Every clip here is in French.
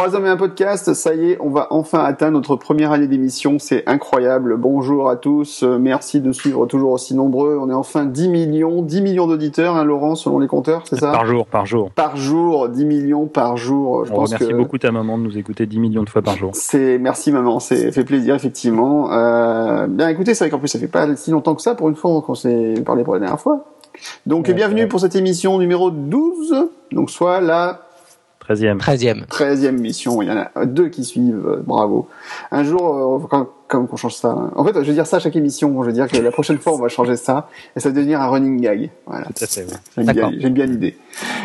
Trois hommes et un podcast, ça y est, on va enfin atteindre notre première année d'émission, c'est incroyable. Bonjour à tous, euh, merci de suivre toujours aussi nombreux. On est enfin 10 millions, 10 millions d'auditeurs, hein, Laurent, selon les compteurs, c'est ça? Par jour, par jour. Par jour, 10 millions par jour. Je On pense remercie beaucoup ta maman de nous écouter 10 millions de fois par jour. C'est merci maman, c'est fait plaisir effectivement. Euh, bien écoutez, c'est vrai qu'en plus ça fait pas si longtemps que ça pour une fois qu'on s'est parlé pour la dernière fois. Donc bienvenue pour cette émission numéro 12, donc soit la 13e. 13e. 13e mission. Il y en a deux qui suivent. Euh, bravo. Un jour, euh, quand, comme qu'on change ça. En fait, je vais dire ça à chaque émission. Je veux dire que la prochaine fois, on va changer ça et ça va devenir un running gag. Voilà. Tout à fait. J'aime bien, l'idée.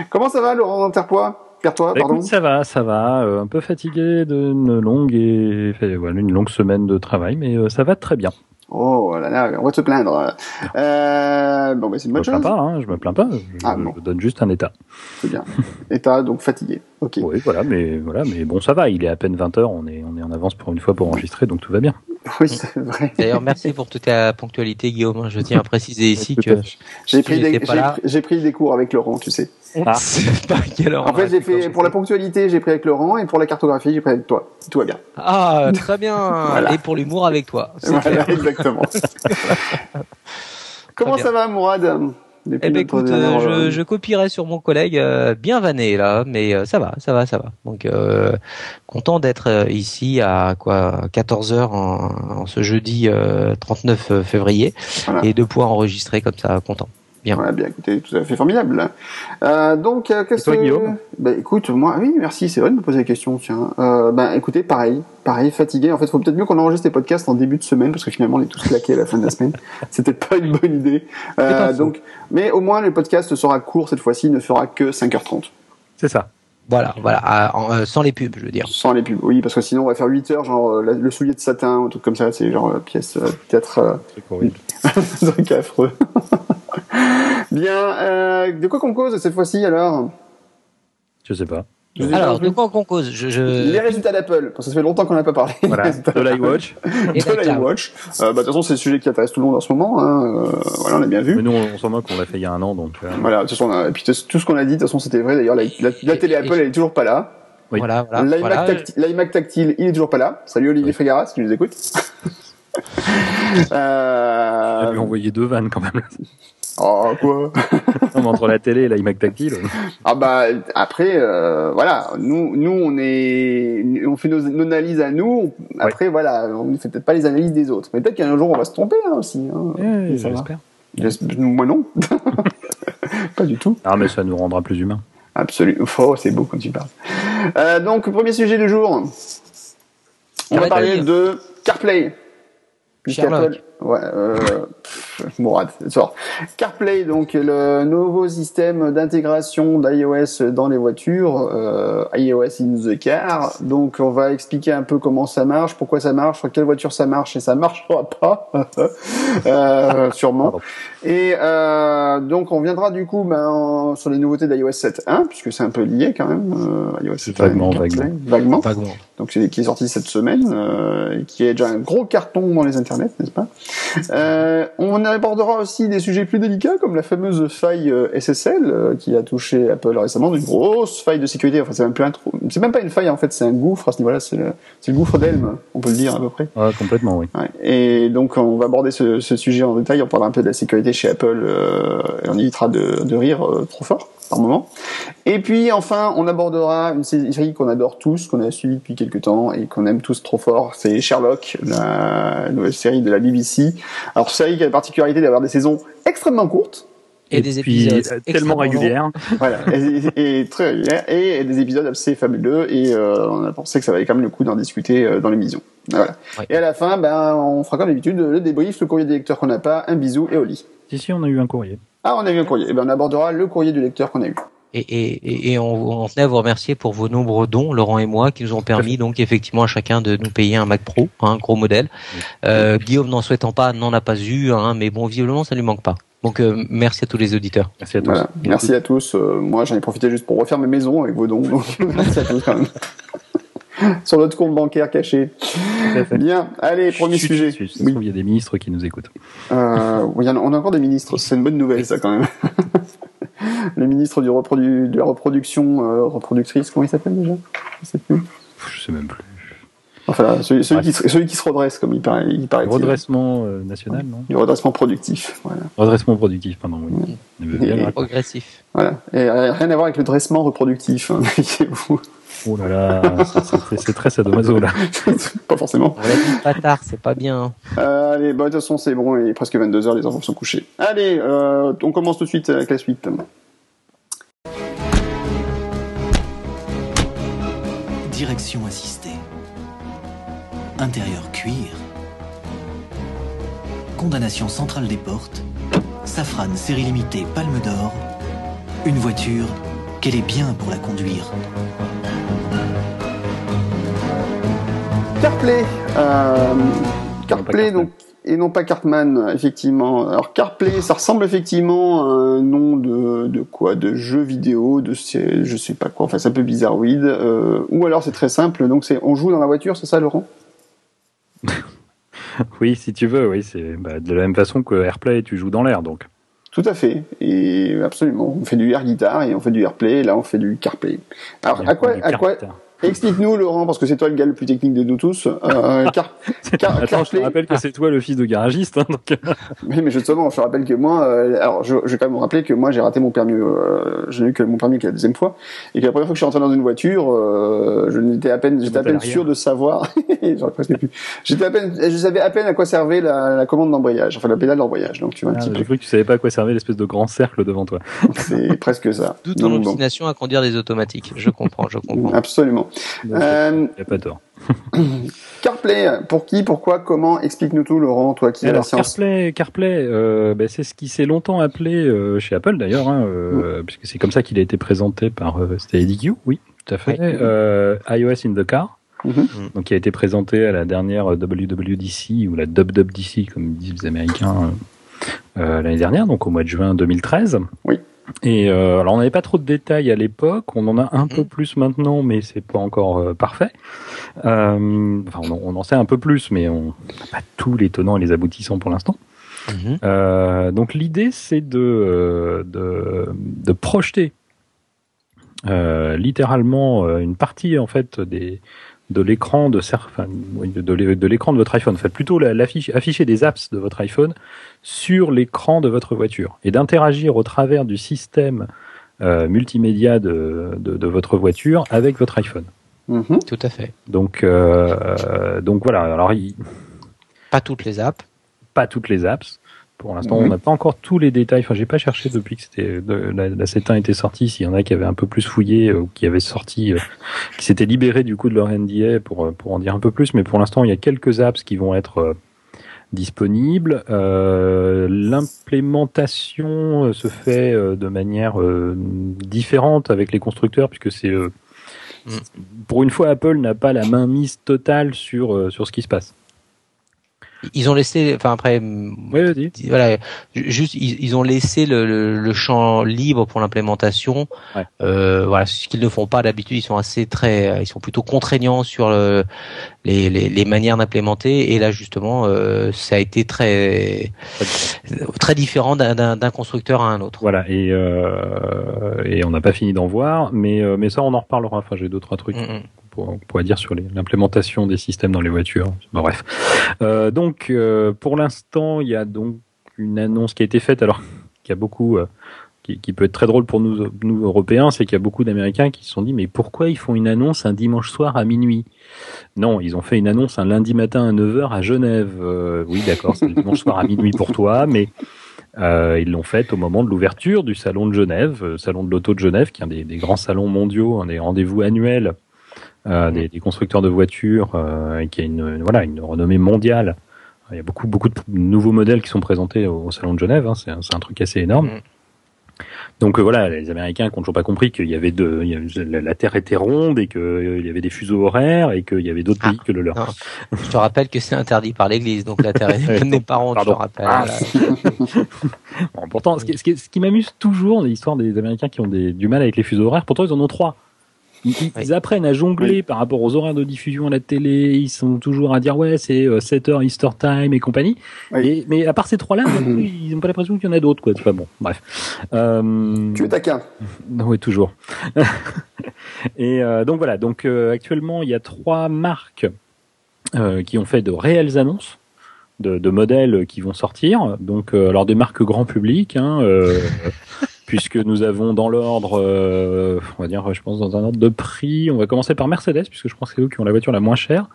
Comment ça va, Laurent Interpois Pierre-toi, bah, pardon? ça va, ça va. Euh, un peu fatigué d'une longue et voilà, une longue semaine de travail, mais ça va très bien. Oh là là, on va te plaindre. Euh, bon, bah, c'est une bonne je chose. Me plains pas, hein, je me plains pas. Je, ah, je donne juste un état. C'est bien. état donc fatigué. Ok. Oui, voilà, mais voilà, mais bon, ça va. Il est à peine 20 h On est, on est en avance pour une fois pour enregistrer, donc tout va bien. Oui, c'est vrai. D'ailleurs, merci pour toute ta ponctualité, Guillaume. Je tiens à préciser ici que j'ai pris, des, j'ai pris des cours avec Laurent, tu sais. Ah. pas quelle en fait, j'ai fait pour la ponctualité, j'ai pris avec Laurent, et pour la cartographie, j'ai pris avec toi. Tout va bien. Ah, très bien. Et pour l'humour avec toi. Voilà, exactement. Comment ça va, Mourad? Eh ben écoute, euh, je, je, copierai sur mon collègue euh, bien vanné là, mais euh, ça va, ça va, ça va. Donc content d'être ici à quoi 14 h en, en, ce jeudi 39 février et de pouvoir enregistrer comme ça, content. Bien. Voilà, bien, écoutez, tout à fait formidable. Euh, donc, euh, qu'est-ce que... Bah, écoute, moi, oui, merci, c'est vrai de me poser la question, tiens. Euh, ben, écoutez, pareil, pareil, fatigué. En fait, il faut peut-être mieux qu'on enregistre les podcasts en début de semaine, parce que finalement, on est tous claqués à la fin de la semaine. C'était pas une bonne idée. Euh, donc, mais au moins, le podcast sera court cette fois-ci, ne fera que 5h30. C'est ça. Voilà, voilà, euh, sans les pubs, je veux dire. Sans les pubs, oui, parce que sinon on va faire 8 heures, genre euh, le soulier de satin, ou tout comme ça, c'est genre pièce peut-être. C'est horrible. truc affreux. Bien, euh, de quoi qu'on cause cette fois-ci alors? Je sais pas. alors, de quoi qu'on cause? Je, je... Les résultats d'Apple, parce que ça fait longtemps qu'on n'a pas parlé. Voilà, de l'iWatch. de l'iWatch. Euh, bah, de toute façon, c'est le sujet qui intéresse tout le monde en ce moment. Hein. Euh, voilà, on a bien vu. Mais nous, on, s'en moque, on l'a fait il y a un an, donc. Euh... Voilà, de toute façon, et puis tout ce qu'on a dit, de toute façon, c'était vrai. D'ailleurs, la, la, télé Apple, elle est toujours pas là. Oui. Voilà, voilà. L'iMac tactile, il est toujours pas là. Salut Olivier oui. Frégaras, qui nous écoute. euh... On lui envoyé deux vannes quand même. Oh quoi Entre la télé et l'iMac tactile. Ah bah après euh, voilà, nous nous on est on fait nos, analyses à nous. Après voilà, on ne fait peut-être pas les analyses des autres. Mais peut-être qu'un jour on va se tromper hein, aussi. Hein. Ouais, J'espère. Moi non. pas du tout. Ah mais ça nous rendra plus humains. Absolument. Oh, c'est beau quand tu parles. Euh, donc premier sujet du jour. On va parler de CarPlay. Sherlock. Ouais, euh, Mourad, sort. CarPlay, donc le nouveau système d'intégration d'iOS dans les voitures, euh, iOS in the car. Donc on va expliquer un peu comment ça marche, pourquoi ça marche, sur quelle voiture ça marche et ça marchera pas, euh, sûrement. Et euh, donc on viendra du coup ben, sur les nouveautés d'iOS 7.1 puisque c'est un peu lié quand même. Euh, iOS 7 vaguement, vaguement. vaguement, vaguement. Donc c'est qui est sorti cette semaine euh, et qui est déjà un gros carton dans les internets, n'est-ce pas? Euh, On abordera aussi des sujets plus délicats comme la fameuse faille euh, SSL euh, qui a touché Apple récemment, une grosse faille de sécurité. Enfin c'est même plus un trou, c'est même pas une faille en fait, c'est un gouffre à ce niveau-là, c'est le, le gouffre d'Elm, on peut le dire à peu près. Ouais, complètement, oui. Ouais. Et donc on va aborder ce, ce, sujet en détail, on parlera un peu de la sécurité chez Apple euh, et on évitera de, de rire euh, trop fort par moment. Et puis enfin, on abordera une série qu'on adore tous, qu'on a suivi depuis quelques temps et qu'on aime tous trop fort, c'est Sherlock, la nouvelle série de la BBC. Alors série qui a la particularité d'avoir des saisons extrêmement courtes. Et, des épisodes tellement régulières. Voilà, et, et, très régulières, et des épisodes assez fabuleux, et euh, on a pensé que ça valait quand même le coup d'en discuter euh, dans l'émission. Voilà. Ouais. Et à la fin, ben, on fera comme d'habitude le débrief, le courrier des lecteurs qu'on n'a pas, un bisou et au lit. Si, si, on a eu un courrier. Ah, on a eu un courrier. Eh ben, on abordera le courrier du lecteur qu'on a eu. Et, et, et on, on, tenait à vous remercier pour vos nombreux dons, Laurent et moi, qui nous ont permis donc effectivement à chacun de nous payer un Mac Pro, un hein, gros modèle. Euh, Guillaume n'en souhaitant pas, n'en a pas eu, hein, mais bon, visiblement ça lui manque pas. Donc euh, merci à tous les auditeurs. Merci à tous. Voilà. Merci à tous. Euh, moi j'en ai profité juste pour refaire mes maisons avec vos dons. Donc merci à tous quand même. Sur notre compte bancaire caché. Bien, allez, premier chut, sujet. Chut, chut, oui. Il y a des ministres qui nous écoutent. Euh, oui, on a encore des ministres, c'est une bonne nouvelle ça quand même. le ministre du reprodu de la reproduction euh, reproductrice, comment il s'appelle déjà? Je sais plus. Je sais même plus. Enfin, celui, qui, celui qui se redresse, comme il paraît. Il paraît redressement euh, national, non? Le redressement productif, voilà. Redressement productif, pardon, oui. Et, progressif. Voilà. Et rien à voir avec le dressement reproductif, hein, vous Oh là là, c'est très sadomaso là. pas forcément. On l'a dit pas tard, c'est pas bien. Euh, allez, bah, de toute façon c'est bon, il est presque 22h, les enfants sont couchés. Allez, euh, on commence tout de suite avec la suite. Direction assistée. Intérieur cuir. Condamnation centrale des portes. Safran série limitée Palme d'Or. Une voiture qu'elle est bien pour la conduire. CarPlay, euh, CarPlay donc et non pas Cartman, effectivement. Alors CarPlay, ça ressemble effectivement à un nom de, de quoi? De jeu vidéo, de je sais pas quoi. Enfin, c'est un peu bizarroïde. Euh, ou alors c'est très simple. Donc c'est on joue dans la voiture, c'est ça, Laurent? Oui, si tu veux. Oui, c'est bah, de la même façon que AirPlay, tu joues dans l'air, donc. Tout à fait, et absolument. On fait du air guitar et on fait du AirPlay. Et là, on fait du CarPlay. Alors, à quoi, à quoi, Explique-nous, Laurent, parce que c'est toi le gars le plus technique de nous tous. Euh, car, car, Attends, je te rappelle que c'est toi le fils de garagiste. Hein, donc... oui, mais justement, je te rappelle que moi, euh, alors je, je, vais quand même me rappeler que moi j'ai raté mon permis, euh, je n'ai eu que mon permis que la deuxième fois, et que la première fois que je suis rentré dans une voiture, euh, je n'étais à peine, j'étais à peine sûr de savoir, j'aurais presque plus. J'étais à peine, je savais à peine à quoi servait la, la commande d'embrayage, enfin la pédale d'embrayage. Donc tu vois. Ah, J'ai cru que tu savais pas à quoi servait l'espèce de grand cercle devant toi. c'est presque ça. D'où ton obstination à conduire des automatiques. Je comprends, je comprends. Absolument. Euh, Il n'y a pas tort. CarPlay, pour qui, pourquoi, comment Explique-nous tout, Laurent, toi qui as la science. CarPlay, CarPlay euh, ben, c'est ce qui s'est longtemps appelé euh, chez Apple d'ailleurs, hein, euh, puisque c'est comme ça qu'il a été présenté par euh, c'était Eddie oui, tout à fait. Euh, iOS in the car. Mm-hmm. Mm. Donc, qui a été présenté à la dernière WWDC ou la WWDC, comme disent les Américains l'année dernière, donc au mois de juin 2013. Oui. Et euh, alors on n'avait pas trop de détails à l'époque, on en a un peu mm. plus maintenant, mais c'est pas encore euh, parfait. Euh, enfin, on, on, en sait un peu plus, mais on n'a pas tous les tenants et les aboutissants pour l'instant. Euh, donc l'idée c'est de, euh, de, de projeter littéralement une partie en fait des de l'écran de, enfin, de, de l'écran de votre iPhone. Faites plutôt l'affiche, afficher des apps de votre iPhone sur l'écran de votre voiture et d'interagir au travers du système euh, multimédia de, de, de, votre voiture avec votre iPhone. Mm-hmm. Tout à fait. Donc, euh, donc voilà. Alors, il... pas toutes les apps. Pas toutes les apps. Pour l'instant, on n'a pas encore tous les détails. Enfin, j'ai pas cherché depuis que c'était la, la 7.1 était sortie s'il y en a qui avaient un peu plus fouillé euh, ou qui avaient sorti, euh, qui s'étaient libérés du coup de leur NDA pour euh, pour en dire un peu plus. Mais pour l'instant, il y a quelques apps qui vont être disponibles. L'implémentation se fait de manière différente avec les constructeurs puisque c'est mm. pour une fois Apple n'a pas la main mise totale sur sur ce qui se passe ils ont laissé, enfin après, oui, voilà, juste ils, ont laissé le, le, champ libre pour l'implémentation. Euh, voilà, ce qu'ils ne font pas d'habitude, ils sont assez très, ils sont plutôt contraignants sur le, les, les, les, manières d'implémenter. Et là justement, euh, ça a été très très différent d'un constructeur à un autre. Voilà, et euh, et on n'a pas fini d'en voir, mais euh, mais ça on en reparlera. Enfin, j'ai d'autres trucs. Mm, mm on pourrait dire sur l'implémentation des systèmes dans les voitures. bref. Euh, donc, euh, pour l'instant, il y a donc une annonce qui a été faite, alors qui a beaucoup, euh, qui, peut être très drôle pour nous, Européens, c'est qu'il y a beaucoup d'Américains qui se sont dit, mais pourquoi ils font une annonce un dimanche soir à minuit? Non, ils ont fait une annonce un lundi matin à 9h à Genève. oui, d'accord, c'est le dimanche soir à minuit pour toi, mais euh, ils l'ont faite au moment de l'ouverture du salon de Genève, salon de l'auto de Genève, qui est un des, grands salons mondiaux, un des rendez-vous annuels euh, des, constructeurs de voitures euh, qui a une, renommée mondiale. Il y a beaucoup beaucoup de nouveaux modèles qui sont présentés au, salon de Genève. Hein, c'est un, un, truc assez énorme. Mm. Donc euh, voilà, les Américains qui n'ont toujours pas compris qu'il y avait de, il y avait, la, Terre était ronde et qu'il y avait des fuseaux horaires et qu'il y avait d'autres ah, pays que le leur. Je te rappelle que c'est interdit par l'Église, donc la Terre n'est pas ronde. Je te rappelle. Ah. bon, pourtant, ce qui, ce qui, ce qui m'amuse toujours, l'histoire des Américains qui ont des, du mal avec les fuseaux horaires, pourtant ils en ont trois. Ils, apprennent à jongler par rapport aux horaires de diffusion à la télé. Ils sont toujours à dire ouais, c'est 7 h Easter time et compagnie. mais à part ces trois-là, ils n'ont pas l'impression qu'il y en a d'autres, quoi. pas bon. Bref. tu es taquin. Oui, toujours. et donc voilà. Donc actuellement, il y a trois marques qui ont fait de réelles annonces de, modèles qui vont sortir. Donc, euh, alors des marques grand public, hein, euh, puisque nous avons dans l'ordre, euh, on va dire, je pense dans un ordre de prix. On va commencer par Mercedes, puisque je pense que c'est eux qui ont la voiture la moins chère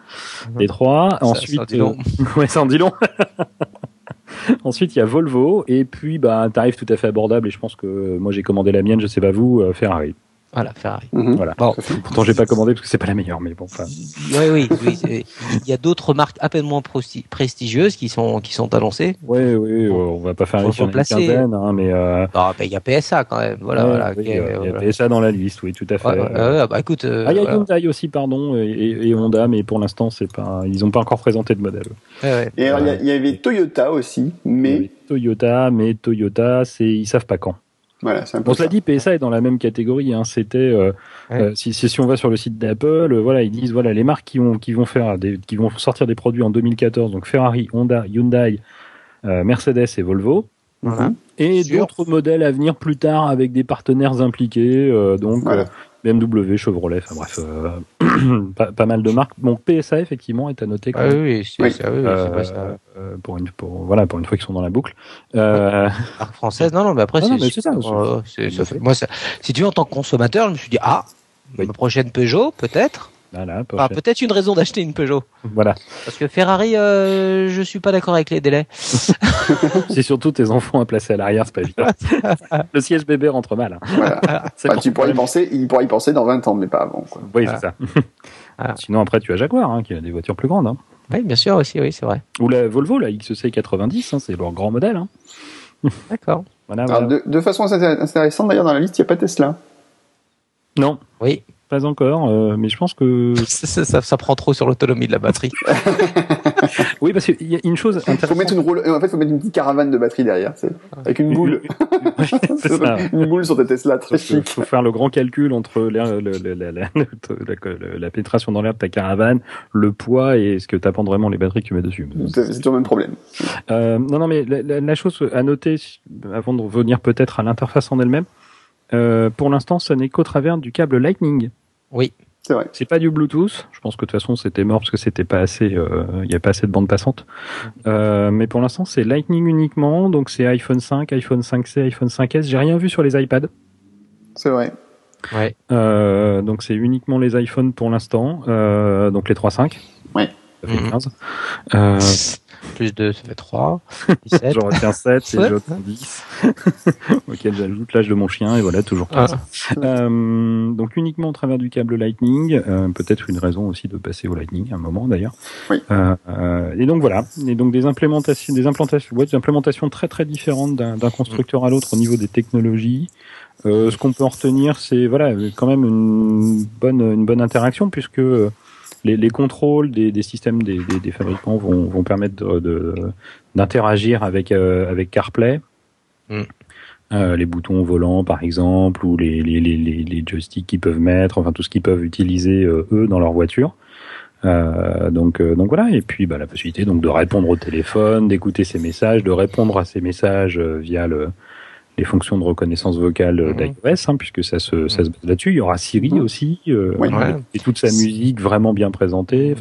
mhm. des trois. Ensuite, ça, dit long. ouais, ça en dit long. Ensuite, il y a Volvo, et puis bah, un tarif tout à fait abordable. Et je pense que moi j'ai commandé la mienne, je sais pas vous, Ferrari. Voilà, Ferrari. Mhm. Voilà. Bon. Pourtant, j'ai pas commandé parce que c'est pas la meilleure, mais bon. Enfin... Oui, oui, oui. Il y a d'autres marques à peine moins prestigieuses qui sont qui sont annoncées. Oui, oui. On va pas faire une quinzaine, hein, mais. Euh... bah, il y a PSA quand même. Voilà, voilà. il y a PSA dans la liste, oui, tout à fait. Ouais, bah écoute. Euh, ah, il y a Hyundai aussi, pardon, et, et, Honda, mais pour l'instant, c'est pas. Ils ont pas encore présenté de modèle. Et alors, il y, avait Toyota aussi, mais. Toyota, mais Toyota, c'est ils savent pas quand. Voilà, on se l'a dit, PSA est dans la même catégorie. Hein. C'était euh, euh, si, si on va sur le site d'Apple, euh, voilà, ils disent voilà les marques qui, ont, qui vont faire des, qui vont sortir des produits en 2014, donc Ferrari, Honda, Hyundai, Mercedes et Volvo. Et d'autres modèles à venir plus tard avec des partenaires impliqués. donc BMW, Chevrolet, enfin bref, euh, pas, mal de marques. Bon, PSA effectivement est à noter. Ah oui, c'est oui. Euh, ça. Euh, pour une, pour, voilà, pour une fois qu'ils sont dans la boucle. Euh... Marque française, non, non, mais après, c'est ça. moi, ça, si tu veux, en tant que consommateur, je me suis dit, ah, la prochaine Peugeot, peut-être. Voilà, ah, peut-être une raison d'acheter une Peugeot. Voilà. Parce que Ferrari, euh, je suis pas d'accord avec les délais. c'est surtout tes enfants à placer à l'arrière, c'est pas évident. le siège bébé rentre mal. Hein. Voilà. Bah, tu pourrais y penser, il pourrait y penser dans 20 ans, mais pas avant. Quoi. Oui, c'est ça. Sinon, après, tu as Jaguar, hein, qui a des voitures plus grandes. Hein. Oui, bien sûr aussi, oui, c'est vrai. Ou la Volvo, la XC90, hein, c'est leur grand modèle. Hein. D'accord. Voilà, De, de, façon intéressante, d'ailleurs, dans la liste, il n'y a pas Tesla. Non. Oui. Pas encore, euh, mais je pense que ça, ça, ça, prend trop sur l'autonomie de la batterie. oui, parce qu'il y a une chose intéressante. Faut mettre une roule... En fait, faut mettre une petite caravane de batterie derrière, c'est avec une boule. ça. une boule sur ta Tesla, très chic. Faut faire le grand calcul entre la, la, la, la pénétration dans l'air de ta caravane, le poids et ce que t'apprends vraiment les batteries que tu mets dessus. C'est toujours le même problème. Euh, non, non, mais la, chose à noter, avant de revenir peut-être à l'interface en elle-même, euh, pour l'instant, ce n'est qu'au travers du câble Lightning. Oui. C'est vrai. C'est pas du Bluetooth. Je pense que de toute façon c'était mort parce que c'était pas assez, euh, il y a pas assez de bande passante. Euh, mais pour l'instant c'est Lightning uniquement. Donc c'est iPhone 5, iPhone 5C, iPhone 5S. J'ai rien vu sur les iPads. C'est vrai. Ouais. Euh, donc c'est uniquement les iPhones pour l'instant. Euh, donc les 3.5. Ouais. Ça fait 15. Euh, plus 2, ça fait 3. 17. J'en retiens 7 et j'en 10. auquel j'ajoute l'âge de mon chien et voilà, toujours 15. Ah. Euh, donc uniquement au travers du câble Lightning. Euh, Peut-être une raison aussi de passer au Lightning à un moment d'ailleurs. Oui. Euh, euh et donc voilà. Et donc des implémentations, des implantations, ouais, des implémentations très très différentes d'un constructeur à l'autre au niveau des technologies. Euh, ce qu'on peut en retenir, c'est voilà quand même une bonne une bonne interaction puisque les, les contrôles des, des systèmes des, des, des, fabricants vont, vont permettre de, d'interagir avec, euh, avec CarPlay. Mm. Euh, les boutons volants par exemple ou les, les, les, les, joysticks qu'ils peuvent mettre, enfin tout ce qu'ils peuvent utiliser euh, eux dans leur voiture. Euh, donc, donc voilà, et puis bah, la possibilité donc de répondre au téléphone, d'écouter ces messages, de répondre à ces messages via le, les fonctions de reconnaissance vocale mhm. d'iOS, hein, puisque ça se, ça se base là-dessus. Il y aura Siri mhm. aussi, euh, et toute sa musique vraiment bien présentée.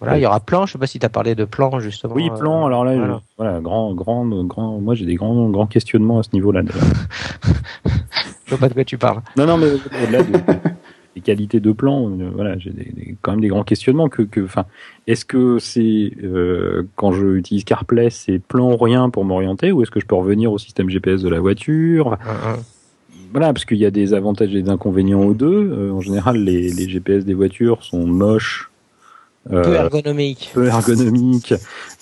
Voilà, il y aura plan. Je sais pas si tu as parlé de plan justement. Oui, plan. Euh, alors là, voilà. grand, grand, grand. Moi, j'ai des grands, grands questionnements à ce niveau-là. je vois pas de quoi tu parles. Non, non, mais au-delà de, les qualités de plan, euh, voilà, j'ai quand même des grands questionnements. Que, que, enfin, est-ce que c'est euh, quand je utilise CarPlay, c'est plan ou rien pour m'orienter, ou est-ce que je peux revenir au système GPS de la voiture? Ah, ah. Voilà, parce qu'il y a des avantages et des inconvénients aux deux. Euh, en général, les, les, GPS des voitures sont moches. Euh, peu ergonomiques. Peu ergonomiques.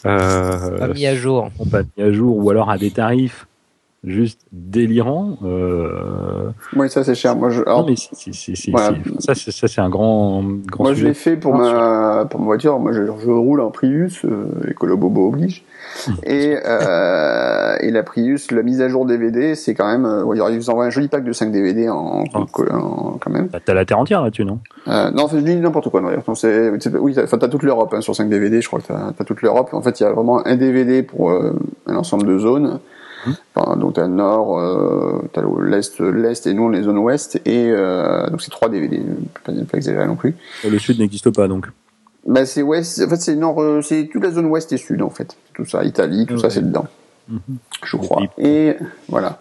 Euh, pas mis à jour. Pas mis à jour, ou alors à des tarifs juste délirant. Euh... Oui, ça c'est cher. Moi, je. Non, mais ça, ça c'est un grand, grand. Moi, je l'ai fait pour ma pour ma voiture. Moi, je, je roule en Prius, euh, écolo bobo oblige. Et euh, et la Prius, la mise à jour DVD, c'est quand même. Euh, ils vous envoient un joli pack de 5 DVD en, ah. en, quand même. Bah, t'as la terre entière là-dessus, non? Euh, Non, je dis n'importe quoi. Non, c'est, oui, enfin, t'as toute l'Europe hein, sur 5 DVD. Je crois que t'as, as toute l'Europe. En fait, il y a vraiment un DVD pour euh, un ensemble de zones. Enfin, donc t'as le nord, euh, t'as l'est, l'est et nous les zones ouest et euh, donc c'est trois DVD, pas, pas exagérer non plus. le sud n'existe pas donc. Bah c'est ouest, en fait c'est nord, euh, c'est toute la zone ouest et sud en fait, tout ça, Italie, tout ça c'est dedans, mhm. je crois. Et voilà.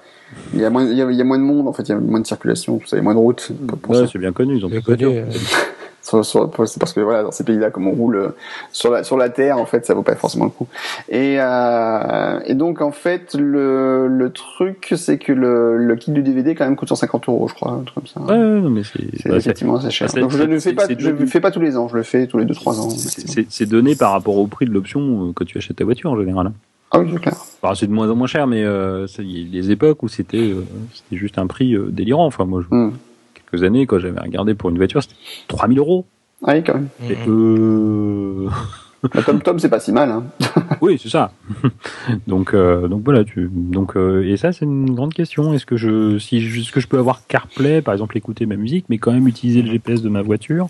Il y, a moins, il, y a, il y a moins de monde, en fait, il y a moins de circulation, tout ça, il y a moins de routes. Ouais, c'est bien connu, ils ont bien connu c'est parce que voilà dans ces pays-là comme on roule euh, sur la sur la terre en fait ça vaut pas forcément le coup et euh, et donc en fait le le truc c'est que le le kit du DVD quand même coûte 150 euros je crois un truc comme ça ouais, non mais c'est bah, effectivement assez cher donc je ne fais pas je le fais pas tous les ans je le fais tous les 2-3 ans c'est donné par rapport au prix de l'option euh, quand tu achètes ta voiture en général hein. ah oui, c'est clair. c'est de moins en moins cher, mais euh, il y a des époques où c'était euh, c'était juste un prix délirant. Enfin, moi, je, hmm années, quand j'avais regardé pour une voiture, c'était 3000 euros. Ah oui, quand même. Et euh... Bah, Tom Tom, c'est pas si mal. Hein. oui, c'est ça. donc, euh, donc voilà. Tu, donc, euh, et ça, c'est une grande question. Est-ce que je, si, est-ce que je peux avoir CarPlay, par exemple, écouter ma musique, mais quand même utiliser le GPS de ma voiture?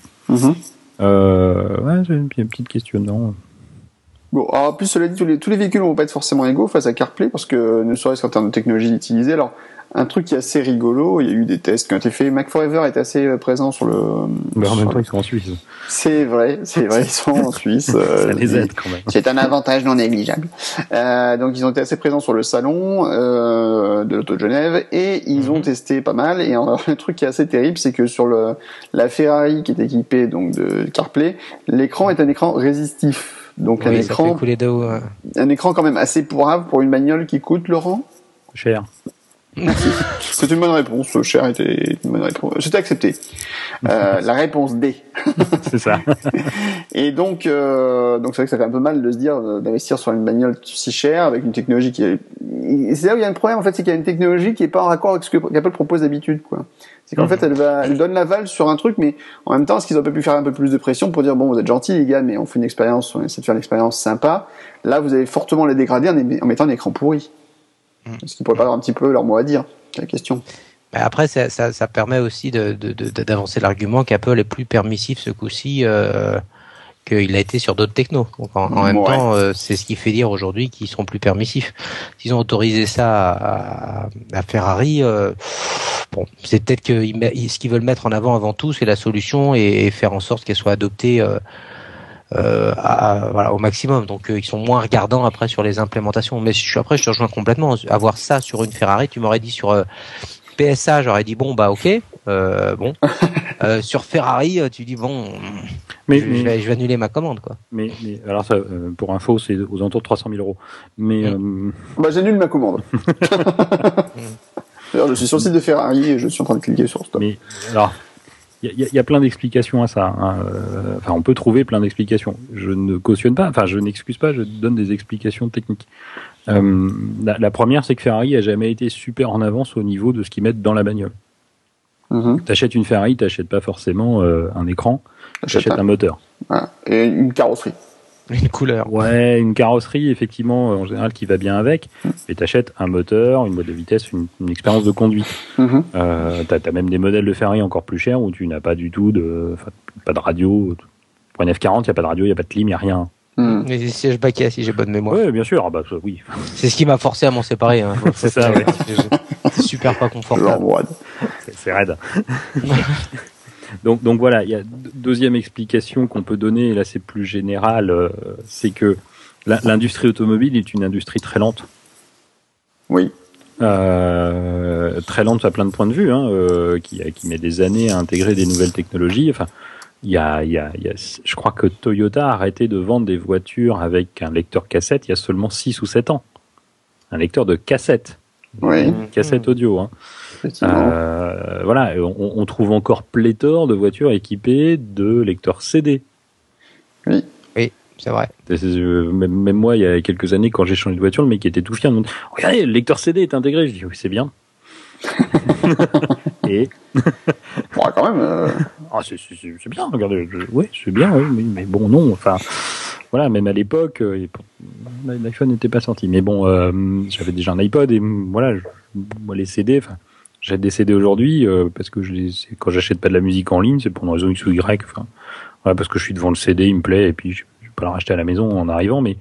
Euh, Ouais, c'est une, petite question. Non. Bon, alors, en plus, cela dit, tous les, tous les véhicules vont pas être forcément égaux face à CarPlay, parce que ne serait-ce qu'en termes de technologie utilisée. Alors, un truc qui est assez rigolo. Il y a eu des tests qui ont été faits. Mac Forever est assez euh, présent sur le. Mais en même temps, ils sont en Suisse. C'est vrai, c'est vrai, ils sont en Suisse. Euh, Ça les aide quand même. C'est un avantage non négligeable. Euh, donc, ils ont été assez présents sur le salon euh, de l'Auto de Genève et ils ont mhm. testé pas mal. Et alors, le truc qui est assez terrible, c'est que sur le la Ferrari qui est équipée donc de CarPlay, l'écran est un écran résistif. Donc un écran, un écran quand même assez pourrave pour une bagnole qui coûte Laurent? Cher. C'est une bonne réponse. Cher était une bonne réponse. C'était accepté. Euh, la réponse D. c'est ça. Et donc, euh, donc c'est vrai que ça fait un peu mal de se dire euh, d'investir sur une bagnole si chère avec une technologie qui est. C'est là où il y a un problème en fait, c'est qu'il y a une technologie qui est pas en raccord avec ce que Apple propose d'habitude, quoi. C'est qu'en mhm. fait, elle va, elle donne l'aval sur un truc, mais en même temps, est-ce qu'ils auraient pu faire un peu plus de pression pour dire bon, vous êtes gentils les gars, mais on fait une expérience, on essaie de faire une expérience sympa. Là, vous avez fortement les dégradé en mettant un écran pourri. Mm. Est-ce qu'ils pourraient pas avoir un petit peu leur mot à dire C'est la question? Après, ça, ça, ça, permet aussi d'avancer de, de, l'argument qu'Apple est plus permissif ce coup-ci euh, qu'il a été sur d'autres technos. Donc en, même temps, euh, c'est ce qui fait dire aujourd'hui qu'ils seront plus permissifs. S'ils ont autorisé ça à, à Ferrari, euh, bon, c'est peut-être que ce qu'ils veulent mettre en avant avant tout, c'est la solution et, et, faire en sorte qu'elle soit adoptée euh, euh, à, voilà, au maximum. Donc euh, ils sont moins regardants après sur les implémentations. Mais je suis après, je te rejoins complètement. Avoir ça sur une Ferrari, tu m'aurais dit sur euh, PSA, j'aurais dit bon bah ok. bon, sur Ferrari, tu dis bon, mais, je, vais, annuler ma commande quoi. Mais, mais alors ça, pour info, c'est aux alentours de 300 000 euros. Mais mm. bah j'annule ma commande. D'ailleurs, je suis sur le site de Ferrari et je suis en train de cliquer sur stop. Mais alors, il y, y, a plein d'explications à ça. Hein. Euh, enfin, on peut trouver plein d'explications. Je ne cautionne pas, enfin, je n'excuse pas, je donne des explications techniques. Euh, la, la, première, c'est que Ferrari a jamais été super en avance au niveau de ce qu'ils mettent dans la bagnole. Mm-hmm. T'achètes une Ferrari, t'achètes pas forcément euh, un écran, t'achètes un, un moteur. Et une carrosserie. Une couleur. Ouais, une carrosserie, effectivement, en général, qui va bien avec. Mm. Et t'achètes un moteur, une boîte de vitesse, une, une expérience de conduite. Mm-hmm. Euh, t'as as même des modèles de Ferrari encore plus chers où tu n'as pas du tout de, pas de radio. Pour une F40, il n'y a pas de radio, il n'y a pas de clim, il n'y a rien. Mm. Mais si je baquais, si j'ai bonne mémoire. Oui, bien sûr, ah bah, oui. C'est ce qui m'a forcé à m'en séparer. Hein. c'est ça, ouais. C'est super pas confortable. C'est raide. Donc, donc voilà, il y a deuxième explication qu'on peut donner, et là c'est plus général, euh, c'est que l'industrie automobile est une industrie très lente. Oui. Euh, très lente à plein de points de vue, hein, euh, qui, qui met des années à intégrer des nouvelles technologies. Enfin, il y a, y, a, y a, je crois que Toyota a arrêté de vendre des voitures avec un lecteur cassette il y a seulement 6 ou 7 ans. Un lecteur de cassette. Oui. Cassette audio. Hein. Euh, voilà, on, on, trouve encore pléthore de voitures équipées de lecteurs CD. Oui. Oui, c'est vrai. Même, moi, il y a quelques années, quand j'ai changé de voiture, le mec était tout fier. Regardez, le lecteur CD est intégré. Je dis oui, c'est bien. Et bon, quand même. Euh... Ah, c'est bien. Regardez, oui, c'est bien, oui, mais, bon, non. Enfin, voilà, même à l'époque, euh, l'iPhone n'était pas sorti. Mais bon, euh, j'avais déjà un iPod et voilà, moi les CD, j'ai des CD aujourd'hui euh, parce que je les, quand j'achète pas de la musique en ligne, c'est pour une raison X ou Y. Enfin, voilà, parce que je suis devant le CD, il me plaît et puis je, je vais pas le racheter à la maison en arrivant. Mais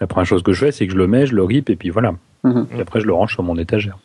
la première chose que je fais, c'est que je le mets, je le rip et puis voilà. Mhm. Et après, je le range sur mon étagère.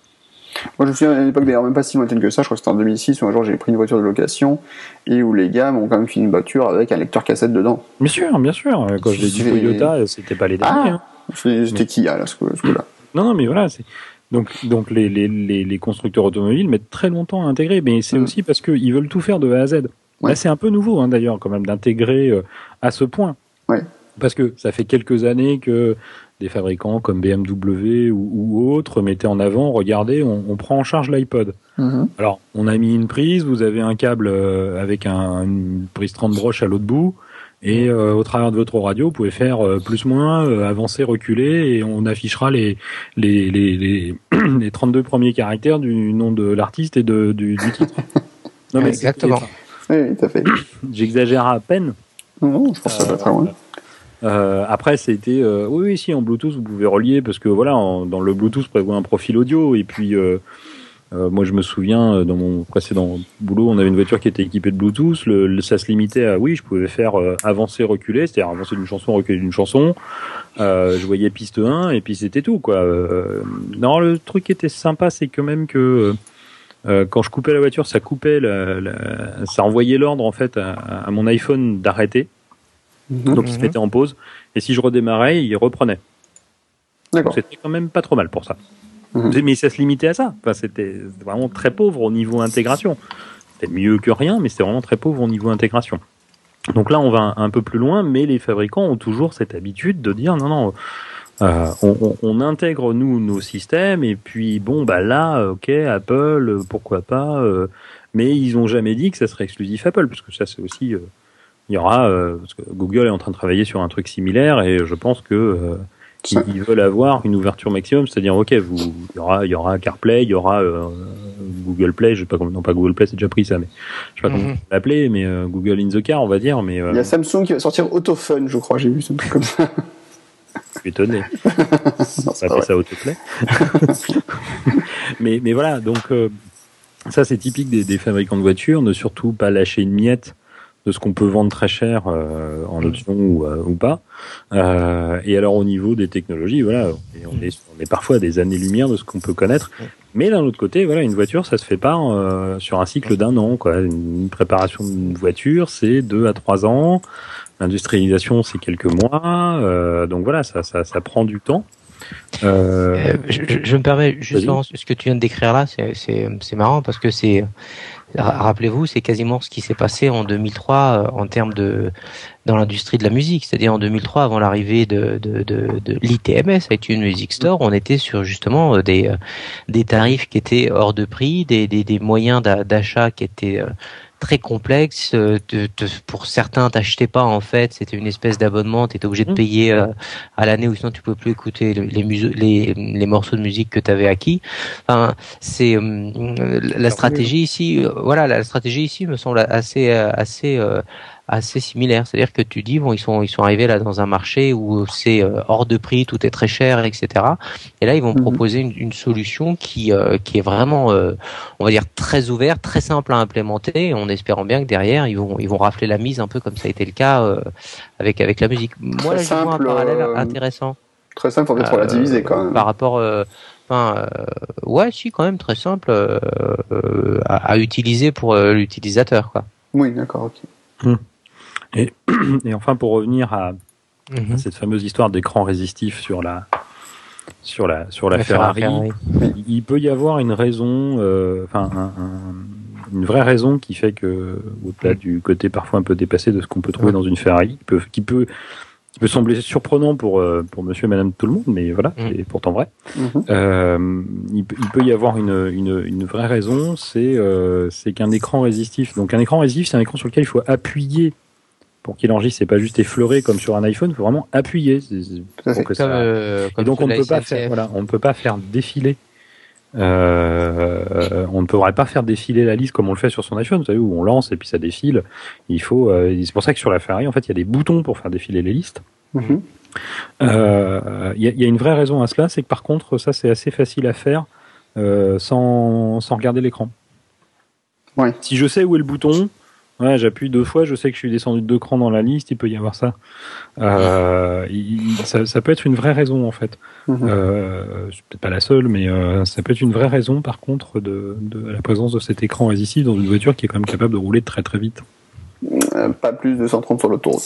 Moi, je me souviens à l'époque, d'ailleurs, même pas si lointaine que ça, je crois que c'était en 2006, où un jour j'ai pris une voiture de location, et où les gars m'ont quand même fini une voiture avec un lecteur cassette dedans. Bien sûr, bien sûr. Quand je l'ai dit Toyota, c'était pas les derniers. Ah, hein. C'était Kia, là, ce coup-là. Non, non, mais voilà, c'est. Donc, donc les, les, les, constructeurs automobiles mettent très longtemps à intégrer, mais c'est mm. aussi parce qu'ils veulent tout faire de A à Z. Là, c'est un peu nouveau, hein, d'ailleurs, quand même, d'intégrer euh, à ce point. Ouais. Parce que ça fait quelques années que des fabricants comme BMW ou, autres mettaient en avant, regardez, on, prend en charge l'iPod. Mm-hmm. Alors, on a mis une prise, vous avez un câble euh, avec un, une prise 30 broches à l'autre bout, et euh, au travers de votre radio, vous pouvez faire euh, plus moins, avancer, reculer, et on affichera les les, les, les, 32 premiers caractères du nom de l'artiste et de, du, du titre. Non, mais Exactement. Oui, tout à fait. J'exagère à peine. Non, je pense que ça va très loin. Euh, après, c'était euh, oui, oui, si en Bluetooth vous pouvez relier parce que voilà, dans le Bluetooth prévoit un profil audio et puis euh, euh moi je me souviens dans mon précédent boulot, on avait une voiture qui était équipée de Bluetooth. Le, ça se limitait à oui, je pouvais faire avancer, reculer, c'est-à-dire avancer d'une chanson, reculer d'une chanson. je voyais piste 1 et puis c'était tout quoi. non, le truc qui était sympa, c'est quand même que quand je coupais la voiture, ça coupait, la, la, ça envoyait l'ordre en fait à, à mon iPhone d'arrêter. Mhm. Donc il se mettait en pause. Et si je redémarrais, il reprenait. C'était quand même pas trop mal pour ça. Mhm. Mais ça se limitait à ça. Enfin, c'était vraiment très pauvre au niveau intégration. C'était mieux que rien, mais c'était vraiment très pauvre au niveau intégration. Donc là, on va un, peu plus loin, mais les fabricants ont toujours cette habitude de dire non, non, euh, on, intègre nous nos systèmes et puis bon, bah là, ok, Apple, pourquoi pas. Euh, mais ils ont jamais dit que ça serait exclusif Apple, parce que ça c'est aussi euh, il y aura parce que Google est en train de travailler sur un truc similaire et je pense que euh, ils, veulent avoir une ouverture maximum, c'est-à-dire ok, vous il y aura il y aura CarPlay, il y aura euh, Google Play, je sais pas comment non pas Google Play, c'est déjà pris ça mais je sais pas comment mhm. l'appeler mais Google in the car, on va dire mais Il y a Samsung qui va sortir AutoFun, je crois, j'ai vu ce truc comme ça. Je suis étonné. non, ça fait ça autoplay. mais mais voilà, donc ça c'est typique des, des fabricants de voitures, ne surtout pas lâcher une miette de ce qu'on peut vendre très cher euh, en option ou, euh, ou pas. Euh, et alors au niveau des technologies, voilà, on est, on est parfois à des années-lumière de ce qu'on peut connaître. Mais d'un autre côté, voilà, une voiture, ça se fait pas sur un cycle d'un an. Quoi. Une préparation d'une voiture, c'est deux à trois ans. L'industrialisation, c'est quelques mois. donc voilà, ça, ça, ça prend du temps. Euh, je, je, me permets justement ce que tu viens de décrire là, c'est marrant parce que c'est Rappelez-vous, c'est quasiment ce qui s'est passé en 2003 euh, en termes de dans l'industrie de la musique, c'est-à-dire en 2003 avant l'arrivée de, de, de, de l'ITMS, Music Store, on était sur justement euh, des euh, des tarifs qui étaient hors de prix, des des, des moyens d'achat qui étaient très complexe. Euh, pour certains, t'achetais pas en fait, c'était une espèce d'abonnement, tu étais obligé de mmh. payer euh, à l'année ou sinon tu pouvais plus écouter les, les, les morceaux de musique que tu avais acquis. Enfin, c'est euh, la stratégie ici. Voilà, la stratégie ici me semble assez assez assez similaire. C'est-à-dire que tu dis bon, ils sont ils sont arrivés là dans un marché où c'est euh, hors de prix, tout est très cher, etc. Et là, ils vont mhm. proposer une, une, solution qui euh, qui est vraiment, euh, on va dire, très ouverte, très simple à implémenter, en espérant bien que derrière, ils vont ils vont rafler la mise un peu comme ça a été le cas avec avec la musique. Moi, là, je vois un parallèle intéressant. Très simple, en fait, relativiser quand même. Par rapport Enfin, ouais, si, quand même très simple à, à, utiliser pour l'utilisateur, quoi. Oui, d'accord, ok. Hum. Et, et enfin, pour revenir à, mhm. cette fameuse histoire d'écran résistif sur la sur la sur la, Ferrari, il peut y avoir une raison, euh, enfin une vraie raison qui fait que au-delà du côté parfois un peu dépassé de ce qu'on peut trouver dans une Ferrari, qui peut, qui peut qui peut sembler surprenant pour euh, pour Monsieur et Madame tout le monde, mais voilà, mhm. c'est pourtant vrai. Mhm. euh, il, il, peut y avoir une, une, une vraie raison, c'est euh, c'est qu'un écran résistif. Donc un écran résistif, c'est un écran sur lequel il faut appuyer pour qu'il enregistre, c'est pas juste effleurer comme sur un iPhone, il faut vraiment appuyer. Euh, et donc on ne peut pas faire, voilà, on ne peut pas faire défiler. Euh, on ne pourrait pas faire défiler la liste comme on le fait sur son iPhone, vous savez, où on lance et puis ça défile. Il faut, euh, c'est pour ça que sur la Ferrari, en fait, il y a des boutons pour faire défiler les listes. Mhm. Euh, il y, a une vraie raison à cela, c'est que par contre, ça c'est assez facile à faire sans, sans regarder l'écran. Ouais. Si je sais où est le bouton, Ouais, j'appuie deux fois, je sais que je suis descendu de deux crans dans la liste, il peut y avoir ça. Euh, ça, peut être une vraie raison en fait. Mhm. Euh, c'est peut-être pas la seule, mais euh, ça peut être une vraie raison par contre de, la présence de cet écran ici dans une voiture qui est quand même capable de rouler très très vite. Euh, pas plus de 130 sur l'autoroute.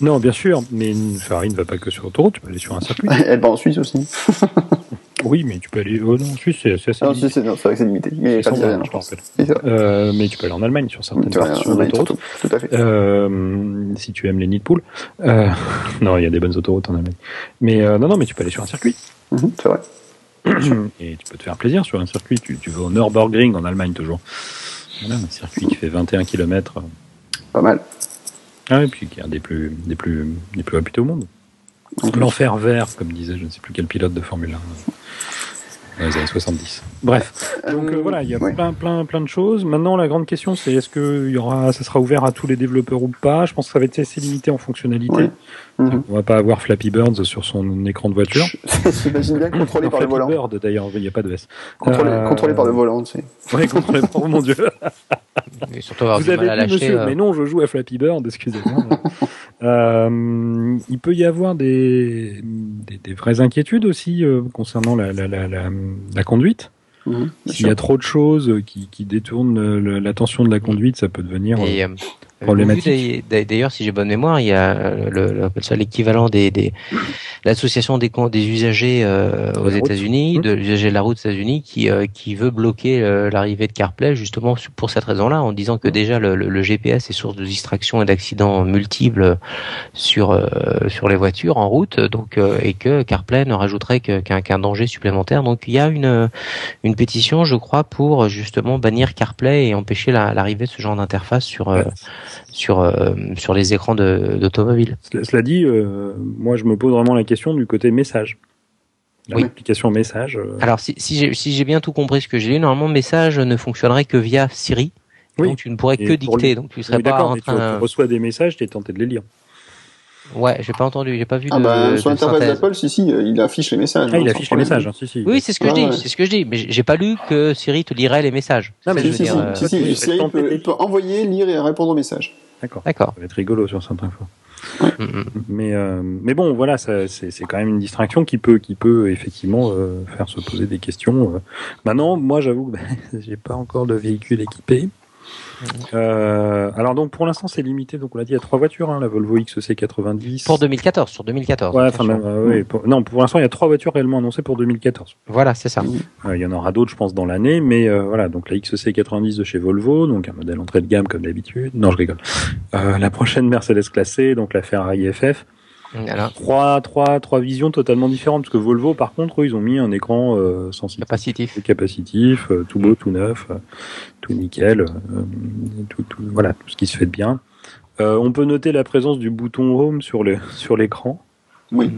Non, bien sûr, mais une Ferrari ne va pas que sur l'autoroute, tu peux aller sur un circuit. Elle va en Suisse aussi. Oui, mais tu peux aller. Oh non, en Suisse, c'est assez non, c'est vrai que c'est limité. Mais, pas je. Euh, mais tu peux aller en Allemagne sur certaines parties sur l'autoroute. Tout à fait. Euh, si tu aimes les nids de poules. Euh, non, il y a des bonnes autoroutes en Allemagne. Mais euh, non, non, mais tu peux aller sur un circuit. Mm c'est vrai. Et tu peux te faire plaisir sur un circuit. Tu, tu vas au Nürburgring en Allemagne toujours. Voilà, un circuit qui fait 21 km. Pas mal. Ah, et puis qui est un des plus, des plus, des plus réputés au monde. L'enfer vert, comme disait je ne sais plus quel pilote de Formule 1 dans les années 70. Bref, donc euh, voilà, il y a plein, plein, plein de choses. Maintenant, la grande question, c'est est-ce que y aura, ça sera ouvert à tous les développeurs ou pas? Je pense que ça va être assez limité en fonctionnalité. Mhm. On va pas avoir Flappy Birds sur son écran de voiture. J'imagine bien contrôlé par le volant. Bird, d'ailleurs, il n'y a pas de S. Contrôlé, euh... contrôlé par le volant, tu sais. Oui, contrôlé par, oh mon dieu. Et surtout avoir Vous avez dit, monsieur, euh... mais non, je joue à Flappy Bird, excusez-moi. euh, il peut y avoir des, des, des vraies inquiétudes aussi euh, concernant la, la, la, la, la conduite. Mmh, S'il y a trop de choses qui, qui détournent l'attention de la conduite, ça peut devenir. Et, euh, problématique. D'ailleurs, si j'ai bonne mémoire, il y a le, l'équivalent des, des l'association des, des usagers euh, aux États-Unis, de l'usager de la route aux États-Unis, qui euh, qui veut bloquer euh, l'arrivée de CarPlay justement pour cette raison-là, en disant que déjà le, le, GPS est source de distraction et d'accidents multiples sur sur les voitures en route, donc et que CarPlay ne rajouterait qu'un danger supplémentaire. Donc il y a une une pétition, je crois, pour justement bannir CarPlay et empêcher l'arrivée de ce genre d'interface sur sur euh, sur les écrans d'automobile. Cela dit, euh, moi je me pose vraiment la question du côté message. L'application message. Euh. Alors si, si j'ai bien tout compris ce que j'ai lu, normalement message ne fonctionnerait que via Siri. Donc tu ne pourrais que dicter, donc tu serais pas en train. Tu, reçois des messages, tu es tenté de les lire. Ouais, j'ai pas entendu, j'ai pas vu. Ah bah, sur l'interface d'Apple, si si, il affiche les messages. Ah, il hein, affiche les messages, hein, si si. Oui, c'est ce que je dis, c'est ce que je dis, mais j'ai pas lu que Siri te lirait les messages. Non, mais si, si, si, Siri peut, peut, envoyer, lire et répondre aux messages. D'accord. D'accord. Ça va être rigolo sur certains fois. mais euh, mais bon, voilà, c'est quand même une distraction qui peut qui peut effectivement euh, faire se poser des questions. Euh. Maintenant, moi, j'avoue que j'ai pas encore de véhicule équipé. Euh, alors donc pour l'instant c'est limité, donc on l'a dit, il y a trois voitures, hein, la Volvo XC90. Pour 2014, sur 2014. Ouais, enfin même, euh, non, pour l'instant il y a trois voitures réellement annoncées pour 2014. Voilà, c'est ça. Euh, il y en aura d'autres, je pense, dans l'année, mais voilà, donc la XC90 de chez Volvo, donc un modèle entrée de gamme comme d'habitude. Non, je rigole. la prochaine Mercedes classée, donc la Ferrari FF. Trois, trois, trois visions totalement différentes. Parce que Volvo, par contre, eux, ils ont mis un écran euh, sensible. Capacitif. Capacitif, euh, tout beau, tout neuf, euh, tout nickel, euh, tout, tout, voilà, tout ce qui se fait de bien. on peut noter la présence du bouton Home sur le sur l'écran. Oui.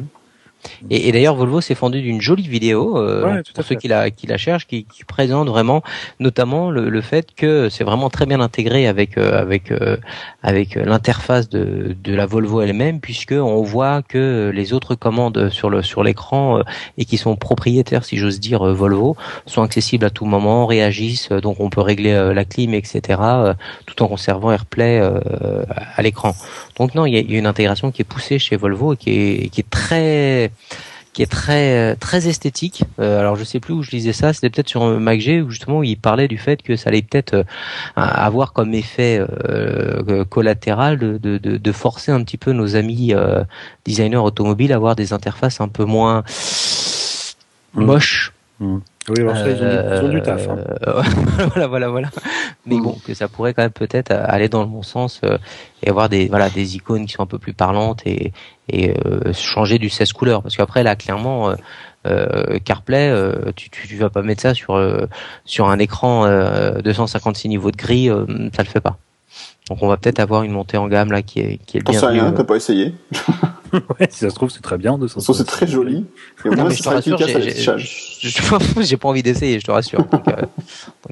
Et, et d'ailleurs, Volvo s'est fendu d'une jolie vidéo euh, pour ceux qui la, qui la cherchent, qui, qui présente vraiment, notamment le, le fait que c'est vraiment très bien intégré avec euh, avec euh, avec l'interface de, de la Volvo elle-même, puisque on voit que les autres commandes sur le sur l'écran et qui sont propriétaires, si j'ose dire, Volvo, sont accessibles à tout moment, réagissent, donc on peut régler la clim, etc., tout en conservant AirPlay à l'écran. Donc non, il y a, une intégration qui est poussée chez Volvo et qui est, qui est très qui est très très esthétique. Euh, alors je sais plus où je lisais ça, c'était peut-être sur MacG où justement il parlait du fait que ça allait peut-être euh, avoir comme effet euh, collatéral de, de, de, forcer un petit peu nos amis designers automobiles à avoir des interfaces un peu moins mmh. moches. Mmh. Oui, alors ça, ils ont, du, taf. Hein. Euh, voilà, voilà, voilà. Mais bon, que ça pourrait quand même peut-être aller dans le bon sens euh, et avoir des voilà des icônes qui sont un peu plus parlantes et, et euh, changer du 16 couleurs. Parce qu'après là, clairement, CarPlay, tu, tu, tu vas pas mettre ça sur sur un écran 256 niveaux de gris, ça le fait pas. Donc on va peut-être avoir une montée en gamme là qui est qui est bien. rien, t'as pas essayé. ouais, si ça se trouve c'est très bien de ça. c'est très joli. Et au moins c'est efficace J'ai pas envie d'essayer, je te rassure. donc euh,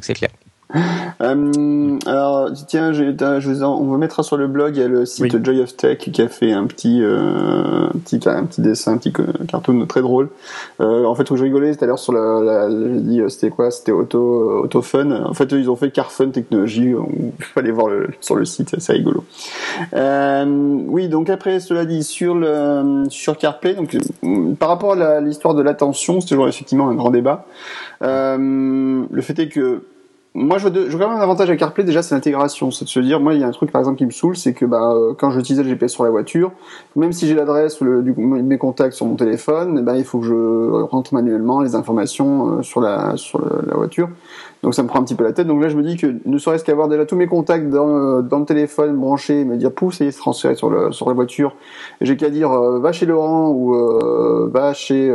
c'est clair. Euh, alors tiens, je, je on vous mettra sur le blog il y a le site Joy of Tech qui a fait un petit, euh, un petit, un petit dessin, un petit cartoon très drôle. Euh, en fait, où je rigolais tout à l'heure sur la, la dit euh, c'était quoi, c'était auto, euh, auto fun. En fait, ils ont fait Car Fun Technologie. On peut aller voir le, sur le site, c'est rigolo. Euh, oui, donc après cela dit sur le sur CarPlay, donc par rapport à l'histoire de l'attention, c'est toujours effectivement un grand débat. le fait est que moi, je, vois quand même un avantage avec CarPlay, déjà, c'est l'intégration. C'est de se dire, moi, il y a un truc, par exemple, qui me saoule, c'est que bah, euh, quand j'utilisais le GPS sur la voiture, même si j'ai l'adresse ou mes contacts sur mon téléphone, ben, il faut que je rentre manuellement les informations euh, sur la sur la voiture. Donc ça me prend un petit peu la tête. Donc là, je me dis que ne serait-ce qu'avoir déjà tous mes contacts dans, euh, le téléphone branché, me dire pouf, ça y est, transféré sur, le, sur la voiture. J'ai qu'à dire va chez Laurent ou va chez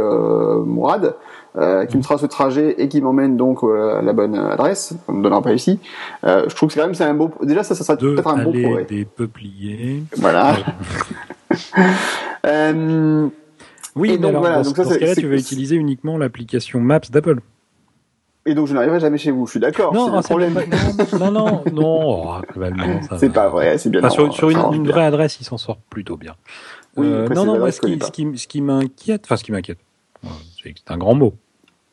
Mourad euh, qui me trace le trajet et qui m'emmène donc euh, à la bonne adresse. On ne donnera pas ici. Euh, je trouve que c'est quand même c'est un beau. Déjà ça, ça serait peut-être un beau progrès. des peupliers. Voilà. oui, donc, alors, voilà, dans, donc ça, dans ce cas-là, tu vas utiliser uniquement l'application Maps d'Apple. Et donc je n'arriverai jamais chez vous, je suis d'accord. Non, c'est problème. non, non, non, oh, c'est pas vrai, c'est bien. Enfin, sur, sur une, une vraie adresse, il s'en sort plutôt bien. Oui, euh, non, non, moi, ce qui, ce qui, ce qui m'inquiète, enfin, ce qui m'inquiète, c'est un grand mot.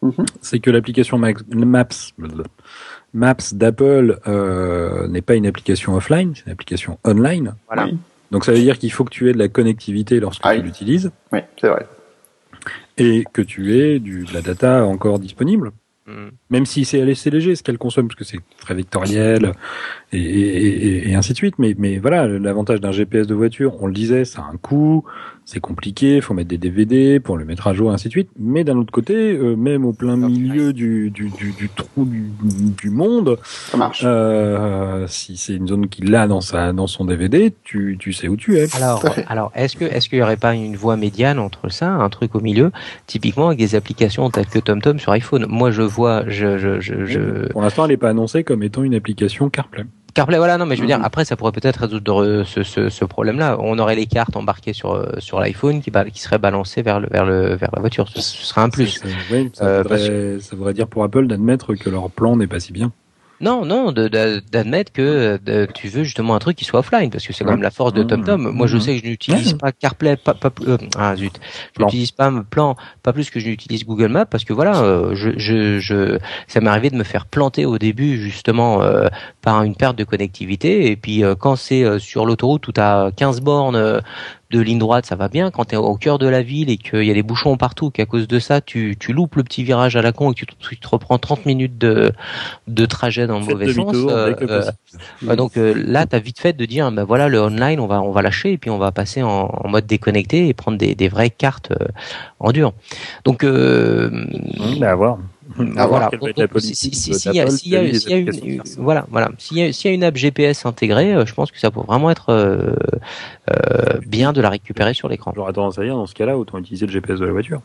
Mhm. C'est que l'application Maps, Maps d'Apple euh, n'est pas une application offline, c'est une application online. Voilà. Donc ça veut dire qu'il faut que tu aies de la connectivité lorsque tu l'utilises. Oui, c'est vrai. Et que tu aies du, de la data encore disponible. Mm. Même si c'est assez léger ce qu'elle consomme, parce que c'est très vectoriel et, et, et, ainsi de suite. Mais, mais voilà, l'avantage d'un GPS de voiture, on le disait, ça a un coût, c'est compliqué, il faut mettre des DVD pour le mettre à jour, ainsi de suite. Mais d'un autre côté, euh, même au plein milieu du, du, du, du trou du, du, monde, ça marche. Euh, si c'est une zone qu'il a dans sa dans son DVD, tu, tu sais où tu es. Alors, alors est-ce que est-ce qu'il y aurait pas une voie médiane entre ça, un truc au milieu, typiquement avec des applications telles que TomTom sur iPhone? Moi, je vois, je, je, je, je... Pour l'instant, elle n'est pas annoncée comme étant une application CarPlay. CarPlay, voilà, non, mais je veux dire, mm. après, ça pourrait peut-être résoudre ce, ce, ce problème-là. On aurait les cartes embarquées sur euh, sur l'iPhone qui, qui seraient balancées vers le vers le vers la voiture. Ce, serait un plus. Oui, ça, euh, voudrait, ça voudrait dire pour Apple d'admettre que leur plan n'est pas si bien. Non, non, d'admettre que tu veux justement un truc qui soit offline, parce que c'est quand même la force de TomTom. Moi, je sais que je n'utilise pas CarPlay, pas, pas euh, ah zut, je n'utilise pas plan, pas plus que je n'utilise Google Maps, parce que voilà, euh, je, je, je, ça m'est arrivé de me faire planter au début justement euh, par une perte de connectivité, et puis quand c'est sur l'autoroute où tu as 15 bornes de ligne droite, ça va bien. Quand tu es au cœur de la ville et qu'il y a des bouchons partout, qu'à cause de ça, tu, tu loupes le petit virage à la con et que tu, te reprends 30 minutes de, de trajet dans le mauvais sens. Euh, euh, donc euh, là, tu as vite fait de dire, ben voilà, le online, on va, on va lâcher et puis on va passer en, en mode déconnecté et prendre des, des vraies cartes en dur. Donc, euh, mmh, à voir. Ah, voilà. S'il y a, s'il y a, y a une, voilà, voilà, s'il y a, s'il y a une app GPS intégrée, euh, je pense que ça peut vraiment être euh, euh, bien de la récupérer sur l'écran. J'aurais tendance à dire dans ce cas-là, autant utiliser le GPS de la voiture.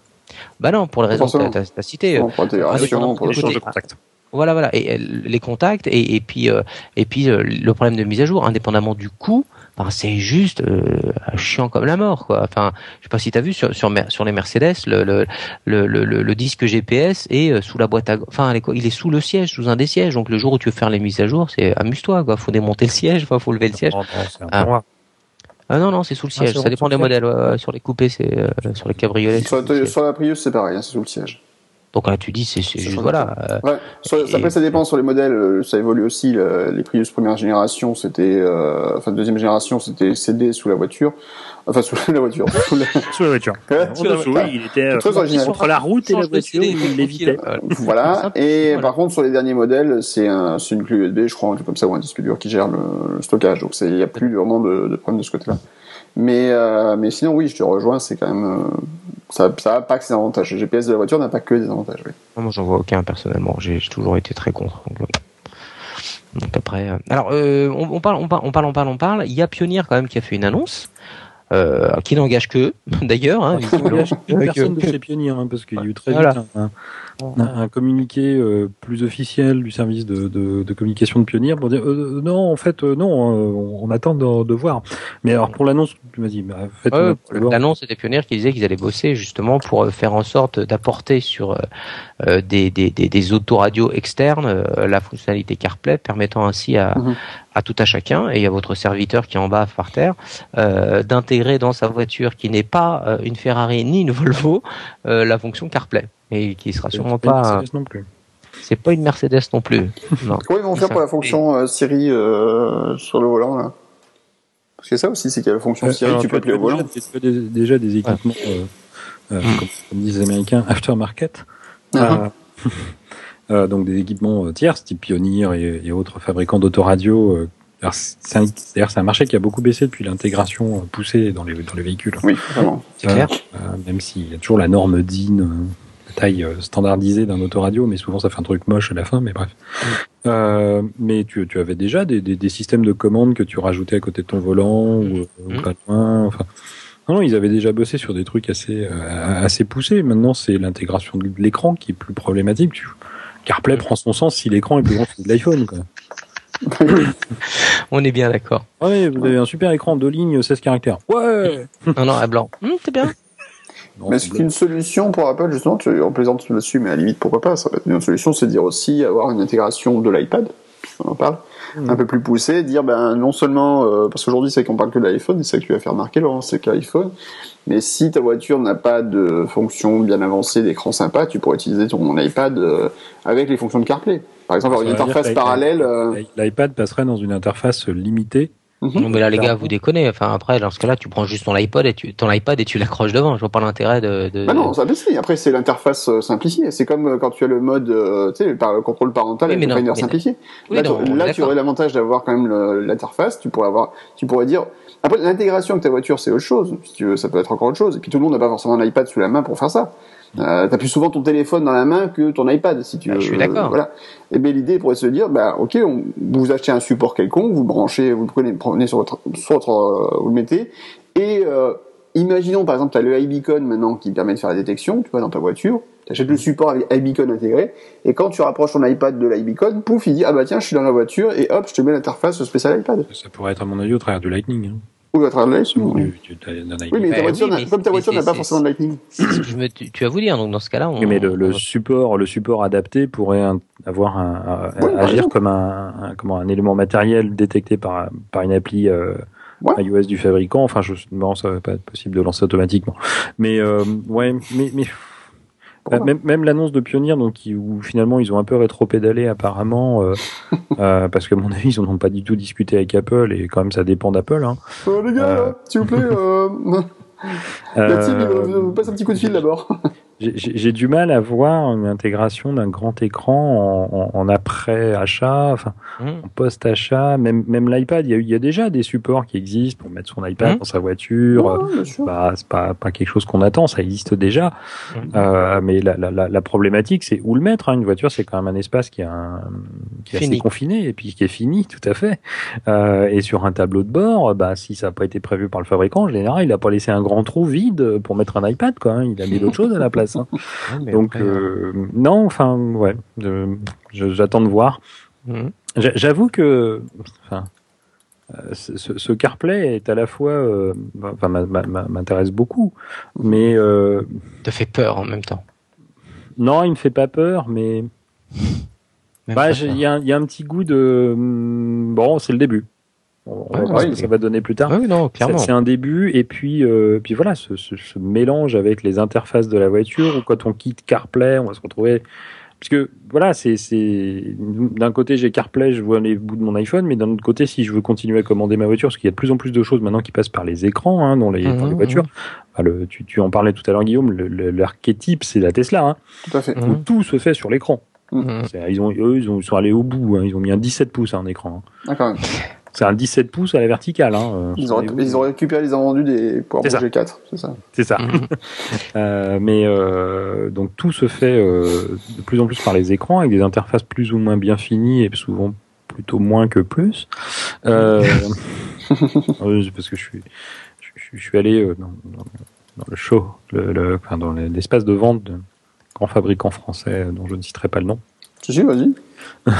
Bah non, pour les raisons que tu as citées. Pour l'intégration, pour le de contact. Voilà, voilà, et, les contacts et, et puis et puis le problème de mise à jour, indépendamment du coût, ben, c'est juste euh, chiant comme la mort quoi. Enfin, je sais pas si tu as vu sur sur, sur les Mercedes le le, le le, le, disque GPS est euh, sous la boîte à enfin il est sous le siège, sous un des sièges. Donc le jour où tu veux faire les mises à jour, c'est amuse-toi quoi, faut démonter le siège, faut lever le siège. Ah. ah. non non, c'est sous le ah, siège, ça dépend des modèles sur les coupés, c'est euh, sur les cabriolets. Sur, sur la Prius, c'est pareil, hein, c'est sous le siège. Donc là, tu dis, c'est juste voilà. Euh, ouais. après, ça dépend sur les modèles. Euh, ça évolue aussi. les Prius première génération, c'était, euh, enfin deuxième génération, c'était CD sous la voiture. Enfin, sous la voiture. sous la, sous la voiture. en dessous, il était très original. entre la route et la voiture, il évitait. Voilà. Et par contre, sur les derniers modèles, c'est un, c'est une clé USB, je crois, un truc comme ça, ou un disque dur qui gère le, stockage. Donc, il n'y a plus vraiment de, de problème de ce côté-là. Mais, euh, mais sinon, oui, je te rejoins, c'est quand même. Euh, ça n'a pas que ses avantages. Le GPS de la voiture n'a pas que des avantages. Oui. moi, j'en vois aucun personnellement. J'ai toujours été très contre. Donc, donc après. Euh, alors, on, on, parle, on, parle, on parle, on parle, on parle. Il y a Pioneer quand même qui a fait une annonce. qui n'engage que, d'ailleurs. Hein, personne de chez Pionnier, hein, parce qu'il y a eu très vite un, un, communiqué euh, plus officiel du service de, de, de, communication de Pionnier pour dire euh, non, en fait, euh, non, on, attend de, de, voir. Mais alors pour l'annonce, tu m'as dit, bah, l'annonce c'était Pionnier qui disait qu'ils allaient bosser justement pour faire en sorte d'apporter sur des, des, des, des autoradios externes la fonctionnalité CarPlay, permettant ainsi à, mhm. à tout à chacun et à votre serviteur qui est en bas par terre d'intégrer dans sa voiture qui n'est pas une Ferrari ni une Volvo la fonction CarPlay et qui sera sûrement pas. non plus. C'est pas une Mercedes non plus. Non. Comment ils vont faire pour la fonction euh, Siri euh, sur le volant là? Parce que ça aussi, c'est qu'il y a la fonction Siri, tu peux appeler au volant. Tu as déjà des équipements, euh, comme, disent les Américains, aftermarket. Ah. donc des équipements tiers, type Pioneer et, autres fabricants d'autoradio. D'ailleurs, c'est un, marché qui a beaucoup baissé depuis l'intégration poussée dans les, dans les véhicules. Oui, vraiment. C'est clair. même s'il y a toujours la norme DIN taille euh, standardisée d'un autoradio, mais souvent ça fait un truc moche à la fin, mais bref. Euh, mais tu, tu, avais déjà des, des, des, systèmes de commandes que tu rajoutais à côté de ton volant ou, euh, ou pas loin. Enfin, non, ils avaient déjà bossé sur des trucs assez euh, assez poussés. Maintenant, c'est l'intégration de l'écran qui est plus problématique. CarPlay prend son sens si l'écran est plus grand que l'iPhone. On est bien d'accord. Ouais, vous avez un super écran, deux lignes, 16 caractères. Ouais. non, non, à blanc. C'est bien mais est-ce qu'une solution pour Apple, justement, tu en plaisantes là-dessus, mais à la limite, pourquoi pas Ça va être une solution, c'est de dire aussi avoir une intégration de l'iPad, on en parle, hmm. un peu plus poussée, dire ben non seulement euh, parce qu'aujourd'hui c'est qu'on parle que de l'iPhone, et c'est ça que tu vas faire remarquer, Laurent, c'est que l'iPhone. Mais si ta voiture n'a pas de fonction bien avancée d'écran sympa, tu pourrais utiliser ton iPad euh, avec les fonctions de CarPlay. Par exemple, avoir une interface parallèle. Euh, L'iPad passerait dans une interface limitée. Non, mais là, les gars, vous déconnez. Enfin, après, dans ce cas-là, tu prends juste ton iPod et tu, ton iPad et tu l'accroches devant. Je vois pas l'intérêt de, de... Bah non, ça si. Après, c'est l'interface euh, simplifiée. C'est comme euh, quand tu as le mode, euh, tu sais, par contrôle parental oui, avec le simplifié. là, tu, aurais l'avantage d'avoir quand même l'interface. Tu pourrais avoir, tu pourrais dire, après, l'intégration avec ta voiture, c'est autre chose. Si tu veux, ça peut être encore autre chose. Et puis tout le monde n'a pas forcément un iPad sous la main pour faire ça. Euh, t'as plus souvent ton téléphone dans la main que ton iPad, si tu veux. Ah, je suis d'accord. voilà. Et bien l'idée pourrait se dire, bah ok, on, vous achetez un support quelconque, vous branchez, vous le prenez, prenez sur votre, sur votre, euh, vous le mettez, et euh, imaginons par exemple, tu as le iBeacon maintenant qui permet de faire la détection, tu vois, dans ta voiture, tu achètes le support avec iBeacon intégré, et quand tu rapproches ton iPad de l'iBeacon, pouf, il dit, ah bah tiens, je suis dans la voiture, et hop, je te mets l'interface spéciale iPad. Ça pourrait être à mon avis au travers du Lightning. Hein. Ou à travers le Oui, mais ta voiture, comme ta voiture n'a pas forcément de Lightning. Je me, tu, tu, vas vous dire, donc dans ce cas-là, on, mais le, le support, le support adapté pourrait avoir un, agir comme un, un, comment, un élément matériel détecté par, par une appli euh, iOS du fabricant. Enfin, je, non, ça va pas être possible de lancer automatiquement. Mais euh, ouais, mais, mais bah, même, même l'annonce de Pioneer, donc où finalement ils ont un peu rétro-pédalé apparemment, euh, euh, parce que à mon avis ils n'ont pas du tout discuté avec Apple et quand même ça dépend d'Apple. Hein. Euh, les gars, s'il vous plaît, euh... la team, il passe un petit coup de fil d'abord. j'ai du mal à voir une intégration d'un grand écran en, en, après achat, enfin mmh. en post achat, même même l'iPad. Il y a, y a déjà des supports qui existent pour mettre son iPad mmh. dans sa voiture. bah, c'est pas pas quelque chose qu'on attend, ça existe déjà. Mmh. Euh, mais la, la, la, problématique, c'est où le mettre. Hein. Une voiture, c'est quand même un espace qui, a un, qui est assez confiné et puis qui est fini, tout à fait. Euh, et sur un tableau de bord, bah si ça n'a pas été prévu par le fabricant, en général, il a pas laissé un grand trou vide pour mettre un iPad, quoi. Hein. Il a mis d'autres choses à la place. Hein. Donc euh, non, enfin ouais, j'attends de voir. Mhm. J'avoue que, enfin, euh, ce, ce, CarPlay est à la fois, euh, enfin, m'intéresse beaucoup, mais euh, te fait peur en même temps. Non, il me fait pas peur, mais bah, il y, a, y a un petit goût de hmm, bon, c'est le début. On va voir ce que ça va donner plus tard. c'est un début et puis euh, puis voilà ce, ce, ce, mélange avec les interfaces de la voiture ou quand on quitte CarPlay, on va se retrouver parce que voilà c'est c'est d'un côté j'ai CarPlay, je vois les bouts de mon iPhone, mais d'un autre côté si je veux continuer à commander ma voiture, parce qu'il y a de plus en plus de choses maintenant qui passent par les écrans hein, dans, les, dans les mmh, voitures. Mmh. le, tu, tu en parlais tout à l'heure Guillaume, l'archétype c'est la Tesla, hein, tout à fait. où mmh. tout se fait sur l'écran. Ils ont eux ils, ont, ils sont allés au bout, hein, ils ont mis un 17 pouces à un écran. Hein. C'est un 17 pouces à la verticale. Hein, euh, ils, ont, ils ont récupéré les invendus des pour G4, c'est ça. C'est ça. euh, mais euh, donc tout se fait euh, de plus en plus par les écrans avec des interfaces plus ou moins bien finies et souvent plutôt moins que plus. Euh, parce que je suis je, suis allé dans, dans, le show, le, enfin, dans l'espace de vente d'un grand fabricant français dont je ne citerai pas le nom. Si, vas-y.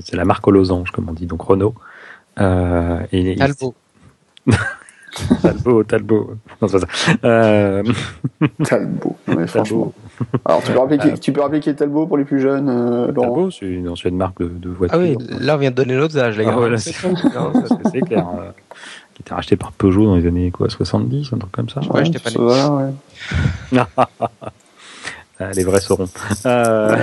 c'est la marque aux losanges, comme on dit, donc Renault. Euh, et, Talbot. Talbot, Talbot. Non, ça. Euh... Talbot, franchement. Alors, tu peux, rappeler qui, tu peux rappeler qui est Talbot pour les plus jeunes, euh, Laurent? Talbot, c'est une ancienne marque de, de voiture. Ah oui, là, on vient de donner notre âge, les gars. Ah, c'est clair. Euh, qui était racheté par Peugeot dans les années quoi, 70, un truc comme ça. Ouais, j'étais pas né. ouais. Ah, les vrais sauront. Euh,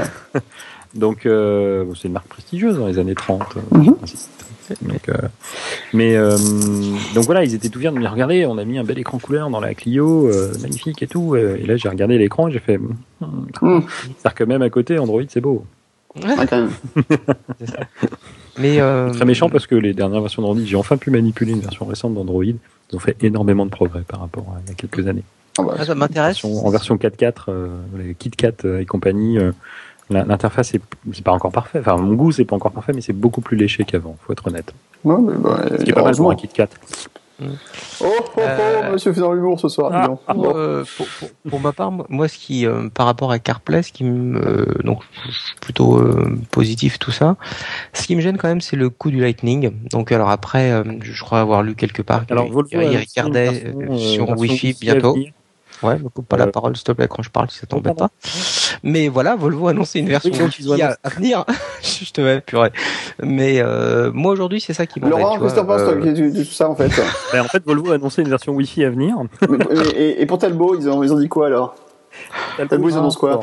donc, euh, c'est une marque prestigieuse dans les années 30. Mm donc, euh, mais euh, donc voilà, ils étaient tout fiers de me dire regardez, on a mis un bel écran couleur dans la Clio, euh, magnifique et tout. Et là, j'ai regardé l'écran et j'ai fait. Hmm, hmm. C'est-à-dire que même à côté, Android, c'est beau. Ouais, quand même. mais très méchant parce que les dernières versions d'Android, j'ai enfin pu manipuler une version récente d'Android. Ils ont fait énormément de progrès par rapport à il y a quelques années. Ah bah, ah, ça m'intéresse. En version 4.4, les KitKat et compagnie L'interface, c'est pas encore parfait. Enfin, mon goût, c'est pas encore parfait, mais c'est beaucoup plus léché qu'avant, faut être honnête. Ouais, mais bah, Ce qui est pas mal pour un KitKat. Oh, oh, oh, euh... monsieur faisant l'humour ce soir. Ah, euh, pour, pour, pour, ma part, moi, ce qui, euh, par rapport à CarPlay, ce qui me, euh, donc, plutôt euh, positif tout ça. Ce qui me gêne quand même, c'est le coût du Lightning. Donc, alors après, je crois avoir lu quelque part qu'il regardait sur Wi-Fi bientôt. Ouais, me coupe pas la parole, s'il te plaît, quand je parle, si ça t'embête pas. Mais voilà, Volvo a annoncé une version qui a à venir. je te vais, purée. Mais euh, moi aujourd'hui, c'est ça qui m'embête. Laurent, qu'est-ce que t'en penses euh... de tout ça en fait ben, En fait, Volvo a annoncé une version Wi-Fi à venir. et, et, pour Talbot, ils ont, ils ont dit quoi alors? Talbot, ils annoncent quoi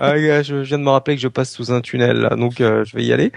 ah, Je viens de me rappeler que je passe sous un tunnel, là, donc euh, je vais y aller.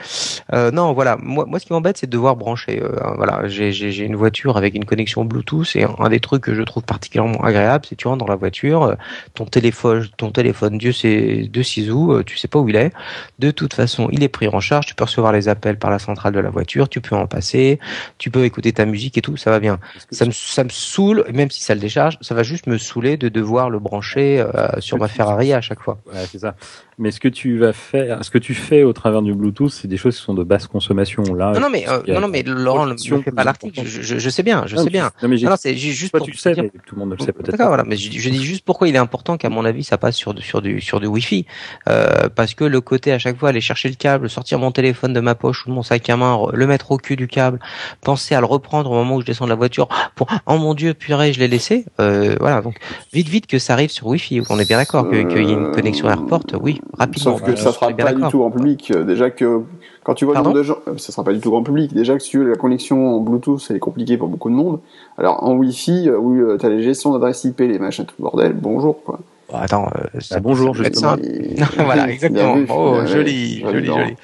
Euh, non, voilà. Moi, moi, ce qui m'embête, c'est de devoir brancher. Euh, voilà, j'ai une voiture avec une connexion Bluetooth et un, des trucs que je trouve particulièrement agréable, c'est tu rentres dans la voiture, ton téléphone, ton téléphone, Dieu c'est de ciseaux, tu sais pas où il est. De toute façon, il est pris en charge. Tu peux recevoir les appels par la centrale de la voiture, tu peux en passer, tu peux écouter ta musique et tout, ça va bien. Ça me, ça me saoule, même si ça le décharge, ça va juste me saouler de devoir le brancher sur ma Ferrari à chaque fois. Ouais, c'est ça. Mais ce que tu vas faire, ce que tu fais au travers du Bluetooth, c'est des choses qui sont de basse consommation. Là, non, non mais euh, non, non, mais Laurent ne fait pas l'article. Je, je, je, sais bien, je sais bien. Non, mais c'est juste Toi, pour tu le sais, mais tout le monde ne le sait peut-être. D'accord, voilà. Mais je, je, dis juste pourquoi il est important qu'à mon avis ça passe sur du sur du sur du Wi-Fi, euh, parce que le côté à chaque fois aller chercher le câble, sortir mon téléphone de ma poche ou de mon sac à main, le mettre au cul du câble, penser à le reprendre au moment où je descends de la voiture pour oh mon dieu purée je l'ai laissé. Euh, voilà donc vite vite que ça arrive sur Wi-Fi. On est bien d'accord qu'il y ait une connexion AirPort, oui rapidement. Sauf que ça sera pas du tout en public. Euh, déjà que quand tu vois le nombre de gens, euh, ça sera pas du tout en public. Déjà que si tu veux, la connexion en Bluetooth, c'est compliqué pour beaucoup de monde. Alors en Wi-Fi, euh, où tu as les gestions d'adresse IP, les machins, tout le bordel, bonjour quoi. Bon, attends, c'est bah, bonjour, justement. voilà, exactement. Oh, joli, joli, joli.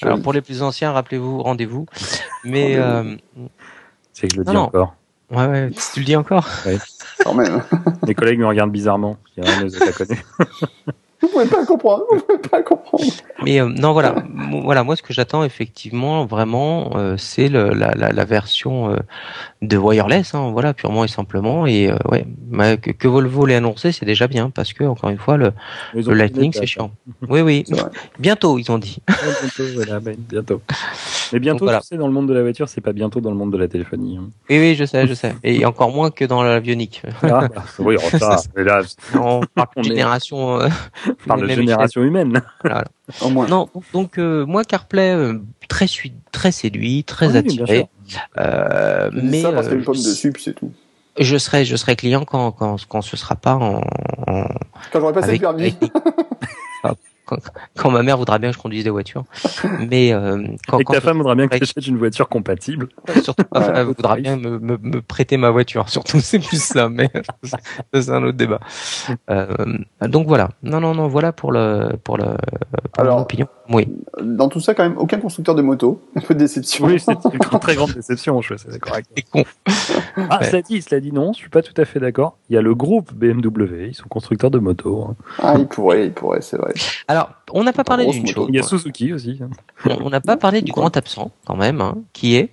Alors pour les plus anciens, rappelez-vous, rendez-vous. Mais c'est que je le dis encore. Ouais, ouais, tu le dis encore. Ouais. Quand même. Les collègues me regardent bizarrement. Il y a un la connaît. Vous pouvez pas comprendre. Vous pouvez pas comprendre. Mais euh, non, voilà, voilà. Moi, ce que j'attends effectivement, vraiment, euh, c'est la, la, la, version euh, de wireless. Hein, voilà, purement et simplement. Et ouais, que, que, Volvo l'ait annoncé, c'est déjà bien parce que encore une fois, le, le Lightning, c'est chiant. oui, oui. Bientôt, ils ont dit. bientôt, voilà, ben, bientôt. Mais bientôt, voilà. tu sais, dans le monde de la voiture, c'est pas bientôt dans le monde de la téléphonie. Hein. Oui, oui, je sais, je sais. Et encore moins que dans l'avionique. Ah, bah, oui, ça, mais là, on parle de génération. Euh, parle de génération humaine. Voilà. Au moins. Non, donc euh, moi CarPlay euh, très très séduit, très ah attiré. Euh, mais ça parce qu'il y a une pomme dessus, puis c'est tout. Je serai je serai client quand quand quand ce sera pas en, en quand j'aurai pas cette permis quand, ma mère voudra bien que je conduise des voitures. Mais euh, quand, et que ta femme voudra bien que j'achète une voiture compatible. Surtout, ma femme voudra bien me, me, me, prêter ma voiture. Surtout, c'est plus ça, mais c'est un autre débat. Euh, donc voilà. Non, non, non. Voilà pour le pour le pour Alors, opinion. Oui. Dans tout ça, quand même, aucun constructeur de moto. Un peu de déception. Oui, c'est une très grande déception. Je suis correct. C'est con. Ah, ouais. cela dit, cela dit non. Je suis pas tout à fait d'accord. Il y a le groupe BMW. Ils sont constructeurs de motos. Hein. Ah, ils pourraient, ils pourraient, c'est vrai. Alors, on n'a pas parlé d'une chose. Il y a Suzuki aussi. Hein. On n'a pas parlé du grand absent, quand même, hein, qui est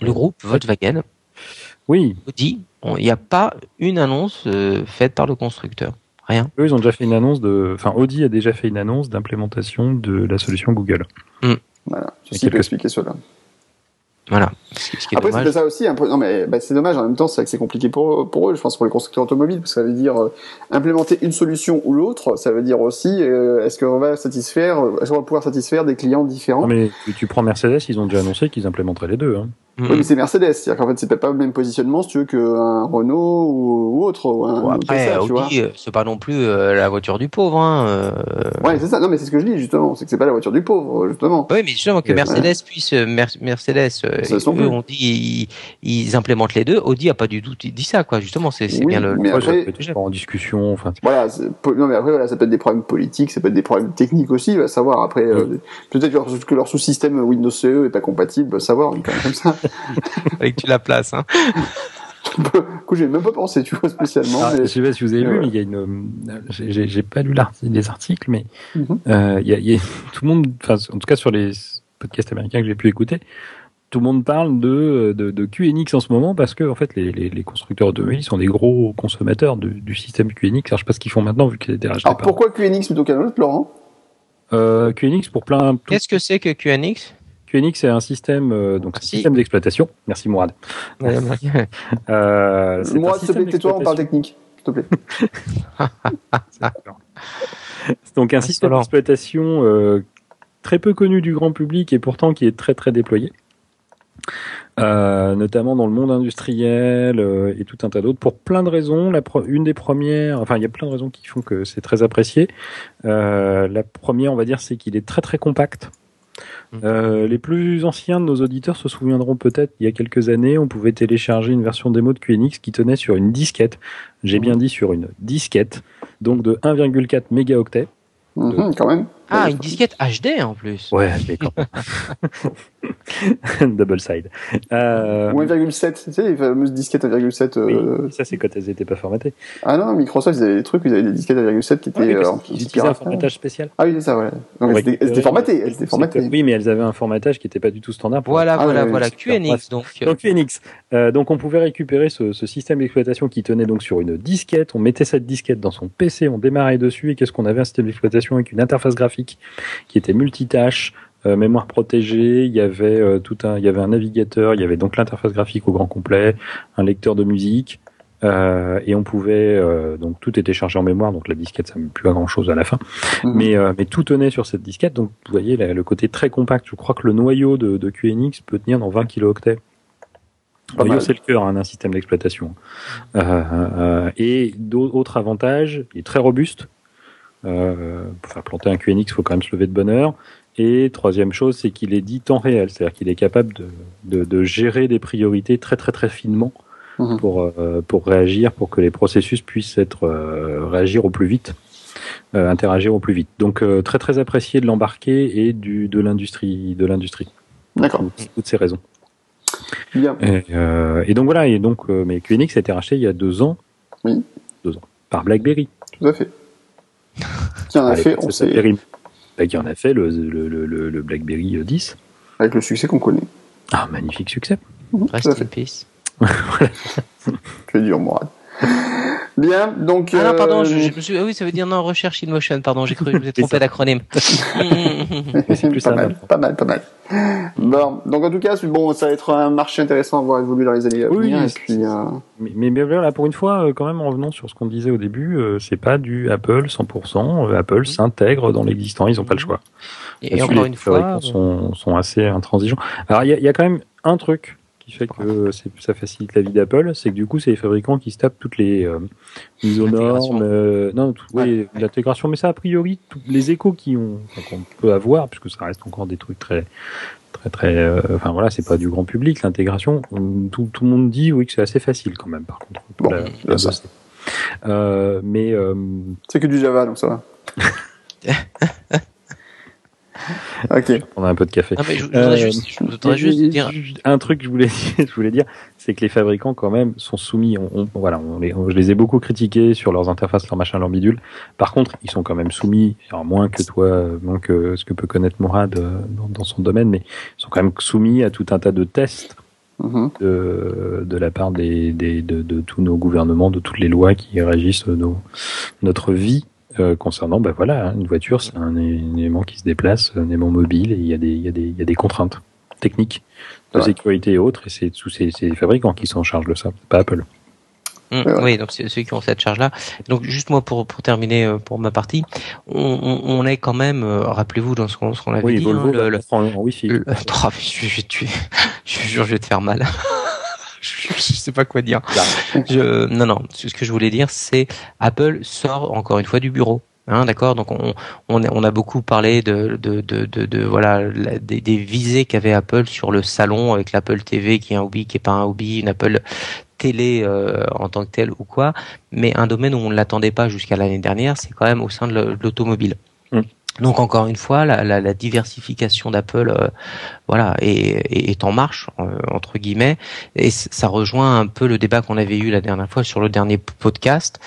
le groupe Volkswagen. Oui. Audi. Il n'y a pas une annonce euh, faite par le constructeur. Rien. Eux, ils ont déjà fait une annonce de. Enfin, Audi a déjà fait une annonce d'implémentation de la solution Google. Mm. Voilà. Ceci peut expliquer cela. Voilà. Après, c'est ça aussi. Un peu... Non, mais bah, c'est dommage. En même temps, c'est que c'est compliqué pour, pour eux, je pense, pour les constructeurs automobiles, parce que ça veut dire euh, implémenter une solution ou l'autre. Ça veut dire aussi, euh, est-ce qu'on va satisfaire, est-ce qu'on va pouvoir satisfaire des clients différents? Mais tu prends Mercedes, ils ont déjà annoncé qu'ils implémenteraient les deux. Hein. Oui, mais c'est Mercedes, c'est-à-dire qu'en fait, c'est peut-être pas le même positionnement si tu veux qu'un Renault ou, autre. Ou un, après, Audi, c'est pas non plus euh, la voiture du pauvre. Hein, euh... Ouais, c'est ça. Non, mais c'est ce que je dis justement, c'est que c'est pas la voiture du pauvre, justement. Oui, mais justement que Mercedes puisse, euh, Mercedes, euh, eux, on dit ils, ils, implémentent les deux. Audi a pas du tout dit ça, quoi. Justement, c'est bien le. Mais après, en discussion, enfin. Voilà, non, mais après, voilà, ça peut être des problèmes politiques, ça peut être des problèmes techniques aussi, va savoir. Après, peut-être que leur sous-système Windows CE est pas compatible, va savoir, comme ça. Avec tu la places, hein. coup, j'ai même pas pensé, tu vois, spécialement. Ah, Je sais pas si vous avez vu, mais il y a une, j'ai pas lu les articles, mais mhm. euh, il y, a, tout le monde, enfin, en tout cas sur les podcasts américains que j'ai pu écouter, tout le monde parle de, de, de, QNX en ce moment parce que en fait les, les, les constructeurs automobiles sont des gros consommateurs du système QNX. Alors je sais pas ce qu'ils font maintenant vu qu'ils étaient rachetés. Alors pourquoi QNX plutôt qu'un autre, Laurent? Euh, QNX pour plein. Qu'est-ce que c'est que QNX? QNX c'est un système euh, donc un système d'exploitation. Merci Mourad. euh, Mourad, s'il te plaît, tais-toi, on parle technique, s'il te plaît. donc un système d'exploitation euh, très peu connu du grand public et pourtant qui est très très déployé. Euh, notamment dans le monde industriel euh, et tout un tas d'autres, pour plein de raisons. La une des premières, enfin il y a plein de raisons qui font que c'est très apprécié. Euh, la première, on va dire, c'est qu'il est très très compact. Euh, les plus anciens de nos auditeurs se souviendront peut-être, il y a quelques années, on pouvait télécharger une version démo de QNX qui tenait sur une disquette. J'ai mmh. bien dit sur une disquette, donc de 1,4 mégaoctets. Mmh, quand même. Ah, une disquette HD en plus. Ouais, HD quand Double side. Euh... Ou 1,7, tu sais, les fameuses disquettes 1,7. Euh... Oui, ça c'est quand elles n'étaient pas formatées. Ah non, Microsoft, ils avaient des trucs, ils avaient des disquettes 1,7 qui étaient. Ouais, euh, ils utilisaient un formatage spécial. Ah oui, c'est ça, ouais. Donc, elles, étaient, elles formatées, elles étaient formatées. Oui, mais elles avaient un formatage qui n'était pas du tout standard. Voilà, ah, voilà, voilà, QNX donc. Donc QNX. Euh, donc on pouvait récupérer ce, ce système d'exploitation qui tenait donc sur une disquette. On mettait cette disquette dans son PC, on démarrait dessus et qu'est-ce qu'on avait? Un système d'exploitation avec une interface graphique qui était multitâche, euh, mémoire protégée, il y avait euh, tout un, il y avait un navigateur, il y avait donc l'interface graphique au grand complet, un lecteur de musique, euh, et on pouvait donc tout était chargé en mémoire, donc la disquette ça ne plus à grand chose à la fin, mhm. mais mais tout tenait sur cette disquette, donc vous voyez le côté très compact. Je crois que le noyau de, de QNX peut tenir dans 20 kilooctets. Noyau c'est le cœur hein, d'un système d'exploitation. et d'autres avantages, il est très robuste. Euh, pour faire planter un QNX, il faut quand même se lever de bonne heure. Et troisième chose, c'est qu'il est dit temps réel, c'est-à-dire qu'il est capable de, de, de, gérer des priorités très très très finement mhm. pour euh, pour réagir, pour que les processus puissent être euh, réagir au plus vite, euh, interagir au plus vite. Donc euh, très très apprécié de l'embarquer et du de l'industrie de l'industrie. D'accord. Toutes ces raisons. Bien. Et, et, donc voilà, et donc mais QNX a été racheté il y a deux ans. Oui. Deux ans par BlackBerry. Tout à fait. Qui en a fait On sait. Bah, qui en a fait le, le, le, le, BlackBerry 10. Avec le succès qu'on connaît. Ah, magnifique succès. Mmh, Rest in peace. Que dur, Mourad. Bien, donc. Ah non, pardon, je, euh, je me suis. Ah oui, ça veut dire non, recherche in motion, pardon, j'ai cru que je vous ai trompé d'acronyme. pas, mal, pas mal, pas mal. Bon, donc en tout cas, bon, ça va être un marché intéressant à voir évoluer dans les années à venir. Oui, et puis, euh... mais, mais, voilà, pour une fois, euh, quand même, en revenant sur ce qu'on disait au début, euh, c'est pas du Apple 100%. Apple s'intègre dans l'existant, ils ont pas le choix. Et, encore une fois, sont, sont assez intransigeants. Alors, il y a quand même un truc qui fait que ça facilite la vie d'Apple, c'est que du coup, c'est les fabricants qui se tapent toutes les euh, mises aux normes, euh, non, tout, l'intégration, mais ça a priori, tous les échos qui ont, qu'on peut avoir, puisque ça reste encore des trucs très, très, très, euh, enfin voilà, c'est pas du grand public, l'intégration, tout, tout le monde dit oui que c'est assez facile quand même, par contre. Bon, la, la euh, mais c'est que du Java, donc ça va. ok. On a un peu de café. Ah, je, voudrais juste, je voudrais juste dire un truc que je voulais, je voulais dire, c'est que les fabricants quand même sont soumis. On, voilà, on les, je les ai beaucoup critiqués sur leurs interfaces, leurs machins, leurs bidules. Par contre, ils sont quand même soumis, alors moins que toi, moins que ce que peut connaître Mourad euh, dans, dans son domaine, mais ils sont quand même soumis à tout un tas de tests. Mm-hmm. De, de, la part des, des de, de, tous nos gouvernements, de toutes les lois qui régissent nos, notre vie euh, concernant, ben voilà, hein, une voiture, c'est un, élément qui se déplace, un élément mobile, et il y a des, il y a des, il y a des contraintes. techniques de sécurité et autres, et c'est tous ces, fabricants qui sont en charge de ça, pas Apple. Mmh, oui, donc c'est ceux qui ont cette charge-là. Donc juste moi pour pour terminer euh, pour ma partie, on, on, est quand même, euh, rappelez-vous dans ce qu'on ce qu'on avait dit, Volvo, hein, le, le, en Wi-Fi. Le, oh, je, je jure, je vais te faire mal. je, sais pas quoi dire. Je, non, non. Ce que je voulais dire, c'est Apple sort encore une fois du bureau. Hein, d'accord? Donc on, on, on, a beaucoup parlé de, de, de, de, voilà des, des visées qu'avait Apple sur le salon avec l'Apple TV qui est un hobby, qui est pas un hobby, une Apple télé euh, en tant que telle ou quoi. Mais un domaine où on ne l'attendait pas jusqu'à l'année dernière, c'est quand même au sein de l'automobile. Donc encore une fois, la diversification d'Apple, euh, voilà, est, est, en marche euh, entre guillemets, et ça rejoint un peu le débat qu'on avait eu la dernière fois sur le dernier podcast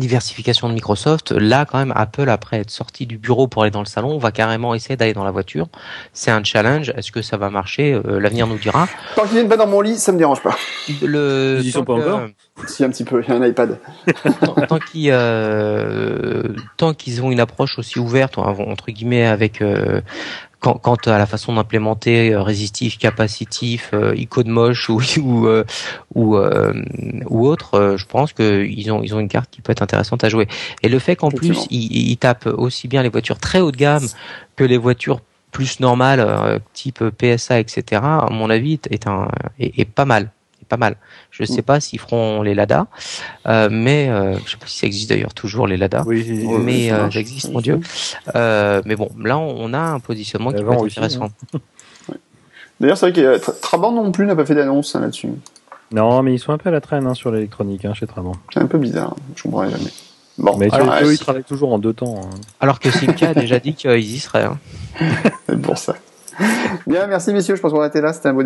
diversification de Microsoft, là quand même Apple après être sorti du bureau pour aller dans le salon, va carrément essayer d'aller dans la voiture. C'est un challenge. Est-ce que ça va marcher? Euh, L'avenir nous dira. Tant qu'ils viennent pas dans mon lit, ça me dérange pas. Le ils y sont pas encore? Si un petit peu, il y a un iPad. tant, qu'ils euh, tant qu'ils ont une approche aussi ouverte entre guillemets avec euh, quant, à la façon d'implémenter euh, résistif, capacitif, euh, icône moche ou ou euh, ou, ou autre, je pense qu'ils ont ils ont une carte qui peut être intéressante à jouer. Et le fait qu'en plus ils, ils tapent aussi bien les voitures très haut de gamme que les voitures plus normales, type PSA, etc. À mon avis, est un est pas mal pas mal. Je ne sais mm. pas s'ils feront les Lada, euh, mais euh, je sais pas si ça existe d'ailleurs toujours les Lada. Oui, mais euh, ça existe, mon Dieu. Euh, mais bon, là on a un positionnement qui peut être intéressant. Hein. D'ailleurs, c'est vrai que Trabant non plus n'a pas fait d'annonce hein, là-dessus. Non, mais ils sont un peu à la traîne hein, sur l'électronique chez Trabant. C'est un peu bizarre, je comprends jamais. Bon, mais eux, ils travaillent toujours en deux temps. Alors que Simca a déjà dit qu'ils y seraient. c'est pour ça. Bien, merci messieurs. Je pense qu'on va arrêter là. C'était un beau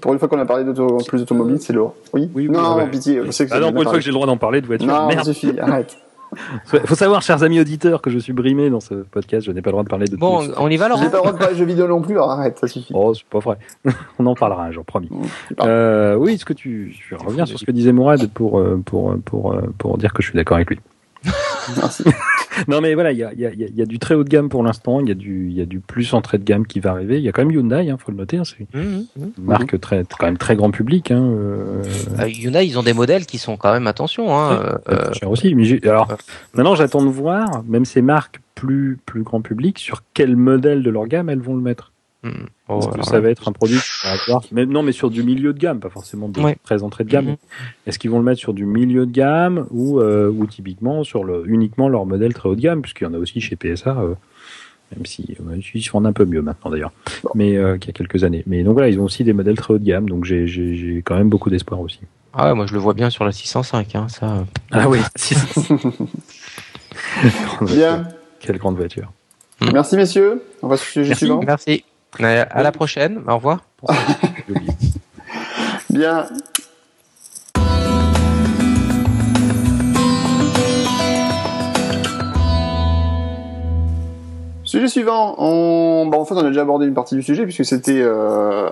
Pour une fois qu'on a parlé d'auto... plus d'automobile, c'est lourd. Oui. Oui. non, pitié. Je sais que ah non, pour une fois que j'ai le droit d'en parler de voiture. Non, Merde. suffit. Arrête. Faut savoir, chers amis auditeurs, que je suis brimé dans ce podcast. Je n'ai pas le droit de parler de. Bon, on y va, Laurent. J'ai pas le droit de parler de jeux vidéo non plus. Alors arrête, ça suffit. Oh, c'est pas vrai. on en parlera un jour, promis. Euh, oui, ce que tu, je reviens sur ce que disait Mourad pour euh, pour pour pour, pour dire que je suis d'accord avec lui? non mais voilà, il y a, y, a, y a, du très haut de gamme pour l'instant, il y a du il y a du plus entrée de gamme qui va arriver. Il y a quand même Hyundai, hein, faut le noter, hein, c'est mmh, mmh, une marque très quand même très grand public. Hein, euh... euh Hyundai, ils ont des modèles qui sont quand même attention. Hein, euh, cher aussi. Mais alors maintenant, j'attends de voir, même ces marques plus plus grand public, sur quel modèle de leur gamme elles vont le mettre. Mmh. Est-ce que ça va être un produit mais, Non, mais sur du milieu de gamme, pas forcément de très entrée de gamme. Mhm. Est-ce qu'ils vont le mettre sur du milieu de gamme ou, euh, ou typiquement sur le, uniquement leur modèle très haut de gamme, puisqu'il y en a aussi chez PSA, euh, même si euh, ils se vendent un peu mieux maintenant d'ailleurs, mais euh, qu'il y a quelques années. Mais donc voilà, ils ont aussi des modèles très haut de gamme, donc j'ai quand même beaucoup d'espoir aussi. Ah ouais, moi je le vois bien sur la 605, hein, ça. Ah oui. bien. Quelle grande voiture. Merci messieurs. On va sur le sujet suivant. Merci. À la prochaine. Au revoir. Bien. Sujet suivant. On... Bah, en fait, on a déjà abordé une partie du sujet puisque c'était, euh...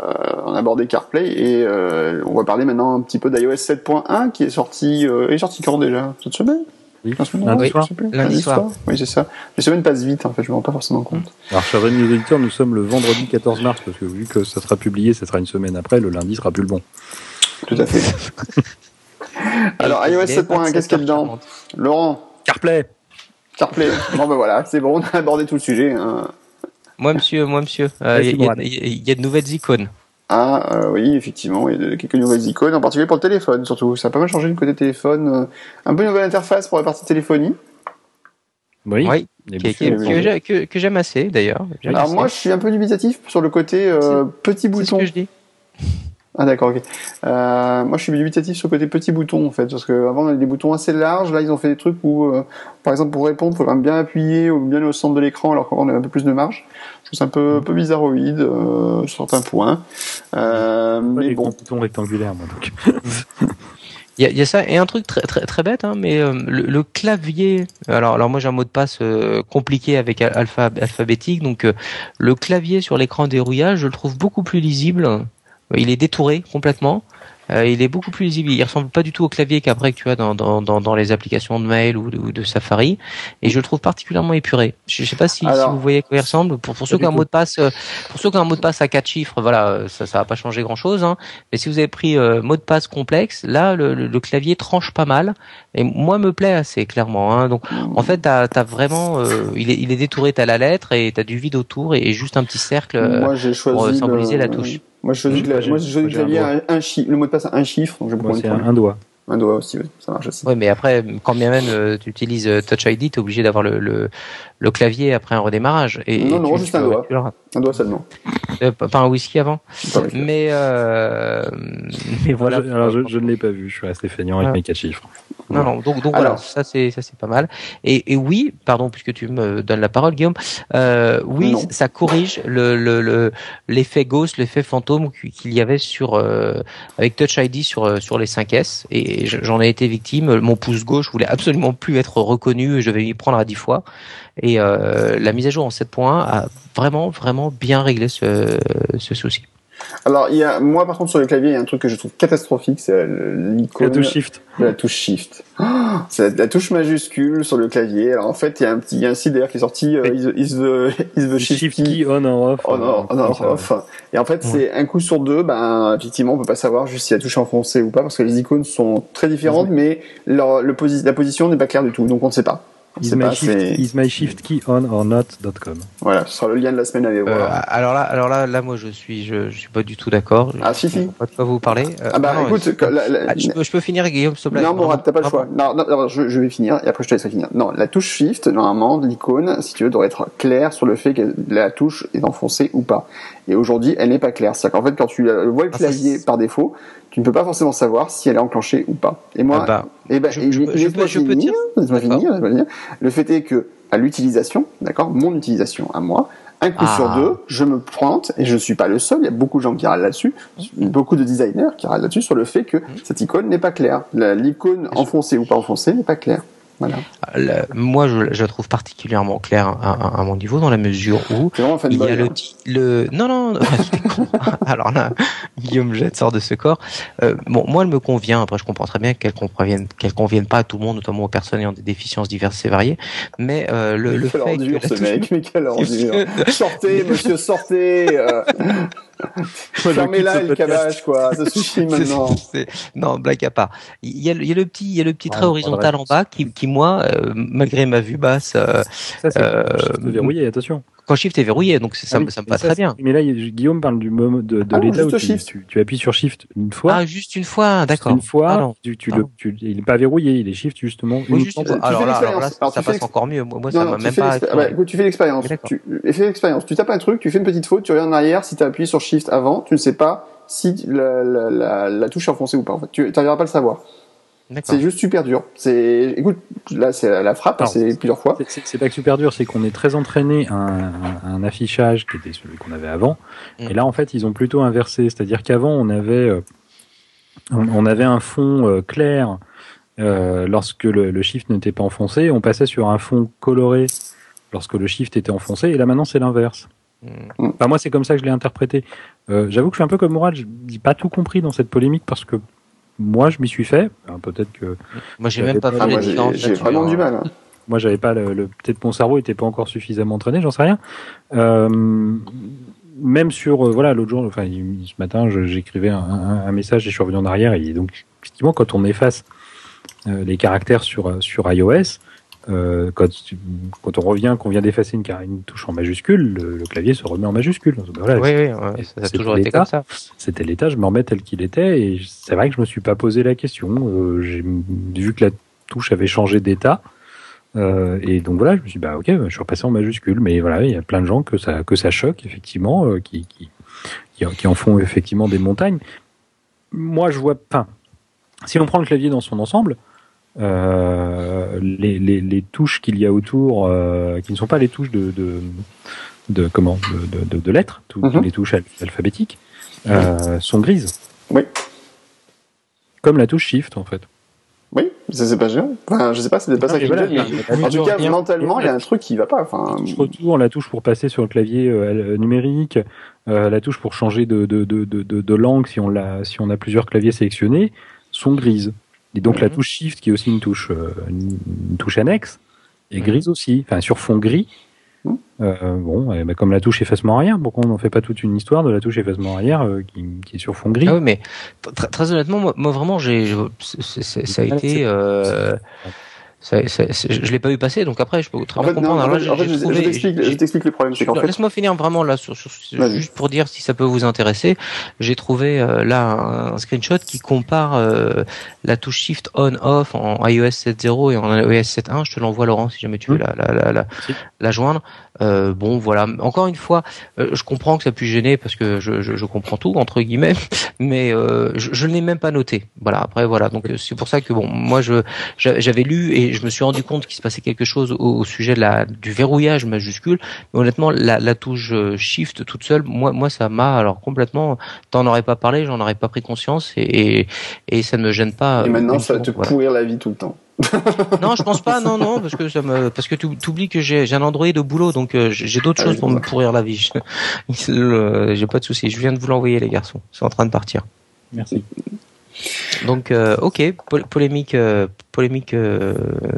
on a abordé CarPlay et euh... on va parler maintenant un petit peu d'iOS 7.1 qui est sorti, euh... est sorti quand déjà cette semaine? Oui. Lundi, soir. Lundi soir. Oui, c'est ça. Les semaines passent vite, en fait, je me rends pas forcément compte. Alors, chers amis auditeurs, nous sommes le vendredi 14 mars, parce que vu que ça sera publié, ça sera une semaine après, le lundi sera plus le bon. Tout à fait. Alors, iOS 7.1, qu'est-ce qu'il y a dedans Laurent CarPlay CarPlay. bon, ben voilà, c'est bon, on a abordé tout le sujet. Hein. Moi, monsieur, moi, monsieur, euh, il y, y, a de nouvelles icônes. Ah euh, oui, effectivement, il y a quelques nouvelles icônes, en particulier pour le téléphone surtout. Ça a pas mal changé du côté téléphone. Euh, un peu une nouvelle interface pour la partie téléphonie. Oui, oui. que, que, j'aime assez d'ailleurs. Alors moi, je suis un peu dubitatif sur le côté euh, petit bouton. C'est ce que je dis. Ah d'accord, ok. Euh, moi je suis dubitatif sur le côté petit bouton en fait, parce qu'avant on avait des boutons assez larges, là ils ont fait des trucs où, euh, par exemple pour répondre, il faut quand même bien appuyer ou bien au centre de l'écran, alors qu'avant on avait un peu plus de marge. Je trouve ça un peu, un peu bizarroïde euh, sur certains points. Euh, mais bon. Bouton rectangulaire, moi donc. Il y, a, y a, ça et un truc très très, très bête, hein, mais euh, le, clavier. Alors alors moi j'ai un mot de passe euh, compliqué avec alpha, alphabétique, donc le clavier sur l'écran dérouillage, je le trouve beaucoup plus lisible il est détouré complètement. Euh, il est beaucoup plus lisible. Il ressemble pas du tout au clavier qu'après que tu as dans, dans, dans, dans, les applications de mail ou de, de, Safari. Et je le trouve particulièrement épuré. Je, sais pas si, si, vous voyez à quoi il ressemble. Pour, pour ceux qui ont un mot de passe, euh, pour ceux qui ont un mot de passe à quatre chiffres, voilà, ça, ça va pas changer grand chose. Hein. Mais si vous avez pris euh, mot de passe complexe, là, le, le, clavier tranche pas mal. Et moi, me plaît assez clairement. Hein. Donc, en fait, t'as as vraiment, il est, il est détouré, t'as la lettre et t'as du vide autour et, juste un petit cercle moi, choisi pour symboliser la touche. Moi, je choisis, moi, le clavier un, un chiffre, le mot de passe un chiffre, donc je un, un doigt. Un doigt aussi, oui, ça marche aussi. Oui, mais après, quand bien même euh, tu utilises euh, Touch ID, tu es obligé d'avoir le, le, le, clavier après un redémarrage. Et, non, non, juste un doigt. Un doigt seulement. Euh, pas un whisky avant. Mais, euh, mais voilà. alors, je, je ne l'ai pas vu, je suis resté feignant avec mes quatre chiffres. Non, non, donc, donc voilà, ça c'est ça c'est pas mal. Et, et, oui, pardon, puisque tu me donnes la parole, Guillaume, euh, oui, ça corrige le le l'effet ghost, l'effet fantôme qu'il y avait sur euh, avec Touch ID sur euh, sur les 5S. Et j'en ai été victime. Mon pouce gauche voulait absolument plus être reconnu. Je vais y prendre à 10 fois. Et euh, la mise à jour en 7.1 a vraiment vraiment bien réglé ce ce souci. Alors, il y a, moi, par contre, sur le clavier, il y a un truc que je trouve catastrophique, c'est l'icône. La touche Shift. La touche Shift. Oh, c'est la touche majuscule sur le clavier. Alors, en fait, il y a un petit, il y a un site d'ailleurs qui est sorti, euh, is, the, is the shift, key on or off. On, or, on or off. Et en fait, c'est un coup sur deux, ben, effectivement, on peut pas savoir juste si la touche est enfoncée ou pas, parce que les icônes sont très différentes, mais leur, le la position n'est pas claire du tout, donc on ne sait pas. Is my, shift, is my, shift, key on or not.com. Voilà, ce sera le lien de la semaine à aller voir. Euh, alors là, alors là, là, moi, je suis, je, je suis pas du tout d'accord. Ah si si. Pas de quoi vous parler. Euh, ah bah écoute, ah, je, peux, je, peux, finir, Guillaume, s'il te plaît. Non, Mourad, t'as pas le choix. Non, non, je, je, vais finir et après je te laisserai finir. Non, la touche Shift, normalement, l'icône, si tu veux, doit être claire sur le fait que la touche est enfoncée ou pas. Et aujourd'hui, elle n'est pas claire. C'est-à-dire qu'en fait, quand tu vois le ah, clavier par défaut, tu ne peux pas forcément savoir si elle est enclenchée ou pas. Et moi, ah bah, eh ben, je, je, je, peux, je, finir, finir, Le fait est que à l'utilisation, d'accord, mon utilisation à moi, un coup sur ah. deux, je me pointe, et je ne suis pas le seul, il y a beaucoup de gens qui râlent là-dessus, beaucoup de designers qui râlent là-dessus sur le fait que mmh. cette icône n'est pas claire. L'icône enfoncée ou pas enfoncée n'est pas claire. Voilà. moi, je, je, la trouve particulièrement claire à, à, mon niveau dans la mesure où il y a le, hein. le, non non, alors là, Guillaume Jette sort de ce corps. Euh, bon, moi, elle me convient. Après, je comprends très bien qu'elle convienne, qu'elle convienne pas à tout le monde, notamment aux personnes ayant des déficiences diverses et variées. Mais euh, le, le fait ordure, que ce mec, mais quelle ordure Sortez, monsieur, sortez. Euh... Fermez là le cabage, quoi. Ça suffit maintenant. Non, blague à part. Il y a, il y a le petit, il y a le petit trait horizontal en bas qui, qui moi, euh, malgré ma vue basse, euh, ça c'est euh, verrouillé. Attention quand Shift est verrouillé, donc ça, ah ça me va très bien. Mais là, Guillaume parle du moment de, de ah l'état où tu, tu, tu, appuies sur Shift une fois. Ah, juste une fois, d'accord. Une fois, tu, tu, le, tu, il est pas verrouillé, il est Shift justement. Une juste, fois. Alors, là, alors là, ça passe encore mieux. Moi, non, ça m'a même pas. Ah bah, tu fais l'expérience. Tu fais l'expérience. Tu tapes un truc, tu fais une petite faute, tu reviens en arrière. Si tu as appuyé sur Shift avant, tu ne sais pas si la, la, la, la touche est enfoncée ou pas. En fait, tu n'arriveras pas à le savoir. C'est juste super dur. C'est, écoute, là c'est la frappe, c'est plusieurs fois. C'est pas que super dur, c'est qu'on est très entraîné à un, un, affichage qui était celui qu'on avait avant. Mm. Et là en fait ils ont plutôt inversé, c'est-à-dire qu'avant on avait euh, on, avait un fond euh, clair euh, lorsque le, le shift n'était pas enfoncé, on passait sur un fond coloré lorsque le shift était enfoncé, et là maintenant c'est l'inverse. Mm. Enfin, moi c'est comme ça que je l'ai interprété. J'avoue que je suis un peu comme Mourad, j'ai pas tout compris dans cette polémique parce que moi, je m'y suis fait. Peut-être que. Moi, j'ai même pas fait ah, J'ai vraiment du mal. Hein. Moi, j'avais pas le, peut-être mon cerveau était pas encore suffisamment entraîné, j'en sais rien. Euh, même sur euh, voilà l'autre jour, enfin ce matin, j'écrivais un, un, message et je suis revenu en arrière et donc effectivement quand on efface euh, les caractères sur sur iOS, euh, quand, quand on revient, qu'on vient d'effacer une, une, touche en majuscule, le, clavier se remet en majuscule. Voilà, oui, oui, ça a toujours été comme ça. C'était l'état, je me remets tel qu'il était, et c'est vrai que je me suis pas posé la question. Euh, J'ai vu que la touche avait changé d'état, euh, et donc voilà, je me suis dit, bah ok, je suis repassé en majuscule, mais voilà, il y a plein de gens que ça, que ça choque, effectivement, qui, qui, qui, qui, en font effectivement des montagnes. Moi, je vois, enfin, si on prend le clavier dans son ensemble, euh, les, les, les, touches qu'il y a autour, euh, qui ne sont pas les touches de, de, de comment, de, de, de lettres, toutes mhm. les touches alphabétiques, euh, sont grises. Oui. Comme la touche Shift en fait. Oui, ça c'est pas géant. Enfin, je sais pas, c'est pas ça qui voilà, mais en tout cas, mentalement, il y a un truc qui va pas. Enfin, retour, la touche pour passer sur le clavier euh, numérique, euh, la touche pour changer de, de, de, de, de langue si on, a, si on a plusieurs claviers sélectionnés, sont grises. Et donc la mhm. touche Shift, qui est aussi une touche, euh, une, touche annexe, est grise aussi, enfin sur fond gris. Mhm. Euh, bon, bah, comme la touche effacement arrière, pourquoi on n'en fait pas toute une histoire de la touche effacement arrière euh, qui, qui, est sur fond gris ah oui, mais très, honnêtement, moi, moi vraiment, j'ai, ça a été. Euh, ça, ça, je l'ai pas vu passer, donc après je peux très bien comprendre. en fait, je, t'explique le problème. fait... Laisse-moi finir vraiment là, sur, sur, juste pour dire si ça peut vous intéresser. J'ai trouvé euh, là un, screenshot qui compare euh, la touche Shift On/Off en iOS 7.0 et en iOS 7.1. Je te l'envoie Laurent si jamais tu veux mmh. la, la, la, la, joindre. Euh, bon, voilà. Encore une fois, je comprends que ça puisse gêner parce que je, je, je comprends tout entre guillemets, mais je, je ne l'ai même pas noté. Voilà. Après, voilà. Donc c'est pour ça que bon, moi, je j'avais lu et je me suis rendu compte qu'il se passait quelque chose au, sujet de la du verrouillage majuscule. Mais honnêtement, la, la touche Shift toute seule, moi, moi, ça m'a alors complètement. T'en aurais pas parlé, j'en aurais pas pris conscience et, et, et ça ne me gêne pas. Et maintenant, ça va te pourrir la vie tout le temps. non, je pense pas. Non, non, parce que ça me, parce que tu oublies que j'ai, un Android au boulot, donc euh, j'ai d'autres ah choses pour me pourrir la vie. j'ai pas de souci. Je viens de vous l'envoyer, les garçons. C'est en train de partir. Merci. Donc, euh, ok, polémique, euh, polémique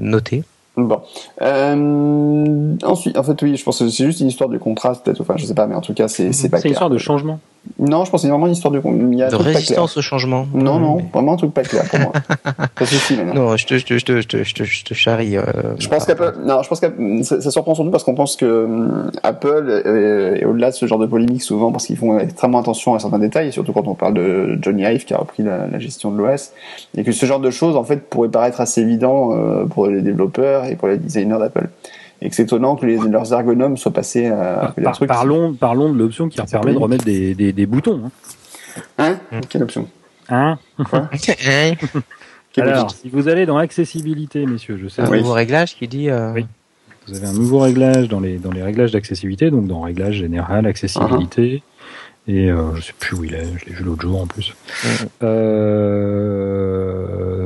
notée. Bon. Euh, ensuite, en fait, oui, je pense que c'est juste une histoire de contraste, peut-être. Enfin, je sais pas, mais en tout cas, c'est c'est pas. C'est une histoire de changement. Non, je pense que c'est vraiment une histoire de. Il y a de résistance au changement. Non, non, vraiment un truc pas clair pour moi. maintenant. Non, je te, je te, je te, je te, je te, charrie. Euh, je pense qu'Apple, non, je pense que ça, ça, surprend surtout parce qu'on pense que euh, Apple est, au-delà de ce genre de polémique souvent parce qu'ils font extrêmement attention à certains détails, surtout quand on parle de Johnny Ive qui a repris la, la gestion de l'OS, et que ce genre de choses en fait pourrait paraître assez évident euh, pour les développeurs et pour les designers d'Apple et que c'est étonnant que les, leurs ergonomes soient passés à Par, trucs. Parlons, parlons de l'option qui permet de remettre des, des, des boutons. Hein, hein Quelle option Hein Alors, si vous allez dans accessibilité, messieurs, je sais. Un nouveau réglage qui dit. Euh... Oui. Vous avez un nouveau réglage dans les dans les réglages d'accessibilité, donc dans réglage général, accessibilité. Uh-huh. Et euh, je sais plus où il est, je l'ai vu l'autre jour en plus. Euh, tout,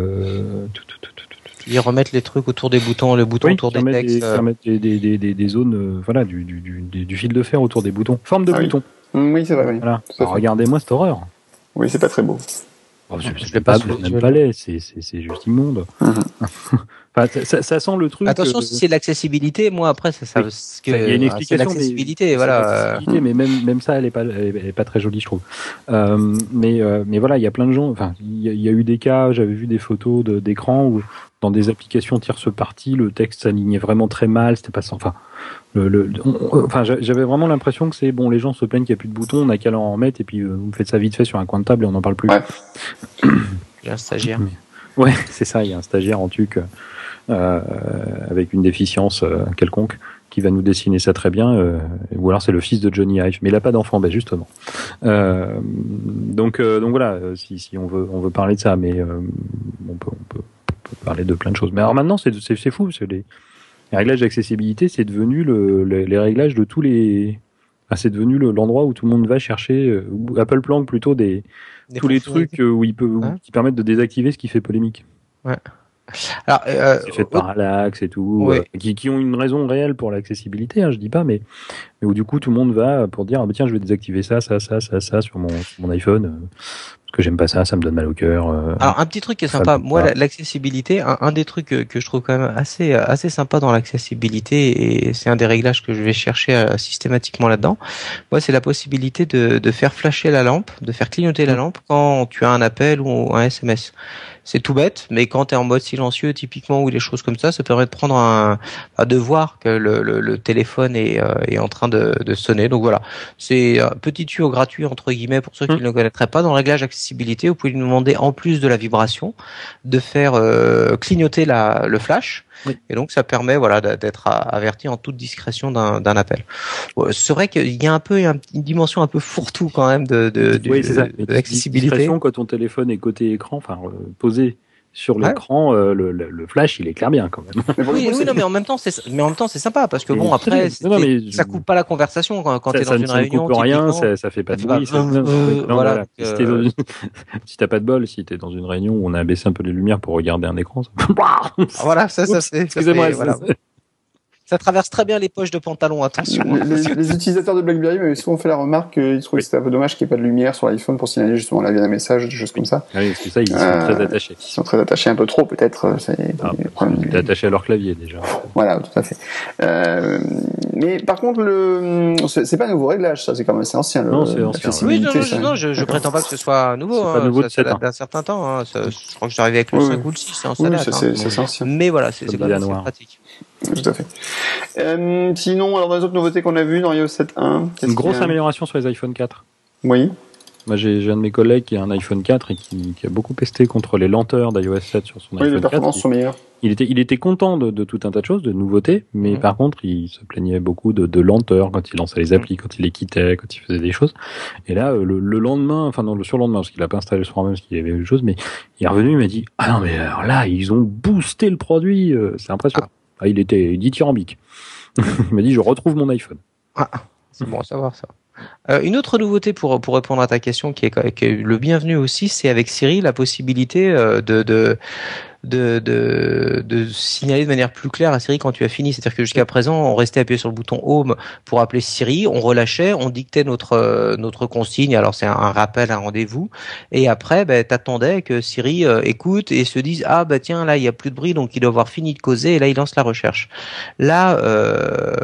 ils remettent les trucs autour des boutons, le bouton autour des textes. Des, remettent des, des, des, des, zones, euh, voilà, du, du, du, du, fil de fer autour des boutons. Forme de ah bouton. Oui, c'est vrai. Oui. Voilà. Regardez-moi cette horreur. Oui, c'est pas très beau. Oh, je pas, même pas laid, c'est juste immonde. Mhm. enfin, ça, ça, sent le truc. Attention, si c'est l'accessibilité, moi après, ça, ça, il y a une explication. L'accessibilité, voilà. Mais même, même ça, elle est pas, elle est pas très jolie, je trouve. Euh, mais, euh, mais voilà, il y a plein de gens. Enfin, il y, y, a eu des cas. J'avais vu des photos d'écran où dans des applications tierce partie, le texte s'alignait vraiment très mal. C'était pas sans. Enfin, le, enfin, j'avais vraiment l'impression que c'est bon. Les gens se plaignent qu'il n'y a plus de boutons, on a qu'à en remettre et puis euh, vous faites ça vite fait sur un coin de table et on n'en parle plus. Ouais. Il y a un stagiaire. Ouais, c'est ça. Il y a un stagiaire en tuc euh, avec une déficience euh, quelconque qui va nous dessiner ça très bien, euh, ou alors c'est le fils de Johnny Ive, mais il a pas d'enfant, ben justement. Euh, donc, donc voilà, si, si on veut on veut parler de ça, mais on peut, on peut parler de plein de choses. Mais alors maintenant, c'est fou, c'est les, les, réglages d'accessibilité, c'est devenu le, les, réglages de tous les. c'est devenu l'endroit où tout le monde va chercher, euh, Apple planque plutôt des, tous les trucs euh, où il peut, qui permettent de désactiver ce qui fait polémique. Ouais. Alors, euh, c'est fait par et tout, euh, qui, qui, ont une raison réelle pour l'accessibilité, hein, je dis pas, mais, mais où du coup tout le monde va pour dire ah, bah, tiens je vais désactiver ça, ça, ça, ça, ça sur mon, mon iPhone que j'aime pas ça, ça me donne mal au cœur. Euh, Alors un petit truc qui est sympa, moi l'accessibilité, un, des trucs que, je trouve quand même assez assez sympa dans l'accessibilité et c'est un des réglages que je vais chercher euh, systématiquement là-dedans. Moi c'est la possibilité de, de faire flasher la lampe, de faire clignoter la mmh. lampe quand tu as un appel ou un SMS c'est tout bête, mais quand tu es en mode silencieux, typiquement, ou des choses comme ça, ça permet de prendre un, de voir que le, le, téléphone est, euh, est en train de, de, sonner. Donc voilà, c'est un petit tuyau gratuit entre guillemets pour ceux qui mmh. ne le connaîtraient pas. Dans le réglage accessibilité, vous pouvez lui demander en plus de la vibration de faire euh, clignoter la, le flash et donc ça permet voilà d'être averti en toute discrétion d'un appel. C'est vrai qu'il y a un peu une dimension un peu fourre-tout quand même de, de, oui, de, l'accessibilité. quand ton téléphone est côté écran, enfin euh, posé sur l'écran, euh, le, le, flash, il éclaire bien quand même. oui, oui, non, mais en même temps, c'est, mais en même temps, c'est sympa parce que bon, après, non, mais ça coupe pas la conversation quand, quand t'es dans une réunion. Ça coupe rien, ça, ça fait pas de bruit. Euh, voilà. Euh, si t'as pas de bol, si t'es dans une réunion où on a baissé un peu les lumières pour regarder un écran, ça... voilà, ça, ça, c'est. Excusez-moi. Voilà. Ça traverse très bien les poches de pantalon, attention. Les, utilisateurs de BlackBerry m'avaient souvent fait la remarque qu'ils trouvaient que c'était un peu dommage qu'il n'y ait pas de lumière sur l'iPhone pour signaler justement la vie d'un message, des choses comme ça. Ah oui, parce que ça, ils sont euh, très attachés. Ils sont très attachés, un peu trop peut-être. Euh, c'est ah, attachés à leur clavier déjà. Voilà, tout à fait. Euh, mais par contre, le c'est pas un nouveau réglage, ça, c'est quand même assez ancien. Le, non, c'est ancien. Oui, non, non, non, je, je prétends pas que ce soit nouveau. Hein, pas nouveau ça, ça date d'un certain temps. Hein. Ça, je crois que arrivé avec le oui, 5 ou le 6. Hein, ça oui, c'est hein. ancien. Mais voilà, c'est quand même pratique. Tout à fait. Euh, sinon, alors dans les autres nouveautés qu'on a vues dans iOS 7.1, une grosse amélioration sur les iPhone 4. Oui. Moi, j'ai un de mes collègues qui a un iPhone 4 et qui, qui a beaucoup pesté contre les lenteurs d'iOS 7 sur son oui, iPhone 4. les performances sont meilleures. Il était, il était content de, de, tout un tas de choses, de nouveautés, mais mmh. par contre, il se plaignait beaucoup de, de lenteur quand il lançait les applis, quand il les quittait, quand il faisait des choses. Et là, le, le lendemain, enfin non, le surlendemain, parce qu'il a pas installé sur même, parce qu'il y avait des choses, mais il est revenu, il m'a dit, ah non, mais alors là, ils ont boosté le produit, euh, c'est impressionnant. Ah. Ah, il était dithyrambique. il m'a dit je retrouve mon iPhone. Ah, c'est bon à savoir ça. Euh, une autre nouveauté pour répondre à ta question qui est, le bienvenu aussi, c'est avec Siri la possibilité euh, de de, de, de, signaler de manière plus claire à Siri quand tu as fini. C'est-à-dire que jusqu'à présent, on restait appuyé sur le bouton Home pour appeler Siri, on relâchait, on dictait notre euh, notre consigne. Alors c'est un, rappel, un rendez-vous, et après, ben, t'attendais que Siri euh, écoute et se dise ah bah tiens là il y a plus de bruit donc il doit avoir fini de causer et là il lance la recherche. Là euh,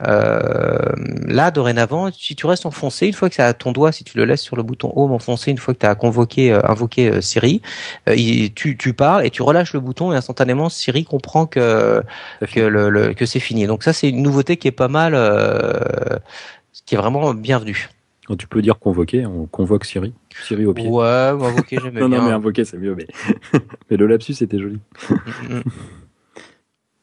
là, dorénavant, si tu restes enfoncé, une fois que ça a ton doigt, si tu le laisses sur le bouton Home enfoncé, une fois que tu as convoqué, euh, invoqué euh, Siri, tu, tu parles et tu relâches le bouton et instantanément Siri comprend que que, le, que c'est fini. Donc ça, c'est une nouveauté qui est pas mal, qui est vraiment bienvenue. tu peux dire convoquer, on convoque Siri. Siri au pied. Ouais, invoquer, j'aime bien. Non, mais invoquer, c'est mieux, mais, mais le lapsus était joli. Mm, mm, mm.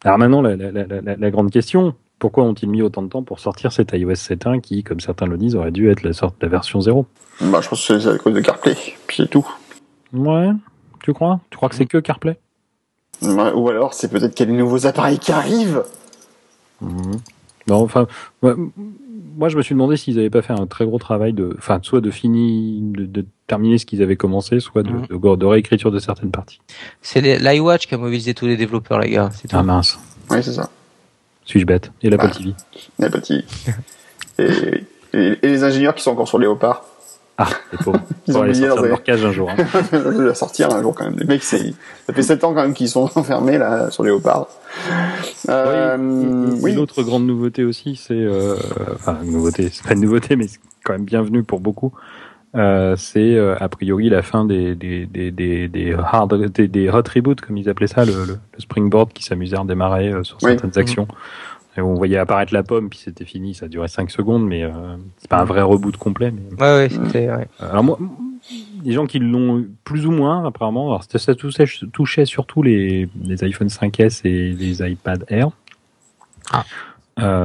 Alors maintenant, la, la, la, la grande question, pourquoi ont-ils mis autant de temps pour sortir cet iOS 7.1 qui, comme certains le disent, aurait dû être la sorte de la version 0 Bah, je pense que c'est à cause de CarPlay, puis c'est tout. Ouais, tu crois? Tu crois que c'est que CarPlay? Ou alors c'est peut-être qu'il y a des nouveaux appareils qui arrivent mmh. Non, enfin, moi je me suis demandé s'ils n'avaient pas fait un très gros travail de, enfin, soit de finir, de, terminer ce qu'ils avaient commencé, soit de, mmh. de, réécriture de certaines parties. C'est l'iWatch qui a mobilisé tous les développeurs, les gars. Ah mince. Oui, c'est ça. Suis-je bête Et l'Apple bah, TV. L'Apple TV. et, et, les ingénieurs qui sont encore sur Léopard. Ah, les pauvres. Ils ont oublié leur cage un jour. Hein. sortir un jour quand même. Les mecs, ça fait 7 ans quand même qu'ils sont enfermés là sur Léopard. Euh, oui, Une autre grande nouveauté aussi, c'est, euh, enfin, nouveauté, c'est pas une nouveauté, mais c'est quand même bienvenu pour beaucoup. Euh, c'est euh, a priori la fin des des des des, des hard des, des, hot reboots comme ils appelaient ça, le, le, springboard qui s'amusait à redémarrer euh, sur certaines actions. Et on voyait apparaître la pomme puis c'était fini, ça durait 5 secondes, mais c'est pas un vrai reboot complet. Mais... Ouais, ouais, c'était. Ouais. alors moi, les gens qui l'ont plus ou moins apparemment, alors ça touchait, touchait surtout les les iPhone 5s et les iPad Air. Ah.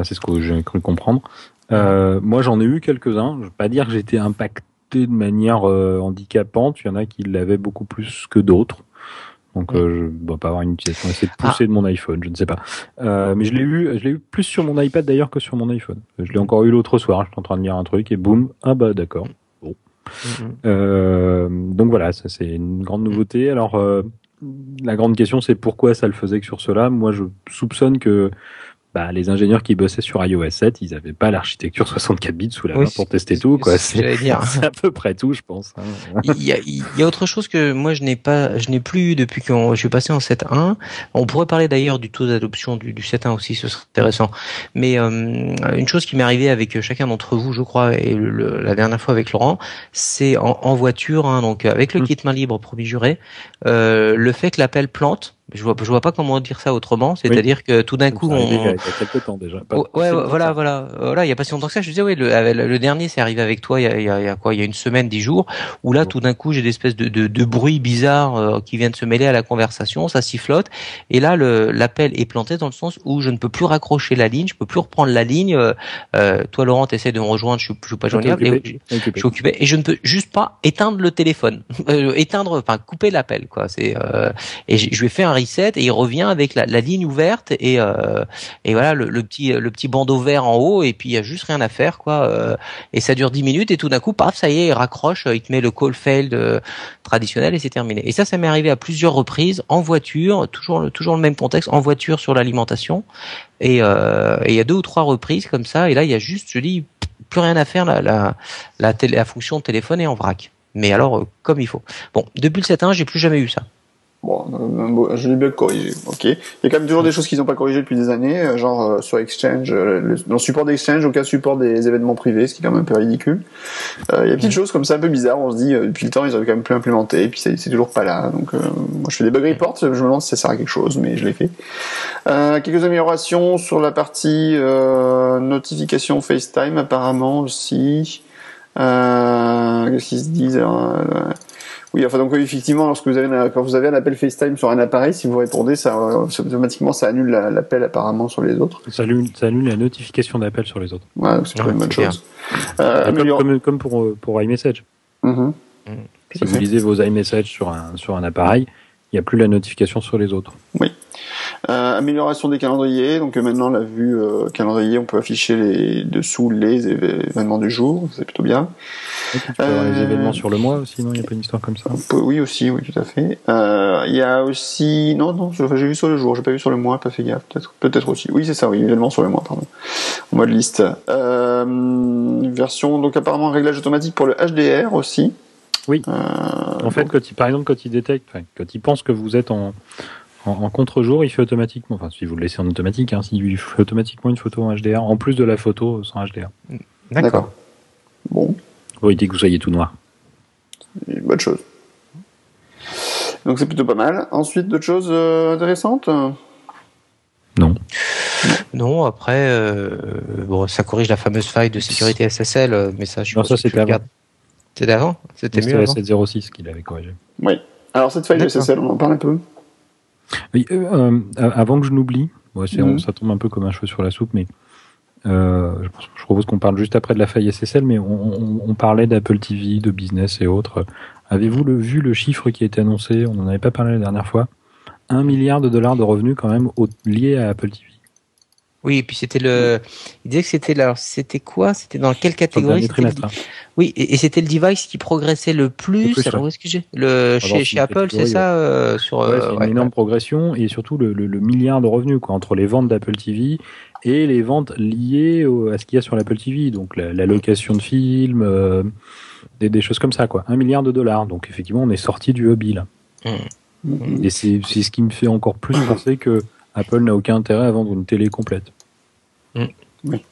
c'est ce que j'ai cru comprendre. Euh, moi, j'en ai eu quelques-uns. Je vais pas dire que j'étais impacté de manière euh, handicapante. Il y en a qui l'avaient beaucoup plus que d'autres. Donc euh, je ne dois pas avoir une utilisation assez poussée ah. de mon iPhone, je ne sais pas. Euh, mais je l'ai eu, je l'ai eu plus sur mon iPad d'ailleurs que sur mon iPhone. Je l'ai encore eu l'autre soir. J'étais en train de lire un truc et boum, ah bah d'accord. Bon. Mm-hmm. donc voilà, ça c'est une grande nouveauté. Alors la grande question c'est pourquoi ça le faisait que sur cela? Moi je soupçonne que bah, les ingénieurs qui bossaient sur iOS 7, ils n'avaient pas l'architecture 64 bits sous la main pour tester tout. Quoi. C'est, à peu près tout, je pense. Hein. il, y a, il y a autre chose que moi je n'ai pas, je n'ai plus eu depuis que je suis passé en 7.1. On pourrait parler d'ailleurs du taux d'adoption du, du 7.1 aussi, ce serait intéressant. Mais euh, une chose qui m'est arrivée avec chacun d'entre vous, je crois, et le, la dernière fois avec Laurent, c'est en, en voiture, hein, donc avec le mmh. kit main libre promis juré, euh, le fait que l'appel plante je vois, je vois pas comment dire ça autrement. C'est-à-dire que tout d'un coup, on... il y a quelques temps déjà. ouais, voilà, voilà, voilà. Il y a pas si longtemps que ça. Je disais, oui, le, le dernier, c'est arrivé avec toi. Il y, a, il y a, quoi Il y a une semaine, dix jours, où là, tout d'un coup, j'ai des espèces de, de, de bruits bizarres euh, qui viennent se mêler à la conversation. Ça sifflote, et là, l'appel est planté dans le sens où je ne peux plus raccrocher la ligne, je peux plus reprendre la ligne. Euh, euh toi, Laurent, essaies de me rejoindre, je, je suis pas joignable, je, suis occupé, et je ne peux juste pas éteindre le téléphone, euh, éteindre, enfin couper l'appel, quoi. C'est et je lui ai fait un reset et il revient avec la, ligne ouverte et euh, voilà le, le, petit le bandeau vert en haut et puis il y a juste rien à faire quoi euh, et ça dure 10 minutes et tout d'un coup paf ça y est il raccroche il te met le call failed euh, traditionnel et c'est terminé. Et ça ça m'est arrivé à plusieurs reprises en voiture toujours toujours le même contexte en voiture sur l'alimentation et il y a deux ou trois reprises comme ça et là il y a juste je dis plus rien à faire la fonction de téléphone est en vrac. Mais alors comme il faut. Bon depuis le 7.1 j'ai plus jamais eu ça Bon, je l'ai bien corrigé. Ok. Il y a quand même toujours des choses qu'ils n'ont pas corrigées depuis des années, euh, genre euh, sur Exchange, euh, le, dans le support d'Exchange, aucun support des événements privés, ce qui est quand même un peu ridicule. il y a des petites choses comme ça un peu bizarres. On se dit depuis le temps ils avaient quand même plus implémenté, et puis c'est toujours pas là. Donc moi je fais des bug reports, je me demande si ça sert à quelque chose, mais je l'ai fait. quelques améliorations sur la partie notification FaceTime apparemment aussi. Qu'est-ce qu'ils se disent oui, enfin donc effectivement, lorsque vous avez un, quand vous avez un appel FaceTime sur un appareil, si vous répondez, ça automatiquement ça annule l'appel apparemment sur les autres. Ça annule, ça annule la notification d'appel sur les autres. Ouais, c'est une bonne chose. Euh, comme, comme, pour pour iMessage. Mm-hmm. Si vous lisez vos iMessage sur un sur un appareil, il n'y a plus la notification sur les autres. Oui. Euh, amélioration des calendriers. Donc maintenant, la vue euh, calendrier, on peut afficher les dessous les événements du jour. C'est plutôt bien. tu peux avoir les euh, événements sur le mois aussi, non? Il n'y a pas une histoire comme ça? Oui, aussi, oui, tout à fait. Il y a aussi... Non, non, j'ai vu sur le jour, j'ai pas vu sur le mois, pas fait gaffe. Peut-être peut-être aussi. Oui, c'est ça, oui, événements sur le mois, pardon. En mode liste. version, donc apparemment, réglage automatique pour le HDR aussi. Oui. En fait, quand il, par exemple, quand il détecte, quand il pense que vous êtes en, en, contre-jour, il fait automatiquement, enfin si vous le laissez en automatique, hein, il fait automatiquement une photo en HDR, en plus de la photo sans HDR. D'accord. Bon. Pour éviter que vous soyez tout noir. Une bonne chose. Donc c'est plutôt pas mal. Ensuite, d'autres choses euh, intéressantes? Non. Non, après, euh, bon, ça corrige la fameuse faille de sécurité SSL, euh, mais ça, je pense ça c'était avant. C'était avant C'était mieux C'était 706 qu'il avait corrigé. Oui. Alors cette faille de SSL, on en parle un peu oui, euh, euh, avant que je n'oublie, mhm. ça tombe un peu comme un cheveu sur la soupe, mais euh, je, propose qu'on parle juste après de la faille SSL, mais on, parlait d'Apple TV, de business et autres. Avez-vous le, vu le chiffre qui a été annoncé? On n'en avait pas parlé la dernière fois. Un milliard de dollars de revenus quand même liés à Apple TV. Oui, et puis c'était le. Il disait que c'était alors c'était quoi? C'était dans quelle catégorie? hein. Oui, et, c'était le device qui progressait le plus? alors est-ce que j'ai? Le chez, chez Apple, c'est ça euh, sur. Ouais, c'est une euh, énorme progression et surtout le, le, milliard de revenus quoi entre les ventes d'Apple TV et les ventes liées à ce qu'il y a sur l'Apple TV, donc la, location de films, euh, des, des, choses comme ça quoi. Un milliard de dollars. Donc effectivement, on est sorti du hobby là. Mmh. Et c'est ce qui me fait encore plus penser que Apple n'a aucun intérêt à vendre une télé complète. Mm. Oui.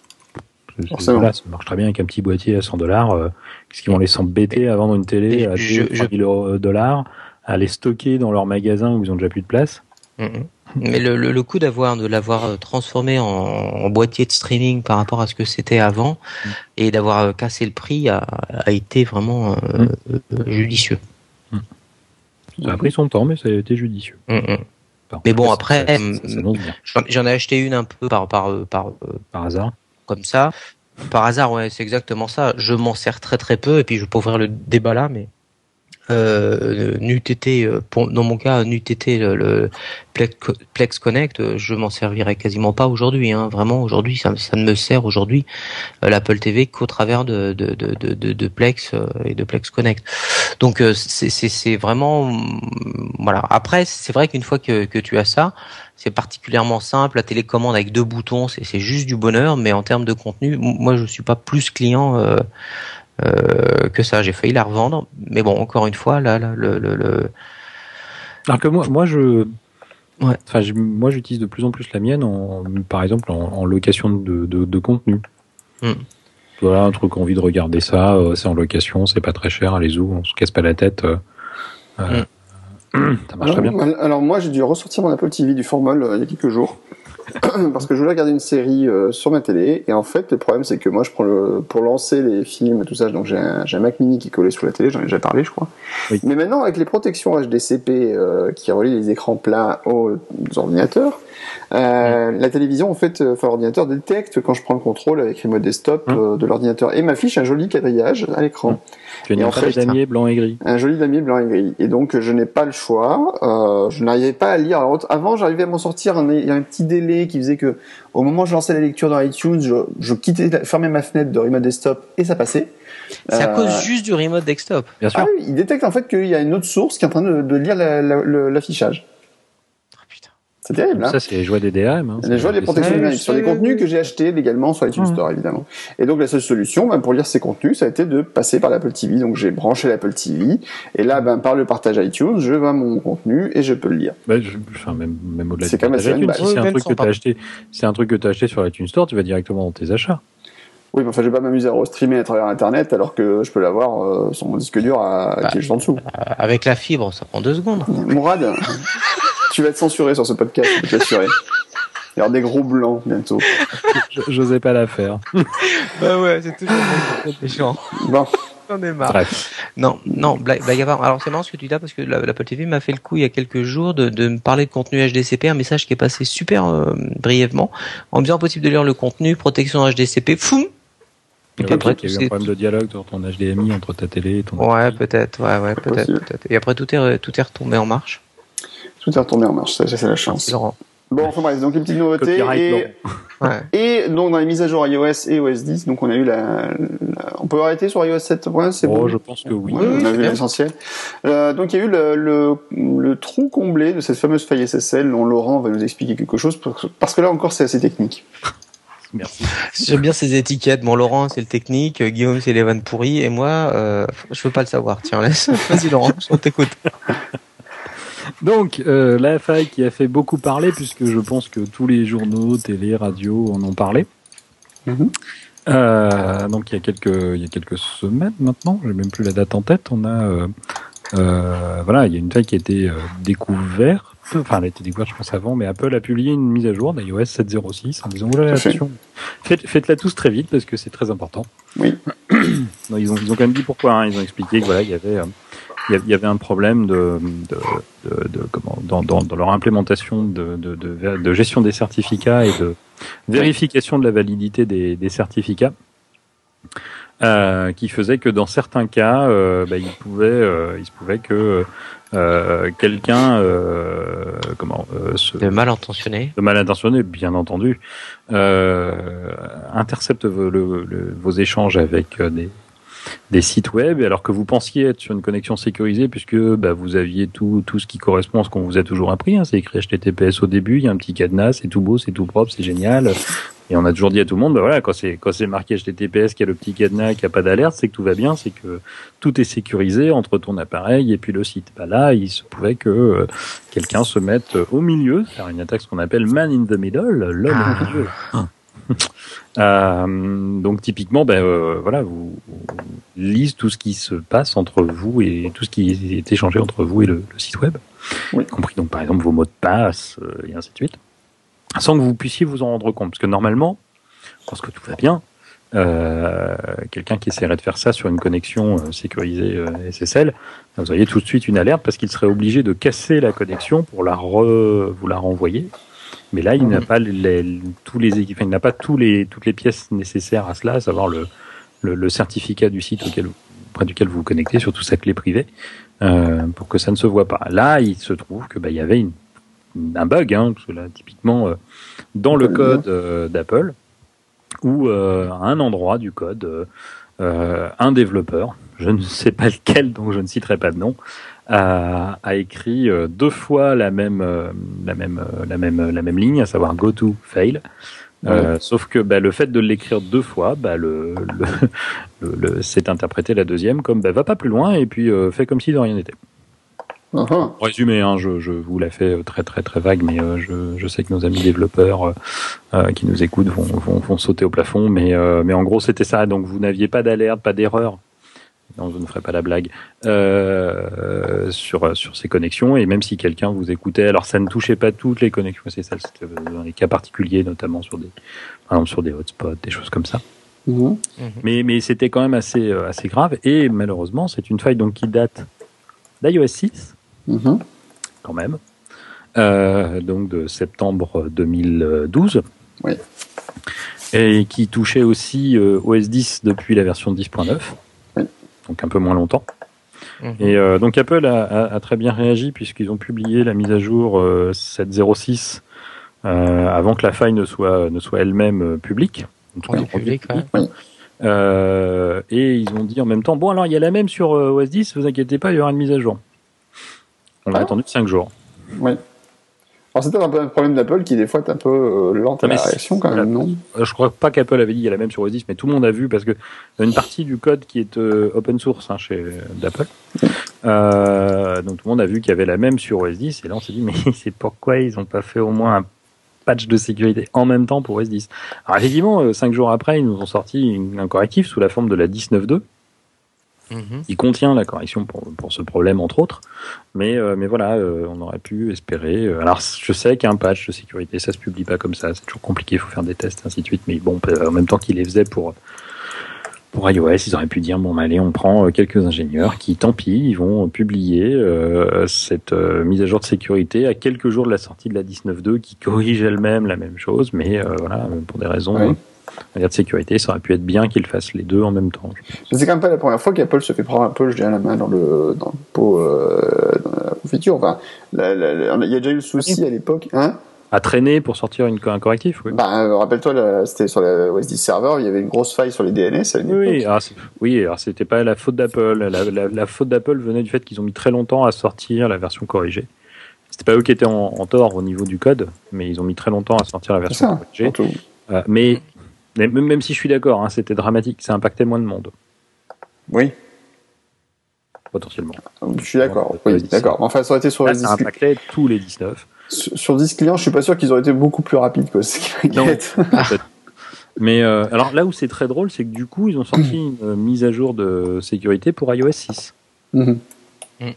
ça marche très bien avec un petit boîtier à 100 dollars. Euh, qu'est-ce qu'ils vont les s'embêter à vendre une télé à 2 dollars, à les stocker dans leur magasin où ils ont déjà plus de place mm, mm. Mais le, le, coup d'avoir de l'avoir euh, transformé en, boîtier de streaming par rapport à ce que c'était avant et d'avoir euh, cassé le prix a, a été vraiment judicieux. Ça a pris son temps, mais ça a été judicieux. Mais bon, après, j'en ai acheté une un peu par par par par hasard. Comme ça, par hasard, ouais, c'est exactement ça. Je m'en sers très très peu, et puis je peux ouvrir le débat là, mais euh, n'eût été, euh, dans mon cas, n'eût été le, le, Plex Connect, euh, je m'en servirais quasiment pas aujourd'hui. Hein. Vraiment, aujourd'hui, ça, ça, ne me sert aujourd'hui euh, l'Apple TV qu'au travers de, de, de, de, de Plex et de Plex Connect. Donc, c'est vraiment, voilà. Après, c'est vrai qu'une fois que, que tu as ça, c'est particulièrement simple. La télécommande avec deux boutons, c'est juste du bonheur. Mais en termes de contenu, moi, je suis pas plus client. Euh, euh, que ça. J'ai failli la revendre, mais bon, encore une fois, là, le, le, Alors que moi, moi je, ouais. enfin, moi, j'utilise de plus en plus la mienne, en, par exemple, en, location de, de, contenu. Hmm. Voilà, un truc, envie de regarder ça, euh, c'est en location, c'est pas très cher, allez-y, on se casse pas la tête. Euh, hmm. ça marche très bien. Alors moi, j'ai dû ressortir mon Apple TV du formol il y a quelques jours. parce que je voulais regarder une série euh, sur ma télé et en fait le problème c'est que moi je prends le pour lancer les films et tout ça donc j'ai un, un, Mac Mini qui est collé sous la télé j'en ai déjà parlé je crois oui. mais maintenant avec les protections HDCP euh, qui relient les écrans plats aux ordinateurs euh, la télévision, en fait, enfin, l'ordinateur détecte quand je prends le contrôle avec remote desktop euh, de l'ordinateur et m'affiche un joli quadrillage à l'écran. Tu as en fait, damier blanc et gris. Un joli damier blanc et gris. Et donc, je n'ai pas le choix. Euh, je n'arrivais pas à lire. Alors, avant, j'arrivais à m'en sortir. Il y a un petit délai qui faisait que, au moment où je lançais la lecture dans iTunes, je, je quittais, fermais ma fenêtre de remote desktop et ça passait. C'est à cause juste du remote desktop. Bien sûr. Ah oui, il détecte en fait qu'il y a une autre source qui est en train de, de lire l'affichage. C'est terrible. Hein ça, c'est les joies des DRM. Hein. Les joies des protections numériques sur des contenus que j'ai achetés légalement sur iTunes Store, évidemment. Et donc, la seule solution, ben, pour lire ces contenus, ça a été de passer par l'Apple TV. Donc, j'ai branché l'Apple TV. Et là, ben, par le partage iTunes, je vois mon contenu et je peux le lire. Bah, je, enfin, même, même au-delà C'est quand même assez iTunes, si c'est un truc que t'as acheté, c'est un truc que t'as acheté sur iTunes Store, tu vas directement dans tes achats. Oui, mais enfin, je vais pas m'amuser à restreamer à travers Internet alors que je peux l'avoir euh, sur mon disque dur à, bah, qui est juste en dessous. Avec la fibre, ça prend deux secondes. Mourad, tu vas être censuré sur ce podcast, je peux t'assurer. Il y aura des gros blancs bientôt. J'osais pas la faire. bah ouais, c'est toujours méchant. Bon. J'en ai marre. Bref. Non, non, blague, blague à part. Alors c'est marrant ce que tu dis là parce que l'Apple TV m'a fait le coup il y a quelques jours de, de me parler de contenu HDCP, un message qui est passé super euh, brièvement en me disant possible de lire le contenu, protection HDCP, foum, et puis après, il y a eu un problème de dialogue sur ton HDMI entre ta télé et ton. Ouais, peut-être, ouais, ouais, peut-être. Et après, tout est, tout est retombé en marche. Tout est retombé en marche, ça, c'est la chance. Laurent. Bon, enfin bref, donc une petite nouveauté. Et, ouais. et donc dans les mises à jour iOS et OS 10, donc on a eu la, la on peut arrêter sur iOS 7 ouais, c'est oh, bon. je pense que oui. oui on a vu l'essentiel. Euh, donc il y a eu le, le, le, trou comblé de cette fameuse faille SSL dont Laurent va nous expliquer quelque chose parce que là encore c'est assez technique. Merci. J'aime bien ces étiquettes. Bon, Laurent, c'est le technique, Guillaume, c'est les vannes pourries, et moi, euh, je veux pas le savoir. Tiens, laisse. Vas-y, Laurent, on t'écoute. Donc, euh, la faille qui a fait beaucoup parler, puisque je pense que tous les journaux, télé, radio en ont parlé. Mm -hmm. euh, donc, il y a quelques, il y a quelques semaines maintenant, j'ai même plus la date en tête, on a, euh, euh, voilà, il y a une faille qui a été découverte. Enfin, elle a été découverte, je pense, avant, mais Apple a publié une mise à jour d'iOS 7.06 en disant, oula, attention, faites, faites-la tous très vite parce que c'est très important. Oui. non, ils ont, ils ont quand même dit pourquoi, hein. ils ont expliqué que voilà, il y avait, il y avait un problème de, de, de, de comment, dans, dans, dans, leur implémentation de, de, de, de, gestion des certificats et de vérification de la validité des, des certificats. Euh, qui faisait que dans certains cas, euh, bah, il pouvait, euh, il se pouvait que euh, quelqu'un, euh, comment, se, de mal intentionné, de mal intentionné, bien entendu, intercepte vos, le, le, vos échanges avec des des sites web, alors que vous pensiez être sur une connexion sécurisée, puisque bah, vous aviez tout, tout ce qui correspond à ce qu'on vous a toujours appris. Hein. C'est écrit HTTPS au début, il y a un petit cadenas, c'est tout beau, c'est tout propre, c'est génial. Et on a toujours dit à tout le monde, bah voilà, quand c'est quand c'est marqué HTTPS, qu'il y a le petit cadenas, qu'il n'y a pas d'alerte, c'est que tout va bien, c'est que tout est sécurisé entre ton appareil et puis le site. Bah là, il se pouvait que euh, quelqu'un se mette au milieu, faire une attaque ce qu'on appelle man in the middle, l'homme Ah. au milieu. Euh, donc typiquement, ben euh, voilà, vous, vous lisez tout ce qui se passe entre vous et tout ce qui est échangé entre vous et le, le site web, oui. y compris donc par exemple vos mots de passe euh, et ainsi de suite, sans que vous puissiez vous en rendre compte, parce que normalement, lorsque tout va bien, quelqu'un qui essaierait de faire ça sur une connexion sécurisée SSL, vous auriez tout de suite une alerte parce qu'il serait obligé de casser la connexion pour la re, vous la renvoyer. Mais là, il n'a pas les, tous les, enfin, il n'a pas tous les, toutes les pièces nécessaires à cela, à savoir le, le, le certificat du site auquel, auprès duquel vous vous connectez, surtout sa clé privée, euh, pour que ça ne se voit pas. Là, il se trouve que bah, il y avait une, un bug, hein, parce que là, typiquement, euh, dans le code euh, d'Apple, ou à un endroit du code, un développeur, je ne sais pas lequel, donc je ne citerai pas de nom, a, a écrit euh, deux fois la même, euh, la même, euh, la même, la même ligne, à savoir go to fail. Ouais. sauf que bah, le fait de l'écrire deux fois, bah, le, le, le, le c'est interprété la deuxième comme bah, va pas plus loin et puis fait comme si de rien n'était. Uh -huh. Résumé, hein, je, je vous la fais très très très vague, mais euh, je, je sais que nos amis développeurs euh, qui nous écoutent vont, vont, vont sauter au plafond, mais, euh, mais en gros c'était ça. Donc vous n'aviez pas d'alerte, pas d'erreur non, je ne ferai pas la blague, euh, sur, sur ces connexions. Et même si quelqu'un vous écoutait, alors ça ne touchait pas toutes les connexions, c'est ça, c'était dans les cas particuliers, notamment sur des, par exemple sur des hotspots, des choses comme ça. Mhm. Mais, mais c'était quand même assez, euh, assez grave. Et malheureusement, c'est une faille donc qui date d'iOS 6, mhm. quand même, euh, donc de septembre 2012. Oui. Et qui touchait aussi euh, OS 10 depuis la version 10.9 donc un peu moins longtemps. Mhm. Et euh, donc Apple a, très bien réagi puisqu'ils ont publié la mise à jour 7.06 euh, euh, avant que la faille ne soit ne soit elle-même publique. et ils ont dit en même temps bon alors il y a la même sur OS 10, vous inquiétez pas, il y aura une mise à jour. On a ah. attendu 5 jours. Oui. Alors c'est peut-être un peu un problème d'Apple qui des fois est un peu euh, lente à la réaction quand même, non? Je crois pas qu'Apple avait dit qu'il y a la même sur OS 10, mais tout le monde a vu parce que une partie du code qui est euh, open source hein, chez d'Apple, euh, donc tout le monde a vu qu'il y avait la même sur OS 10 et là on s'est dit mais c'est pourquoi ils ont pas fait au moins un patch de sécurité en même temps pour OS 10. Alors effectivement, cinq jours après, ils nous ont sorti un correctif sous la forme de la 19.2 Mhm. Il contient la correction pour, pour, ce problème, entre autres. Mais, euh, mais voilà, euh, on aurait pu espérer. Euh, alors, je sais qu'un patch de sécurité, ça se publie pas comme ça. C'est toujours compliqué, il faut faire des tests, ainsi de suite. Mais bon, en même temps qu'ils les faisaient pour, pour iOS, ils auraient pu dire bon, allez, on prend quelques ingénieurs qui, tant pis, ils vont publier cette mise à jour de sécurité à quelques jours de la sortie de la 19.2 qui corrige elle-même la même chose, mais voilà, pour des raisons de sécurité, ça aurait pu être bien qu'ils fassent les deux en même temps. C'est quand même pas la première fois qu'Apple se fait prendre un peu, je dirais, la main dans le, dans le pot, euh, dans la confiture. Enfin, il y a déjà eu le souci à l'époque, hein à traîner pour sortir une, un correctif. Oui. Bah, euh, rappelle-toi, c'était sur la OS 10 serveur, il y avait une grosse faille sur les DNS à oui, alors oui, alors c'était pas la faute d'Apple. La, la, faute d'Apple venait du fait qu'ils ont mis très longtemps à sortir la version corrigée. C'était pas eux qui étaient en, tort au niveau du code, mais ils ont mis très longtemps à sortir la version corrigée. Euh, mais même, même si je suis d'accord, hein, c'était dramatique, ça impactait moins de monde. Oui. Potentiellement. Je suis d'accord. Oui, d'accord. Enfin, ça aurait été sur Là, les ça impactait tous les 19. Sur, 10 clients, je suis pas sûr qu'ils auraient été beaucoup plus rapides ce Mais euh, alors là où c'est très drôle, c'est que du coup, ils ont sorti une mise à jour de sécurité pour iOS 6. Mhm. Mm.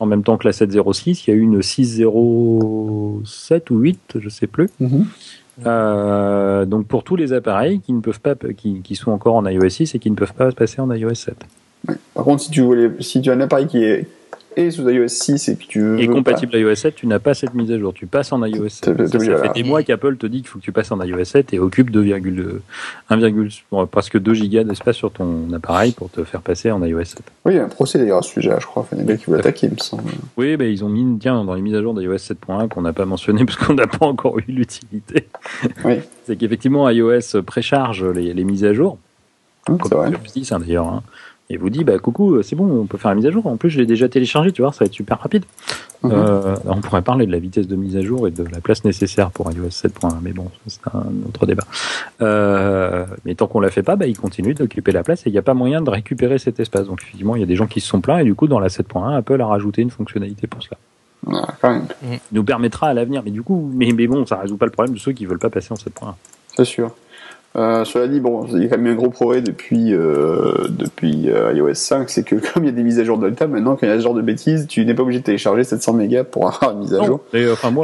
En même temps que la 7.06, il y a eu une 6.07 ou 8, je sais plus. Euh, donc pour tous les appareils qui ne peuvent pas, qui, qui, sont encore en iOS 6 et qui ne peuvent pas passer en iOS 7. Par contre, si tu voulais, si tu as un appareil qui est et sous iOS 6 et que tu veux et compatible iOS 7, tu n'as pas cette mise à jour. Tu passes en iOS 7. Ça, fait des mois qu'Apple te dit qu'il faut que tu passes en iOS 7 et occupe 2,1, presque 2 gigas d'espace sur ton appareil pour te faire passer en iOS 7. Oui, il y a un procès d'ailleurs à ce sujet, je crois. Enfin, des gars qui veulent attaquer, il me semble. Oui, ils ont mis, tiens, dans les mises à jour d'iOS 7.1 qu'on n'a pas mentionné parce qu'on n'a pas encore eu l'utilité. Oui. C'est qu'effectivement, iOS précharge les, les mises à jour. Hum, c'est vrai. Hein, d'ailleurs. Hein et vous dit bah coucou c'est bon on peut faire la mise à jour. En plus je l'ai déjà téléchargé tu vois ça va être super rapide. Mhm. euh, on pourrait parler de la vitesse de mise à jour et de la place nécessaire pour iOS 7.1 mais bon c'est un autre débat. Euh, mais tant qu'on la fait pas bah il continue d'occuper la place et il n'y a pas moyen de récupérer cet espace. Donc effectivement il y a des gens qui se sont plaints et du coup dans la 7.1 Apple a rajouté une fonctionnalité pour cela. Ah, quand même. nous permettra à l'avenir. Mais du coup mais, mais bon ça résout pas le problème de ceux qui veulent pas passer en 7.1 c'est sûr euh, cela dit, bon, il y a quand même un gros progrès depuis euh, depuis euh, iOS 5, c'est que comme il y a des mises à jour Delta, maintenant quand il y a ce genre de bêtises, tu n'es pas obligé de télécharger 700 mégas pour avoir une mise à jour.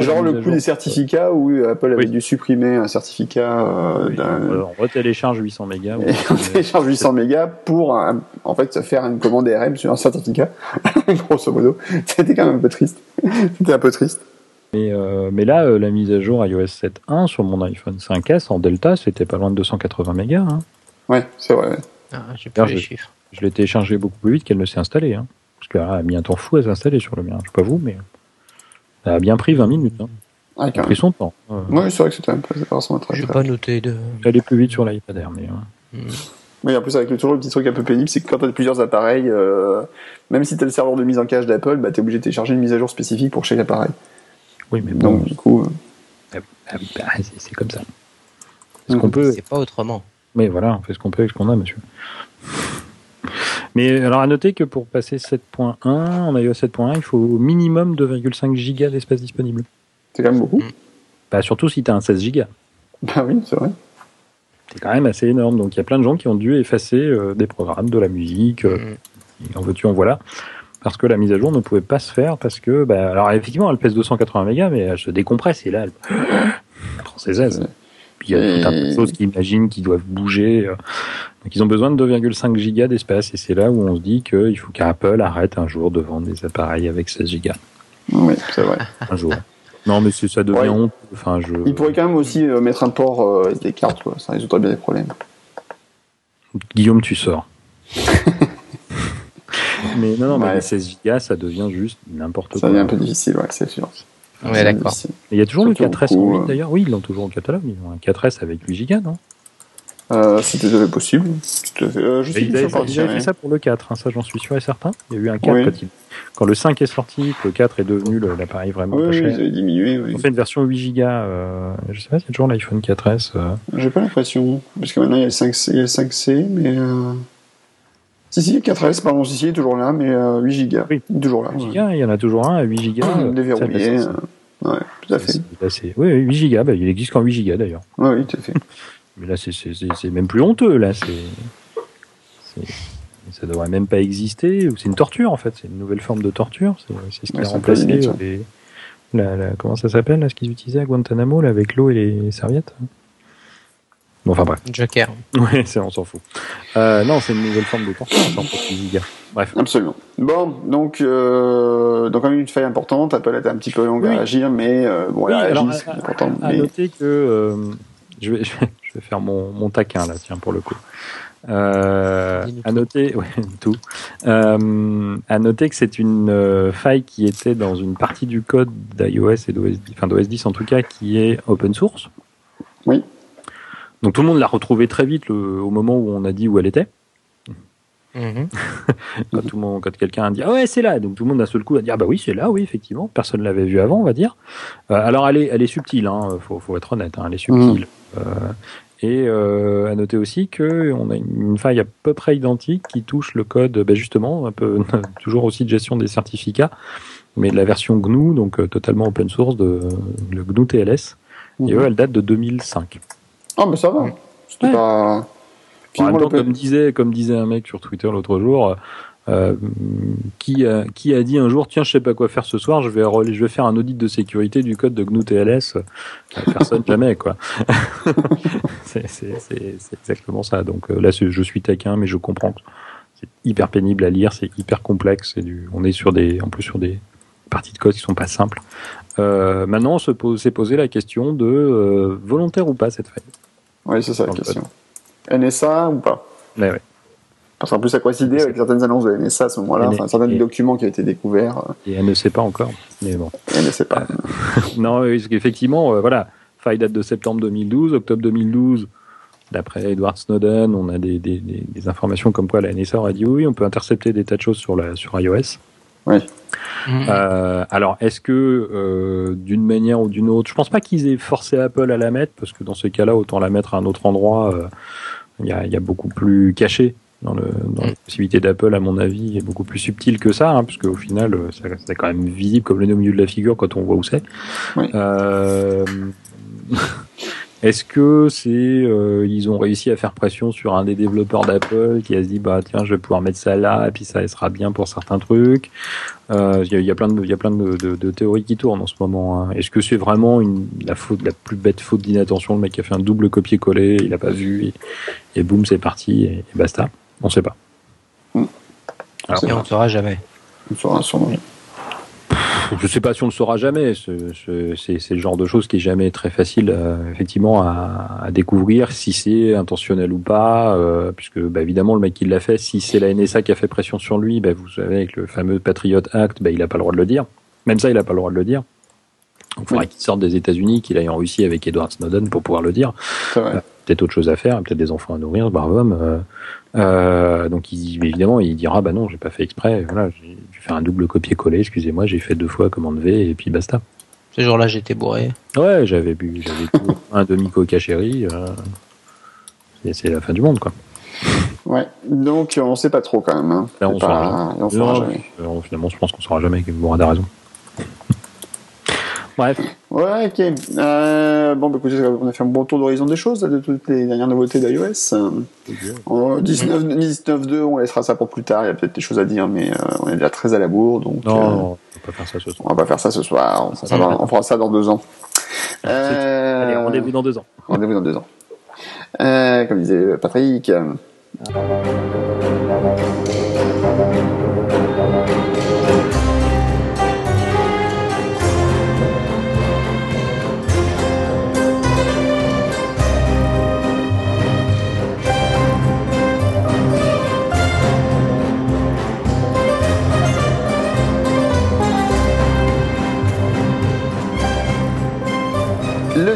genre le coup des certificats où Apple avait dû supprimer un certificat. Oui, on retélécharge 800 mégas. on télécharge 800 mégas pour en fait faire une commande DRM sur un certificat, grosso modo. C'était quand même un peu triste. C'était un peu triste. Mais, euh, mais là, euh, la mise à jour iOS 7.1 sur mon iPhone 5S en Delta, c'était pas loin de 280 mégas. Hein. Ouais, c'est vrai. Ah, j'ai pas les chiffres. Je l'ai téléchargé beaucoup plus vite qu'elle ne s'est installée. Hein. Parce qu'elle a mis un temps fou à s'installer sur le mien. Je sais pas vous, mais ça a bien pris 20 minutes. Hein. Ah, a pris son temps. Euh, oui, c'est vrai que c'était un peu très J'ai pas noté de. Elle est plus vite sur l'iPad Air, mais. Hmm. Oui, en plus avec le, toujours le petit truc un peu pénible, c'est que quand tu as plusieurs appareils, même si tu as le serveur de mise en cache d'Apple, bah, tu es obligé de télécharger une mise à jour spécifique pour chaque appareil. Oui, mais bon. du coup. Euh, ah, bah, c'est comme ça. Ce qu'on peut. C'est pas autrement. Mais voilà, on fait ce qu'on peut avec ce qu'on a, monsieur. Mais alors à noter que pour passer 7.1 en iOS 7.1, il faut au minimum 2,5 gigas d'espace disponible. C'est quand même beaucoup. Bah, surtout si tu as un 16 gigas. Bah oui, c'est vrai. C'est quand même assez énorme. Donc il y a plein de gens qui ont dû effacer euh, des programmes, de la musique, euh, en veux-tu, en voilà. Parce que la mise à jour ne pouvait pas se faire parce que, bah, alors effectivement, elle pèse 280 mégas, mais elle se décompresse et là, elle prend ses aises. Puis il y a tout un de choses qui imaginent qu'ils doivent bouger. Euh. Donc ils ont besoin de 2,5 gigas d'espace et c'est là où on se dit qu'il faut qu'Apple arrête un jour de vendre des appareils avec 16 gigas. Oui, c'est vrai. Un jour. Non, mais ça devient honte. Enfin, je... Il pourrait quand même aussi euh, mettre un port euh, card, quoi. ça résoudrait bien les problèmes. Guillaume, tu sors. mais non, non, mais 16 Go, ça devient juste n'importe quoi. Ça devient un peu difficile, ouais, c'est sûr. Ouais, d'accord. Il y a toujours le 4S en 8 euh, d'ailleurs. Oui, ils l'ont toujours au catalogue. Ils ont un 4S avec 8 Go, non? Euh, C'était possible. Euh, je sais ils avaient fait ça pour le 4, hein, ça j'en suis sûr et certain. Il y a eu un 4 quand, le 5 est sorti, le 4 est devenu l'appareil vraiment oui, pas cher. Ils avaient diminué, oui. On fait une version 8 Go. Euh, je sais pas, y a toujours l'iPhone 4S. Euh... J'ai pas l'impression. Parce que maintenant il y a le 5C, il y a le 5C mais. Euh... Si, si, 4S, pardon, si, si, toujours là, mais 8 Go. Oui, toujours là. 8 Go, il y en a toujours un à 8 Go. Déverrouillé. Ouais, tout à fait. oui, 8 Go, bah, il existe qu'en 8 Go d'ailleurs. Oui, oui, tout à fait. Mais là, c'est même plus honteux. Là, c'est ça devrait même pas exister. C'est une torture en fait. C'est une nouvelle forme de torture. C'est ce qui a remplacé les, la, la, comment ça s'appelle là, ce qu'ils utilisaient à Guantanamo là, avec l'eau et les serviettes. Bon, enfin bref. Joker. Oui, on s'en fout. Euh, non, c'est une nouvelle forme de torture. Bref. Absolument. Bon, donc, euh, donc quand même une faille importante. Apple a été un petit peu longue à réagir, mais euh, bon, elle a réagi, c'est important. À, noter que euh, je vais, je vais faire mon, mon taquin là, tiens, pour le coup. Euh, à noter, ouais, tout. Euh, à noter que c'est une euh, faille qui était dans une partie du code d'iOS et d'OS, enfin d'OS 10 en tout cas, qui est open source. Oui. Donc tout le monde l'a retrouvée très vite au moment où on a dit où elle était. Mhm. quand tout le monde, quand quelqu'un a dit ah ouais c'est là, donc tout le monde d'un seul coup a dit ah bah oui c'est là, oui effectivement, personne l'avait vu avant on va dire. Euh, alors elle est, elle est subtile, hein, faut, faut être honnête, hein, elle est subtile. Mhm. Euh, et euh, à noter aussi que on a une faille à peu près identique qui touche le code, bah justement, un peu toujours aussi de gestion des certificats, mais de la version GNU, donc totalement open source de le GNU TLS. Et mhm. eux, elle date de 2005. Ah mais ça va. C'était pas. En même temps, comme disait, comme disait un mec sur Twitter l'autre jour, euh, qui, a, qui a dit un jour tiens je sais pas quoi faire ce soir je vais je vais faire un audit de sécurité du code de GNU TLS euh, personne jamais quoi. C'est exactement ça. Donc euh, là je suis taquin mais je comprends c'est hyper pénible à lire c'est hyper complexe et du on est sur des en plus sur des parties de code qui sont pas simples. Euh, maintenant on pose s'est posé la question de euh, volontaire ou pas cette faille oui c'est ça la question NSA ou pas? Ouais, ouais. Parce qu'en plus, ça coïncidait avec certaines annonces de NSA à ce moment-là, enfin, certains documents qui ont été découverts. Et elle ne sait pas encore, mais bon. Elle ne sait pas. non, effectivement, euh, voilà, faille date de septembre 2012, octobre 2012. D'après Edward Snowden, on a des, des, des, informations comme quoi la NSA aurait dit oui, on peut intercepter des tas de choses sur, la, sur iOS. Oui. Euh, alors, est-ce que euh, d'une manière ou d'une autre, je pense pas qu'ils aient forcé Apple à la mettre, parce que dans ce cas-là, autant la mettre à un autre endroit. Il y, a, y, a, beaucoup plus caché dans, le, dans la possibilité d'Apple, à mon avis, est beaucoup plus subtil que ça, hein, parce qu'au final, euh, c'est quand même visible comme le nez au milieu de la figure quand on voit où c'est. Euh, Est-ce que c'est euh, ils ont réussi à faire pression sur un des développeurs d'Apple qui a dit bah tiens je vais pouvoir mettre ça là et puis ça sera bien pour certains trucs. Euh, il y, a, y, a plein de il y a plein de, de, de, théories qui tournent en ce moment. Hein. Est-ce que c'est vraiment une la faute la plus bête faute d'inattention? Le mec a fait un double copier-coller il a pas vu et, et boum c'est parti et, et basta. On ne sait pas. Hmm. Alors, et on ne saura jamais. On saura sûrement. Je ne sais pas si on le saura jamais. C'est le genre de choses qui est jamais très facile, euh, effectivement, à, à, découvrir si c'est intentionnel ou pas, euh, puisque bah, évidemment le mec qui l'a fait, si c'est la NSA qui a fait pression sur lui, bah, vous savez avec le fameux Patriot Act, bah, il n'a pas le droit de le dire. Même ça, il n'a pas le droit de le dire. Donc, il faudrait qu'il sorte des États-Unis, qu'il aille en Russie avec Edward Snowden pour pouvoir le dire. Euh, peut-être autre chose à faire, peut-être des enfants à nourrir, ce brave homme. Euh, euh, donc il, évidemment, il dira bah non, j'ai pas fait exprès. Voilà, j'ai fait un double copier-coller. Excusez-moi, j'ai fait deux fois commande V et puis basta. Ce jour-là, j'étais bourré. Ouais, j'avais bu, j'avais un demi coca chéri. Euh, c'est la fin du monde, quoi. Ouais, donc on sait pas trop quand même. Hein. on, saura jamais. finalement, je pense qu'on saura jamais que Mourad a raison. Bref. Ouais, ok. Euh, bon, bah, écoutez, on a fait un bon tour d'horizon des choses, de toutes les dernières nouveautés d'iOS. En 19.2, on laissera ça pour plus tard. Il y a peut-être des choses à dire, mais euh, on est déjà très à la bourre, donc. Non, euh, on va pas faire ça ce soir. On va pas faire ça ce soir. On, va, on fera ça dans deux ans. Allez, rendez-vous dans deux ans. Rendez-vous dans deux ans. comme disait Patrick. Le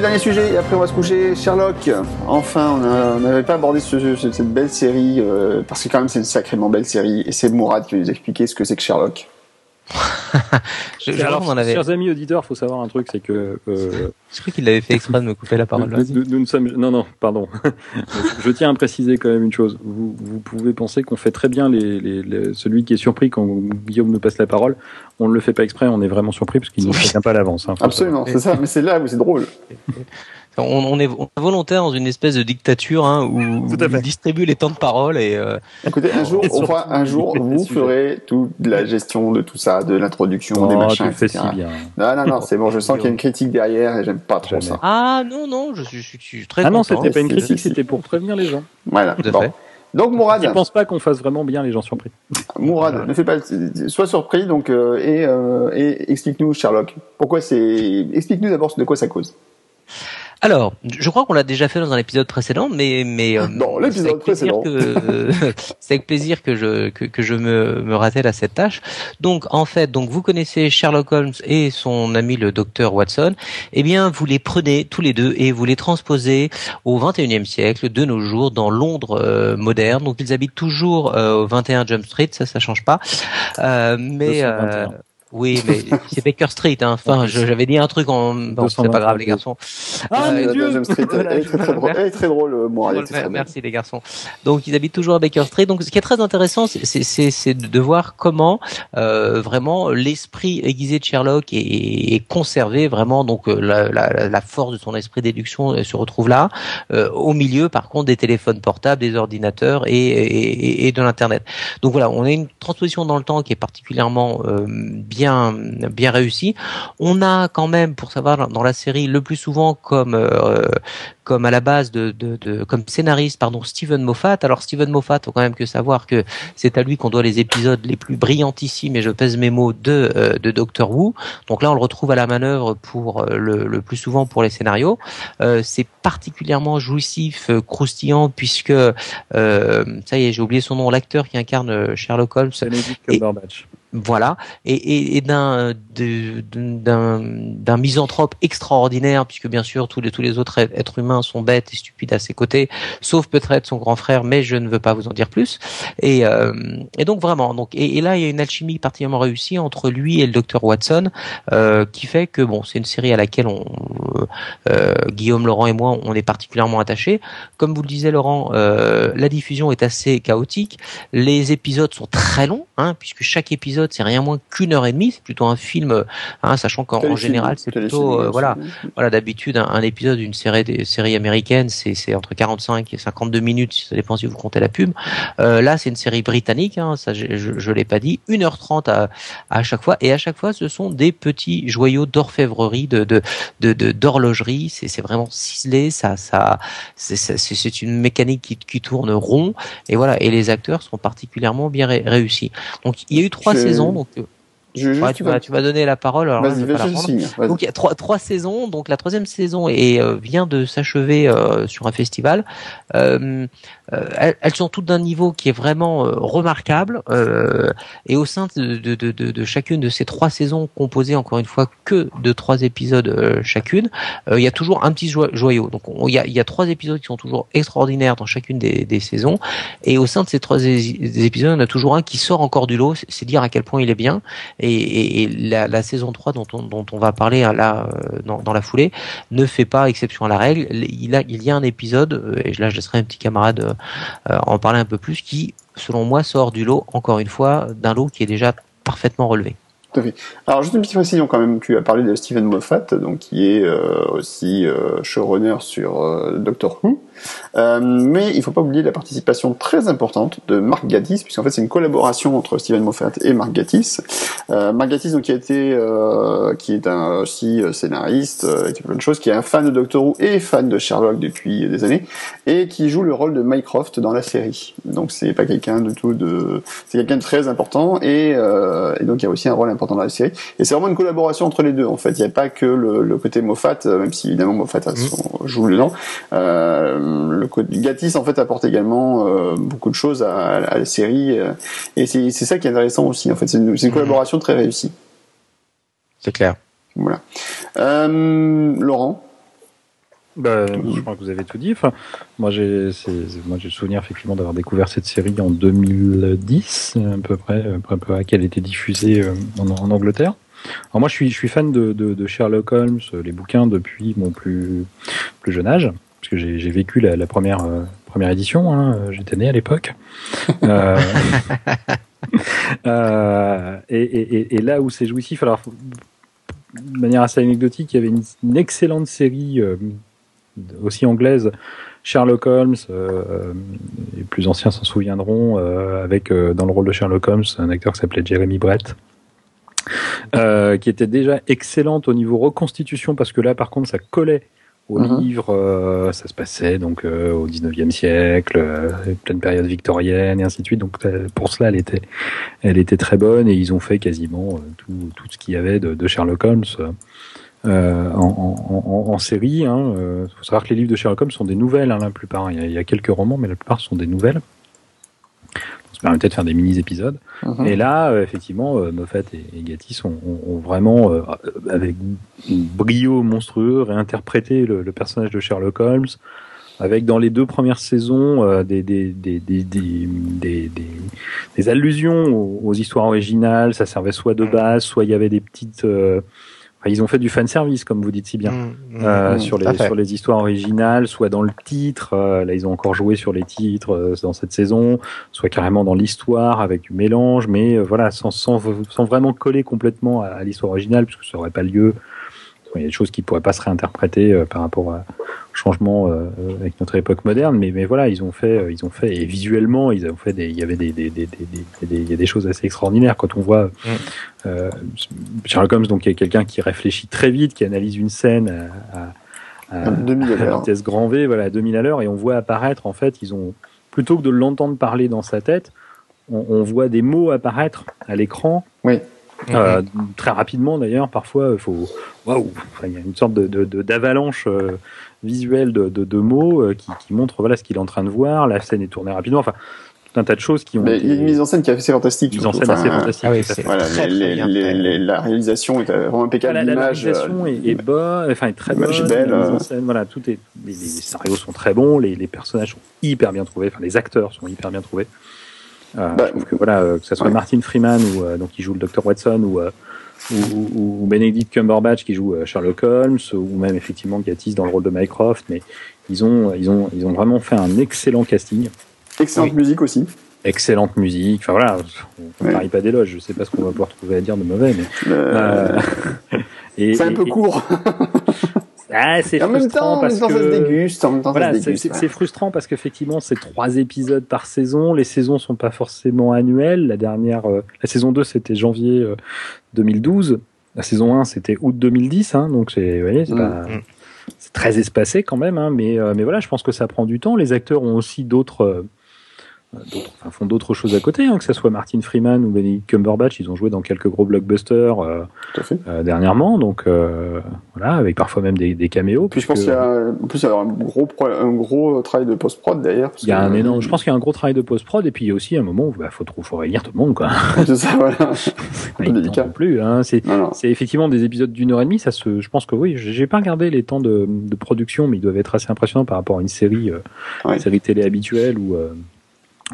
dernier sujet, et après on va se coucher, Sherlock. Enfin, on n'avait pas abordé cette belle série, euh, parce que quand même c'est une sacrément belle série, et c'est Mourad qui va nous expliquer ce que c'est que Sherlock. je, alors, avait... Chers amis auditeurs, faut savoir un truc, c'est que. Euh, je crois qu'il avait fait exprès de me couper la parole. Nous, nous, sommes. Non, non, pardon. je tiens à préciser quand même une chose. Vous, vous pouvez penser qu'on fait très bien les, les, celui qui est surpris quand Guillaume nous passe la parole. On ne le fait pas exprès, on est vraiment surpris parce qu'il ne nous pas à l'avance. Hein, Absolument, c'est ça. Mais c'est là où c'est drôle. On, est, volontaire dans une espèce de dictature hein, où on distribue les temps de parole et. Euh, Écoutez, un jour, on fera, un jour, vous ferez toute la gestion de tout ça, de l'introduction, des machins, etc. Si bien. Non, non, non, c'est bon. Je sens qu'il y a une critique derrière et j'aime pas trop ça. Ah non, non, je suis, je suis très. Ah non, c'était pas une critique, c'était pour prévenir les gens. Voilà. Bon. Donc Mourad. Je pense pas qu'on fasse vraiment bien les gens surpris. Mourad, ne fais pas, sois surpris donc euh, et, euh, et explique-nous Sherlock. Pourquoi c'est, explique-nous d'abord de quoi ça cause. Alors, je crois qu'on l'a déjà fait dans un épisode précédent, mais mais euh, dans l'épisode précédent, c'est avec plaisir que je que, que je me me rappelle à cette tâche. Donc en fait, donc vous connaissez Sherlock Holmes et son ami le docteur Watson. Eh bien, vous les prenez tous les deux et vous les transposez au 21e siècle, de nos jours, dans Londres euh, moderne. Donc ils habitent toujours euh, au 21 Jump Street, ça ça change pas. mais oui, mais c'est Baker Street. Hein. Enfin, j'avais dit un truc en. Bon, c'est pas grave, les garçons. Ah, mon Dieu Street, elle, est très, très drôle, elle est très drôle, euh, moi. Merci, les garçons. Donc, ils habitent toujours à Baker Street. Donc, ce qui est très intéressant, c'est de voir comment euh, vraiment l'esprit aiguisé de Sherlock est, est, conservé. Vraiment, donc euh, la, la, la, force de son esprit d'éduction euh, se retrouve là. Euh, au milieu, par contre, des téléphones portables, des ordinateurs et, et, et de l'internet. Donc voilà, on a une transposition dans le temps qui est particulièrement euh, bien bien réussi. On a quand même, pour savoir dans la série, le plus souvent comme euh, comme à la base de, de, comme scénariste pardon Steven Moffat. Alors Steven Moffat, faut quand même que savoir que c'est à lui qu'on doit les épisodes les plus brillantissimes et je pèse mes mots de euh, de Doctor Who. Donc là on le retrouve à la manœuvre pour euh, le, le plus souvent pour les scénarios. c'est particulièrement jouissif, croustillant puisque ça y est j'ai oublié son nom l'acteur qui incarne Sherlock Holmes. Voilà, et, et, d'un d'un misanthrope extraordinaire, puisque bien sûr tous les tous les autres êtres humains sont bêtes et stupides à ses côtés, sauf peut-être son grand frère, mais je ne veux pas vous en dire plus. Et, euh, et donc vraiment, donc et, là il y a une alchimie particulièrement réussie entre lui et le docteur Watson, euh, qui fait que bon, c'est une série à laquelle on euh, Guillaume Laurent et moi on est particulièrement attachés. Comme vous le disiez Laurent, la diffusion est assez chaotique, les épisodes sont très longs, hein, puisque chaque épisode c'est rien moins qu'une heure et demie. C'est plutôt un film, hein, sachant qu'en général, c'est plutôt euh, voilà, voilà d'habitude un, épisode d'une série des séries américaines, c'est entre 45 et 52 minutes, ça dépend si vous comptez la pub. Euh, là, c'est une série britannique, hein, ça je, je, l'ai pas dit, 1h30 à, à chaque fois, et à chaque fois, ce sont des petits joyaux d'orfèvrerie, de de d'horlogerie. C'est c'est vraiment ciselé, ça ça c'est une mécanique qui, qui tourne rond, et voilà. Et les acteurs sont particulièrement bien réussis. Donc il y a eu trois saisons donc euh, je, tu, vas, tu vas donner la parole. Alors donc il y a trois, trois saisons. Donc la troisième saison est, euh, vient de s'achever euh, sur un festival. Euh, euh, elles, sont toutes d'un niveau qui est vraiment euh, remarquable. Euh, et au sein de, de, de, de, chacune de ces trois saisons, composées encore une fois que de trois épisodes chacune, il y a toujours un petit joyau. Donc il y a, y a trois épisodes qui sont toujours extraordinaires dans chacune des, des saisons. Et au sein de ces trois épisodes, on a toujours un qui sort encore du lot. C'est dire à quel point il est bien. Et, et, la, la, saison 3 dont on, dont on va parler là dans, dans, la foulée ne fait pas exception à la règle. Il, a, il y a un épisode, et là je laisserai un petit camarade en parler un peu plus, qui, selon moi, sort du lot, encore une fois, d'un lot qui est déjà parfaitement relevé. Alors juste une petite précision quand même, tu as parlé de Stephen Moffat, donc qui est euh, aussi euh, showrunner sur euh, Doctor Who. Euh, mais il faut pas oublier la participation très importante de Mark Gatiss, puisqu'en fait c'est une collaboration entre Stephen Moffat et Mark Gatiss. Euh, Mark Gatiss donc qui a été, euh, qui est un aussi scénariste, euh, et plein de choses, qui est un fan de Doctor Who et fan de Sherlock depuis des années, et qui joue le rôle de Mycroft dans la série. Donc c'est pas quelqu'un du tout de, c'est quelqu'un de très important, et, et donc il y a aussi un rôle important dans la série. Et c'est vraiment une collaboration entre les deux en fait. Il n'y a pas que le, le côté Moffat, même si évidemment Moffat a son, mmh. joue dedans. Euh, le Gatis en fait apporte également euh, beaucoup de choses à, la série euh, et c'est ça qui est intéressant aussi en fait c'est une, une, collaboration très réussie. C'est clair. Voilà. Euh, Laurent? Bah, je crois que vous avez tout dit. Enfin, moi, j'ai, moi, j'ai le souvenir effectivement d'avoir découvert cette série en 2010, à peu près, à peu près qu'elle était diffusée en, en, Angleterre. Alors moi, je suis, je suis fan de, de, de, Sherlock Holmes, les bouquins depuis mon plus plus jeune âge parce que j'ai vécu la, la première euh, première édition. Hein, J'étais né à l'époque. euh, euh, et, et, et, là où c'est jouissif, alors de manière assez anecdotique, il y avait une, une excellente série euh, aussi anglaise, Sherlock Holmes. Euh, les plus anciens s'en souviendront, avec dans le rôle de Sherlock Holmes un acteur qui s'appelait Jeremy Brett. qui était déjà excellente au niveau reconstitution parce que là par contre ça collait au uh-huh. livre, euh, ça se passait donc euh, au 19e siècle, euh, pleine période victorienne et ainsi de suite. Donc pour cela, elle était, elle était très bonne et ils ont fait quasiment tout, tout ce qu'il y avait de, de Sherlock Holmes. Euh, en, en, en, série. Il hein. faut savoir que les livres de Sherlock Holmes sont des nouvelles, hein, la plupart. Il y, a, il y, a, quelques romans, mais la plupart sont des nouvelles permettait de faire des mini-épisodes. Mhm. Et là, euh, effectivement, euh, Moffat et, et ont, ont, vraiment, euh, avec brio monstrueux, réinterprété le, le, personnage de Sherlock Holmes, avec dans les deux premières saisons des, des, des, des, des, des, allusions aux, aux, histoires originales. Ça servait soit de base, soit il y avait des petites ils ont fait du fan service, comme vous dites si bien, mmh, mmh, euh, mmh, sur les sur les histoires originales, soit dans le titre. Euh, là, ils ont encore joué sur les titres euh, dans cette saison, soit carrément dans l'histoire avec du mélange, mais voilà, sans, sans, sans vraiment coller complètement à, à l'histoire originale, puisque ça aurait pas lieu il y a des choses qui pourraient pas se réinterpréter euh, par rapport au changement euh, avec notre époque moderne, mais, mais voilà, ils ont fait, euh, ils ont fait, et visuellement, ils ont fait des, il y avait des, des, des, des, des il y a des choses assez extraordinaires quand on voit mm. euh, Sherlock Holmes, donc il y a quelqu'un qui réfléchit très vite, qui analyse une scène à, à, à, à vitesse grand V, voilà, à 2000 à l'heure, et on voit apparaître, en fait, ils ont, plutôt que de l'entendre parler dans sa tête, on, on voit des mots apparaître à l'écran. Oui euh, très rapidement d'ailleurs, parfois, il faut, waouh, il y a une sorte de, de, d'avalanche euh, visuelle de, de, de mots euh, qui, qui montre voilà ce qu'il est en train de voir. La scène est tournée rapidement. Enfin, tout un tas de choses qui ont. Mais il y a une mise en scène qui est assez fantastique. Une mise en scène assez fantastique. Ah oui, voilà, les, les, les, la réalisation est vraiment impeccable. Voilà, la réalisation est, est bonne, enfin est très bonne. Est belle. La mise en scène, voilà, tout est. Les, les, scénarios sont très bons, les, les personnages sont hyper bien trouvés, enfin les acteurs sont hyper bien trouvés. Euh, bah, je trouve que voilà, euh, que ça soit ouais. Martin Freeman ou euh, donc qui joue le Dr Watson ou ou, ou, Benedict Cumberbatch qui joue Sherlock Holmes, ou même effectivement Gatis dans le rôle de Mycroft, mais ils ont, ils ont, ils ont vraiment fait un excellent casting. Excellente oui. musique aussi. Excellente musique. Enfin voilà, on ne parie pas d'éloge. Je sais pas ce qu'on va pouvoir trouver à dire de mauvais, mais. Euh... c'est un peu court. Ah, c'est frustrant temps, parce que ça se déguste, en même temps voilà, c'est frustrant parce qu'effectivement c'est trois épisodes par saison. Les saisons sont pas forcément annuelles. La dernière, euh, la saison 2 c'était janvier euh, 2012. La saison 1 c'était août 2010. Hein, donc c'est, vous voyez, c'est mmh. très espacé quand même. Hein, mais euh, mais voilà, je pense que ça prend du temps. Les acteurs ont aussi d'autres euh, enfin, font d'autres choses à côté, hein, que ce soit Martin Freeman ou Benedict Cumberbatch, ils ont joué dans quelques gros blockbusters euh, euh, dernièrement, donc euh, voilà, avec parfois même des, des caméos. Puis je pense qu'il y a, en plus, il y a un gros, un gros travail de post-prod d'ailleurs. Il y a un énorme, je pense qu'il y a un gros travail de post-prod, et puis il y a aussi un moment où il bah, faut, faut réunir tout le monde, quoi. c'est ça, voilà. pas délicat. Plus, hein. c'est, c'est effectivement des épisodes d'une heure et demie, ça se, je pense que oui, j'ai pas regardé les temps de, de, production, mais ils doivent être assez impressionnants par rapport à une série, euh, ouais. une série télé habituelle ou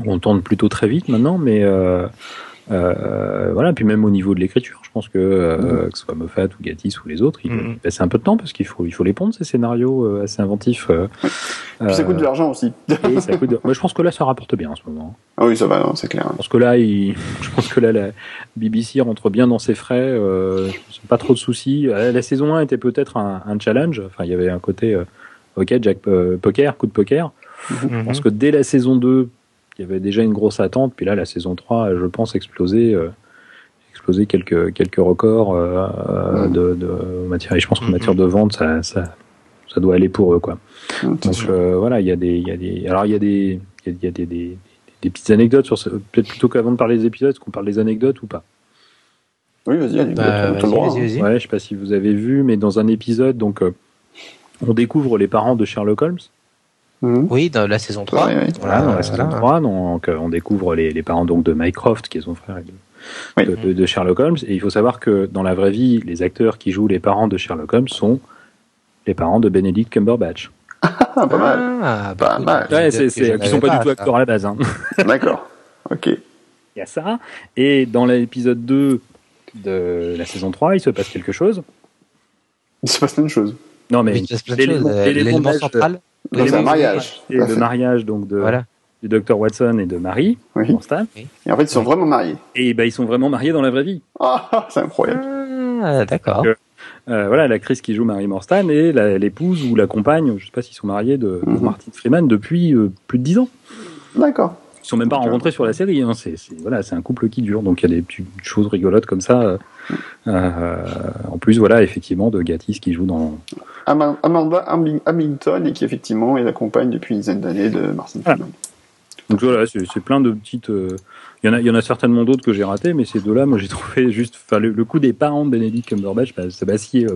on tourne plutôt très vite maintenant, mais euh, Euh, voilà, puis même au niveau de l'écriture, je pense que euh, que ce soit Moffat ou Gatiss ou les autres, ils mm un peu de temps parce qu'il faut il faut les pondre ces scénarios euh, assez inventifs. Euh, puis ça coûte de l'argent aussi. ça coûte Moi, je pense que là, ça rapporte bien en ce moment. Ah oui, ça va, c'est clair. Je pense que là, il... je pense que là, la BBC rentre bien dans ses frais. Euh, pas trop de soucis. La saison 1 était peut-être un, un, challenge. Enfin, il y avait un côté, ok, Jack poker, coup de poker. Mm-hmm. Je pense que dès la saison 2, il y avait déjà une grosse attente. Puis là, la saison 3, je pense, explosé, euh, explosé quelques, quelques records euh, de, de matière. Et je pense qu'en matière de vente, ça, ça, ça, doit aller pour eux. Quoi. Donc euh, voilà, il y, a des, il y a des. Alors il y a des. Il y a des, des, des petites anecdotes sur Peut-être plutôt qu'avant de parler des épisodes, est-ce qu'on parle des anecdotes ou pas? Oui, vas-y, bah, vas vas. Ouais, je sais pas si vous avez vu, mais dans un épisode, donc, on découvre les parents de Sherlock Holmes. Mhm. Oui, dans la saison 3. Voilà, dans la saison 3, donc, euh, on découvre les, les, parents donc de Mycroft, qui est son frère, de, de, Sherlock Holmes. Et il faut savoir que dans la vraie vie, les acteurs qui jouent les parents de Sherlock Holmes sont les parents de Benedict Cumberbatch. pas mal. Ah, pas mal. Ouais, c'est, c'est, qui sont pas, du tout acteurs à la base. Hein. D'accord. Ok. Il y a ça. Et dans l'épisode 2 de la saison 3, il se passe quelque chose. Il se passe plein de choses. Non, mais l'élément central c'est un mariage. Et le mariage donc de, du docteur Watson et de Marie, oui. Et en fait, ils sont vraiment mariés. Et ben, ils sont vraiment mariés dans la vraie vie. Ah, c'est incroyable. Ah, d'accord. Euh, voilà, l'actrice qui joue Marie Morstan et l'épouse ou la compagne, je sais pas s'ils sont mariés, de, mhm. Martin Freeman depuis euh, plus de dix ans. D'accord. Ils sont même pas rencontrés sur la série. Hein. C'est voilà, c'est un couple qui dure, donc il y a des petites choses rigolotes comme ça. Euh, en plus, voilà, effectivement, de Gatis qui joue dans Amanda Hamilton et qui effectivement est la compagne depuis une dizaine d'années de Martin Freeman. Donc voilà, c'est plein de petites. Euh, il y en a, il y en a certainement d'autres que j'ai ratés, mais ces deux-là, moi j'ai trouvé juste, enfin le, coup des parents de Benedict Cumberbatch, bah, ça m'a scié.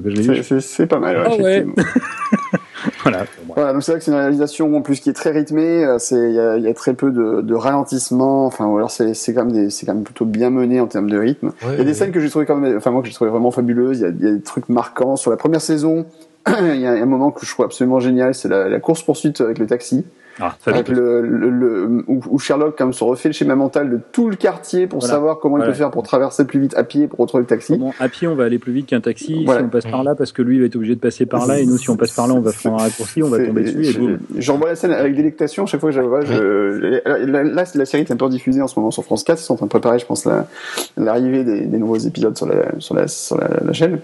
C'est pas mal. Ouais, ah voilà. voilà. donc c'est vrai que c'est une réalisation en plus qui est très rythmée. Euh, c'est il y a, y a, très peu de, de ralentissement. Enfin, ou alors c'est c'est quand même c'est quand même plutôt bien mené en termes de rythme. il y a des scènes que j'ai trouvé quand même, enfin moi que j'ai trouvé vraiment fabuleuses. Il y a, y a des trucs marquants sur la première saison. il y a un moment que je trouve absolument génial, c'est la, la course poursuite avec le taxi. Ah, avec le, le, le où, Sherlock comme se refait le schéma mental de tout le quartier pour savoir comment il peut faire pour traverser plus vite à pied pour retrouver le taxi. Bon, à pied on va aller plus vite qu'un taxi si on passe par là parce que lui il va être obligé de passer par là et nous si on passe par là on va faire un raccourci on va tomber dessus et J'en vois la scène avec délectation chaque fois que vois. Je, là, la série est un peu diffusée en ce moment sur France 4 ils sont en train de préparer je pense l'arrivée des, des, nouveaux épisodes sur la sur la, sur la chaîne.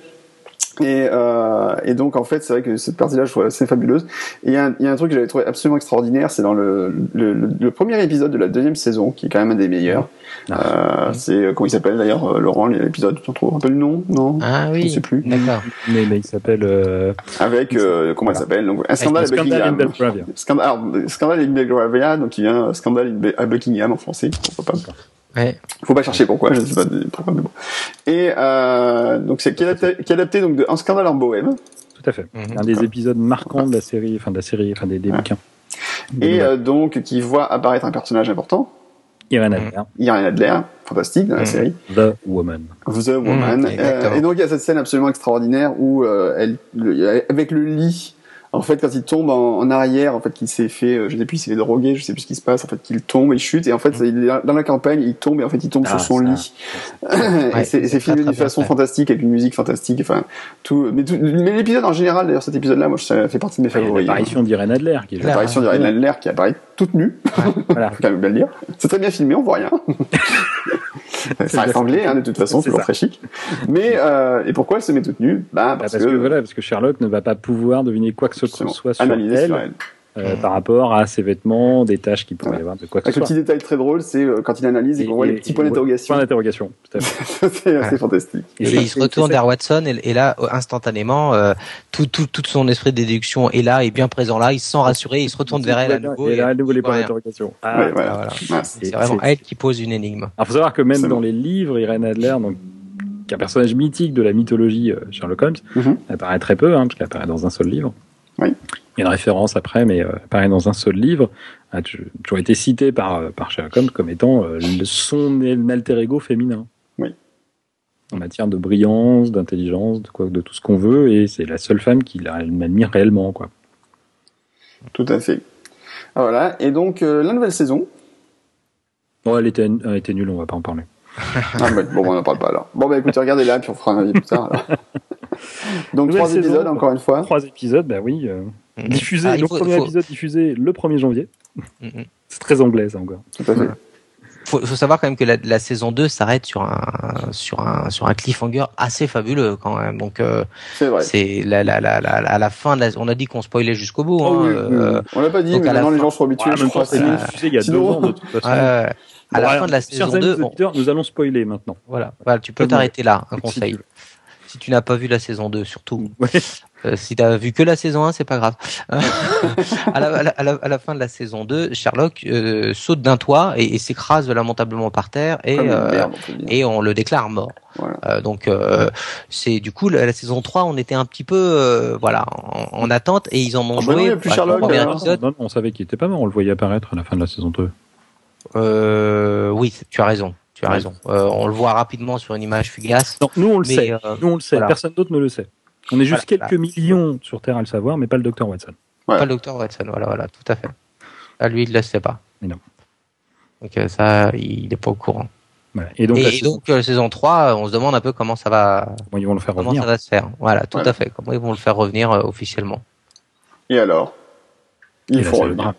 Et, euh, et, donc en fait c'est vrai que cette partie-là je trouve assez fabuleuse. Et il y, a un, y a un truc que j'avais trouvé absolument extraordinaire, c'est dans le, le, le, premier épisode de la deuxième saison, qui est quand même un des meilleurs. Ah. Euh, c'est euh, comment il s'appelle d'ailleurs euh, Laurent l'épisode tu trouves un peu le nom non? Ah oui. je sais plus. D'accord. Mais, mais il s'appelle euh... avec euh, comment il s'appelle? Donc un scandale, à Buckingham. scandale, scandale in Belgravia donc il y a un scandale à Buckingham en français pourquoi pas Ouais. Faut pas chercher pourquoi, je ne sais pas pourquoi, mais bon. Et euh, donc c'est qui, est adapté, donc de Un scandale en bohème. Tout à fait. Mhm. Un des épisodes marquants de la série, enfin de la série, enfin des, des bouquins. Et euh, donc qui voit apparaître un personnage important. Irène Adler. Irène Adler, fantastique dans la mhm. série. The Woman. The Woman. Euh, et donc il y a cette scène absolument extraordinaire où euh, elle, avec le lit en fait, quand il tombe en, arrière, en fait, qu'il s'est fait, euh, je sais plus, s'il est drogué, je sais plus ce qui se passe, en fait, qu'il tombe, il chute, et en fait, il est dans la campagne, il tombe, et en fait, il tombe sur ah, son lit. et c'est filmé d'une façon fantastique, avec une musique fantastique, enfin, tout, mais, mais l'épisode en général, d'ailleurs, cet épisode-là, moi, ça fait partie de mes favoris. L'apparition d'Irene Adler, qui est L'apparition d'Irene Adler, qui apparaît toute nue. voilà. Faut quand même bien le dire. C'est très bien filmé, on voit rien. ça reste anglais, hein, de toute façon, toujours très chic. Mais euh, et pourquoi elle se met toute nue? Bah, parce, que... voilà, parce que Sherlock ne va pas pouvoir deviner quoi que ce soit sur elle. Sur elle. Euh, par rapport à ses vêtements, des tâches qu'il pourrait y avoir, de quoi que ce soit. Le petit détail très drôle, c'est euh, quand il analyse et, qu'on voit les petits points d'interrogation. Point d'interrogation, c'est assez fantastique. Et il se retourne vers Watson et, là, instantanément, euh, tout, tout, tout son esprit de déduction est là, est bien présent là, il se sent rassuré, il se retourne vers elle à nouveau. Et là, à nouveau les points d'interrogation. Ah, voilà. C'est vraiment elle qui pose une énigme. Alors, faut savoir que même dans les livres, Irene Adler, donc, qui est un personnage mythique de la mythologie Sherlock Holmes, elle apparaît très peu, hein, parce qu'elle apparaît dans un seul livre. Oui. Il y a une référence après, mais euh, pareil dans un seul livre, a toujours été cité par, euh, par Sherlock Holmes comme étant euh, son alter ego féminin. Oui. En matière de brillance, d'intelligence, de, quoi, de tout ce qu'on veut, et c'est la seule femme qui l'admire réellement. Quoi. Tout à fait. Voilà, et donc la nouvelle saison? Bon, elle était, elle était nulle, on va pas en parler. Ah, bon, on n'en parle pas alors. Bon, bah écoutez, regardez là, puis on fera un avis plus tard. Donc, trois épisodes, encore une fois. Trois épisodes, bah oui. Euh, mm-hmm. diffusé, ah, le premier épisode diffusé le 1er janvier. Mm-hmm. C'est très anglais, ça encore. Tout à fait faut, faut savoir quand même que la, la saison 2 s'arrête sur un sur un sur un cliffhanger assez fabuleux quand même. Donc euh, c'est la, la, la, la, à la fin de la, on a dit qu'on spoilait jusqu'au bout. Oh, hein, oui, euh, on l'a pas dit, mais maintenant les gens sont habitués. je crois c'est il y a deux ans de toute façon. À la fin de la saison 2, nous allons spoiler maintenant. Voilà, voilà tu peux t'arrêter là, un conseil si tu n'as pas vu la saison 2 surtout. Ouais. Euh, si tu as vu que la saison 1, c'est pas grave. à, la, à, la, à, la, fin de la saison 2, Sherlock euh, saute d'un toit et, et s'écrase lamentablement par terre et, euh, et on le déclare mort. Voilà. Euh, donc c'est du coup la, saison 3, on était un petit peu voilà en, en, attente et ils en ont ah bah joué. plus Sherlock, non, on savait qu'il était pas mort, on le voyait apparaître à la fin de la saison 2. Oui, tu as raison. Tu as raison. on le voit rapidement sur une image fugace. Non, nous on le sait. nous on le sait. Personne d'autre ne le sait. On est juste quelques millions sur Terre à le savoir, mais pas le docteur Watson. Pas le docteur Watson, voilà, voilà, tout à fait. À lui, il ne le sait pas. Mais non. Donc euh, ça, il n'est pas au courant. Et donc, la, saison... Euh, saison 3, on se demande un peu comment ça va, comment ils vont le faire comment revenir. ça va se faire. Voilà, tout à fait. Comment ils vont le faire revenir euh, officiellement. Et alors? Il faut revenir.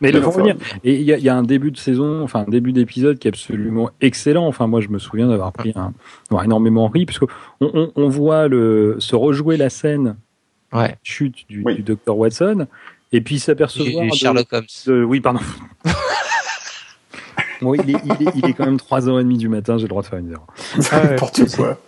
Mais le revenir. Et il y, y, a un début de saison, enfin un début d'épisode qui est absolument excellent. Enfin moi je me souviens d'avoir pris un, avoir énormément ri parce qu'on on, on, voit le se rejouer la scène ouais. chute du, du docteur Watson et puis s'apercevoir de, Sherlock Holmes. De, oui pardon. Bon, il, est, il, est, il est quand même 3h30 du matin, j'ai le droit de faire une erreur. N'importe quoi.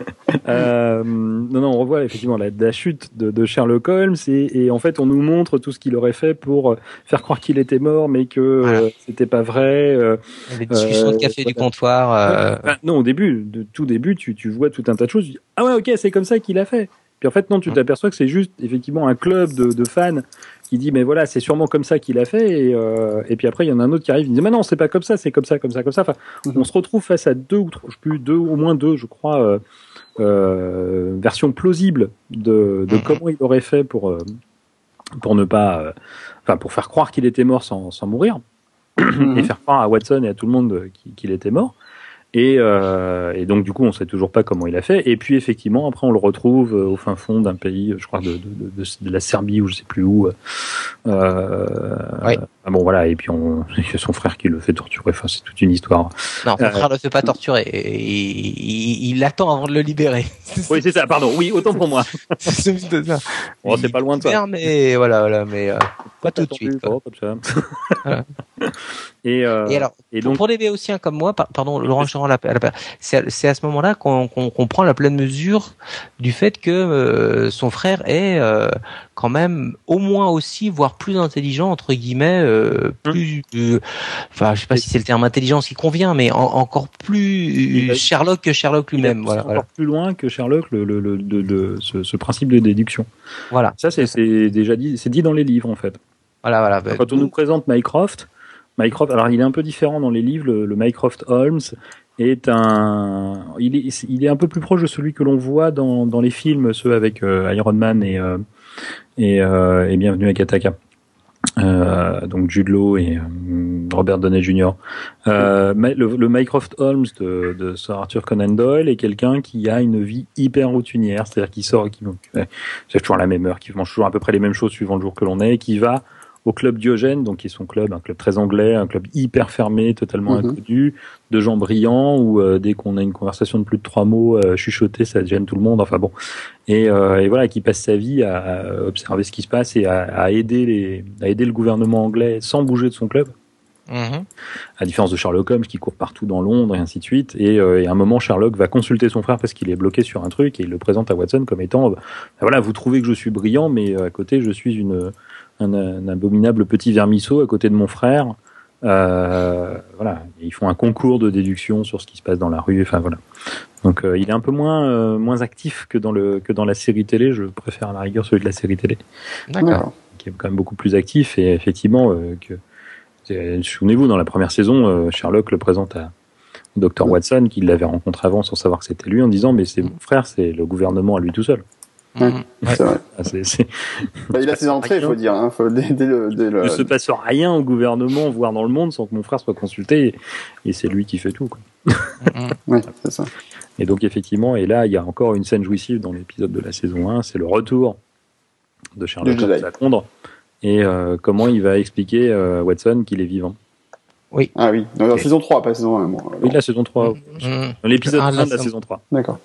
Euh, non, non, on revoit effectivement la, la chute de, de, Sherlock Holmes et, et, en fait, on nous montre tout ce qu'il aurait fait pour euh, faire croire qu'il était mort, mais que voilà. euh, c'était pas vrai. Euh, Les discussions de café du comptoir. Euh. Enfin, non, au début, de tout début, tu, tu vois tout un tas de choses. Tu dis, ah ouais, ok, c'est comme ça qu'il a fait. Puis en fait, non, tu t'aperçois que c'est juste effectivement un club de, de fans qui dit mais voilà c'est sûrement comme ça qu'il a fait et, euh, et puis après il y en a un autre qui arrive il dit mais non c'est pas comme ça c'est comme ça comme ça comme ça enfin mm -hmm. on se retrouve face à deux ou trois je plus deux au moins deux je crois euh, euh, versions plausibles de, de -hmm. comment il aurait fait pour pour ne pas enfin pour faire croire qu'il était mort sans, sans mourir mm -hmm. et faire croire à Watson et à tout le monde qu'il qu était mort et, euh, et, donc du coup, on sait toujours pas comment il a fait. Et puis effectivement, après, on le retrouve au fin fond d'un pays, je crois de, de, de, de, la Serbie ou je sais plus où. Euh, oui. Ah bon voilà. Et puis on, c'est son frère qui le fait torturer. Enfin, c'est toute une histoire. Non, son frère euh, le fait pas torturer. Il, il, il, attend avant de le libérer. oui, c'est ça. Pardon. Oui, autant pour moi. bon, c'est pas loin de toi. Mais voilà, voilà, mais euh, pas tout de suite. Quoi. Comme ça. voilà. Et, euh, et, alors, et donc, pour des Béotiens comme moi, pardon, Laurent c'est à ce moment-là qu'on qu qu prend la pleine mesure du fait que euh, son frère est euh, quand même au moins aussi, voire plus intelligent entre guillemets, euh, plus, euh, enfin, je sais pas si c'est le terme intelligence qui convient, mais en, encore plus Sherlock que Sherlock lui-même. Voilà, encore plus loin que Sherlock le, le, le de, de, ce, ce, principe de déduction. Voilà. Ça, c'est déjà dit, c'est dit dans les livres en fait. Voilà, voilà. Quand on nous présente Mycroft, Mycroft, alors il est un peu différent dans les livres. Le, le Mycroft Holmes est un, il est, il est un peu plus proche de celui que l'on voit dans, dans les films, ceux avec euh, Iron Man et euh, et, euh, et Bienvenue à Kataka. Euh, donc Jude et euh, Robert Downey Jr. Le, Mycroft Holmes de, Sir Arthur Conan Doyle est quelqu'un qui a une vie hyper routinière, c'est-à-dire qui sort, qui c'est toujours la même heure, qui mange toujours à peu près les mêmes choses suivant le jour que l'on est, qui va au club Diogène, donc qui est son club, un club très anglais, un club hyper fermé, totalement mm -hmm. inconnu, de gens brillants où euh, dès qu'on a une conversation de plus de trois mots, euh, chuchoter, ça gêne tout le monde. Enfin bon, et, euh, et, voilà, qui passe sa vie à, à, observer ce qui se passe et à, à, aider les, à aider le gouvernement anglais sans bouger de son club. Mmh. À différence de Sherlock Holmes qui court partout dans Londres et ainsi de suite. Et, euh, et à un moment, Sherlock va consulter son frère parce qu'il est bloqué sur un truc et il le présente à Watson comme étant, ben voilà, vous trouvez que je suis brillant, mais à côté, je suis une un, un, abominable petit vermisseau à côté de mon frère. Euh, voilà, ils font un concours de déduction sur ce qui se passe dans la rue. Enfin voilà. Donc euh, il est un peu moins euh, moins actif que dans le que dans la série télé. Je préfère à la rigueur celui de la série télé. D'accord. Qui est quand même beaucoup plus actif et effectivement euh, que souvenez-vous dans la première saison, euh, Sherlock le présente à Dr Watson qui l'avait rencontré avant sans savoir que c'était lui en disant mais c'est mon frère, c'est le gouvernement à lui tout seul. Ouais, c'est vrai. Ah, Bah, il a ses entrées, il faut dire. Hein, faut, dès, dès le, dès le- Il ne se passe rien au gouvernement, voire dans le monde, sans que mon frère soit consulté. Et c'est lui qui fait tout. Quoi. Ouais, c'est ça. Et donc, effectivement, et là, il y a encore une scène jouissive dans l'épisode de la saison 1. C'est le retour de Sherlock. Holmes à Londres. Et euh, comment il va expliquer euh, Watson qu'il est vivant. Ah oui, dans la saison 3, pas la saison 1. Bon, Oui, la saison 3. Mm. Dans l'épisode Ah, 1 la de la saison 3. D'accord.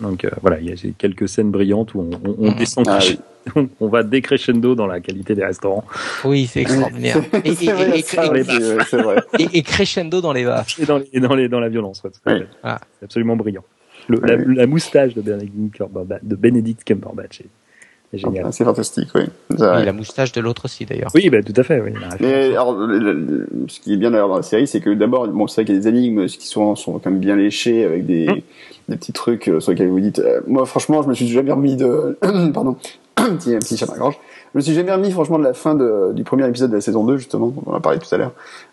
Donc euh, voilà, il y a quelques scènes brillantes où on, on- on Mhm. descend, Ah on va décrescendo dans la qualité des restaurants Oui, c'est extraordinaire. Et, vrai, vrai. crescendo dans les baffes. et dans, les- et dans, les, dans la violence. ouais, Oui. Ah. C'est absolument brillant. Le- la, Oui. la moustache de Benedict Cumberbatch, de Benedict Cumberbatch est, est géniale. C'est fantastique, oui. Et la moustache de l'autre aussi d'ailleurs. Oui, bah, tout à fait. Oui. Mais alors, le- le- le- ce qui est bien d'ailleurs dans la série, c'est que d'abord, bon, c'est vrai qu'il y a des énigmes qui sont, sont quand même bien léchées avec des, Mm. des petits trucs euh, sur lesquels vous dites. euh, moi, franchement, je me suis jamais remis de, pardon, petit, un petit chat la gorge. Je me suis jamais remis, franchement, de la fin de, du premier épisode de la saison 2, justement, on a parlé tout à l'heure,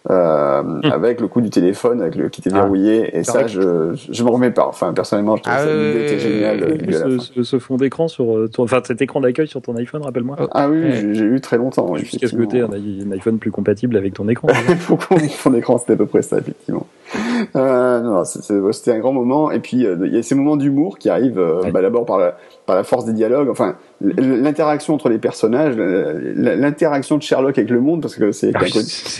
euh, avec le coup du téléphone, avec le qui était Mm. Ah. verrouillé, et ça, je, je me remets pas. Enfin, personnellement, je trouve Ah que oui, l'idée était géniale. ce, ce- fond d'écran sur euh, ton, enfin cet écran d'accueil sur ton iPhone, rappelle-moi. Ah oui, Ouais. j'ai- eu très longtemps. Jusqu'à ce effectivement. un, un iPhone plus compatible avec ton écran. Faut qu'on fond d'écran, c'était à peu près ça, effectivement. Euh, non, c'était un grand moment. Et puis, euh, il y a ces moments d'humour qui arrivent euh, Ouais. bah, d'abord par la, par la force des dialogues, enfin, l'interaction entre les personnages, l'interaction de Sherlock avec le monde, parce que c'est Ah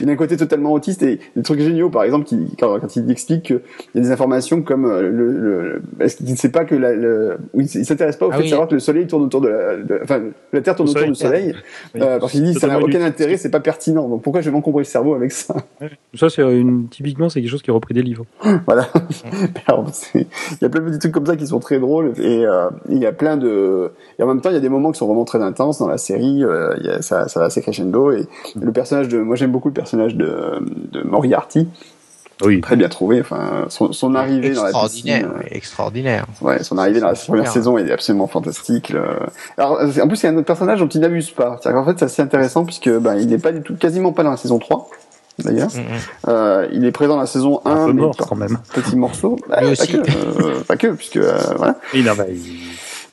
il a un côté totalement autiste et des trucs géniaux, par exemple, qui, quand, quand il explique qu'il y a des informations comme euh, le, le est-ce qu'il ne sait pas que la, le, il s'intéresse pas au Ah fait de savoir que le soleil tourne autour de la, de- enfin, la Terre tourne autour du soleil, Oui. euh, parce qu'il dit ça n'a aucun intérêt, c'est pas pertinent. Donc pourquoi je vais m'encombrer le cerveau avec ça? Ça, c'est une, typiquement, c'est quelque chose qui est repris des livres. Voilà. Il y a plein de petits trucs comme ça qui sont très drôles et euh, il y a plein de et en même temps il y a des moments qui sont vraiment très intenses dans la série. euh, il y a, ça, ça va assez crescendo et le personnage de moi j'aime beaucoup le personnage de, de Moriarty, Oui. très bien trouvé. Enfin son, son arrivée dans la piscine. Extraordinaire, ouais, extraordinaire. Ouais, son arrivée dans la première saison est absolument fantastique. le- Alors, en plus, c'est un personnage dont il n'abuse pas. C'est-à-dire qu'en fait, c'est assez intéressant puisque ben, il n'est pas du tout, quasiment pas dans la saison 3, d'ailleurs. Mm, mm. Euh, il est présent dans la saison 1, Un peu mais mort quand même. petits morceaux. Bah, pas que, euh, pas que, puisque euh, voilà. Oui, non, bah, il,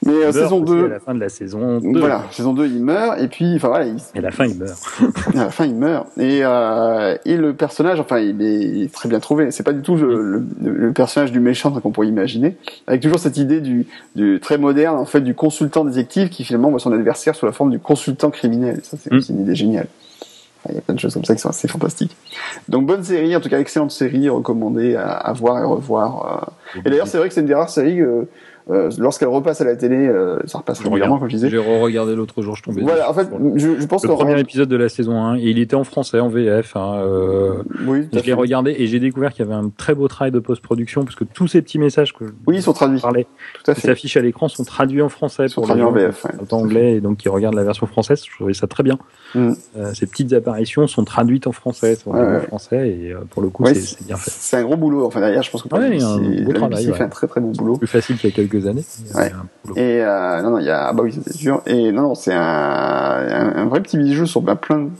Mais euh, saison aussi 2, À la fin de la saison 2. voilà, saison 2, il meurt et puis, enfin voilà, il, Et la fin, il meurt. à la fin, il meurt. Et, euh, et le personnage, enfin, il est, il est très bien trouvé. C'est pas du tout le, le, le personnage du méchant qu'on pourrait imaginer, avec toujours cette idée du, du très moderne, en fait, du consultant détective qui finalement voit son adversaire sous la forme du consultant criminel. Ça, c'est Mm. aussi une idée géniale. Il y a plein de choses comme ça qui sont assez fantastiques. Donc bonne série, en tout cas excellente série, recommandée à, à voir et revoir. euh. Et d'ailleurs, c'est vrai que c'est une des rares séries euh, euh, lorsqu'elle repasse à la télé, euh, ça repasse Je régulièrement, comme je disais. J'ai re-regardé l'autre jour, je tombais Voilà, en fait, je, je pense le que premier épisode de la saison 1 et il était en français en VF hein, euh, oui, je l'ai regardé et j'ai découvert qu'il y avait un très beau travail de post-production parce que tous ces petits messages que Oui, ils sont traduits. parlais Tout à qui fait. s'affichent à l'écran sont traduits en français Ils sont pour les traduits en gens VF. ouais. qui parlent anglais et donc qui regardent la version française je trouvais ça très bien Mm. Euh, ces petites apparitions sont traduites en français sont Ouais, en ouais. français et euh, pour le coup c'est bien fait C'est un gros boulot. Enfin derrière, je pense que c'est- un très très bon boulot. plus facile qu'il y a quelques années Ouais. Et euh, non, non, il y a ah bah oui, c'est sûr. Et non, non, c'est un, un, un vrai petit bijou sur ben, plein. De...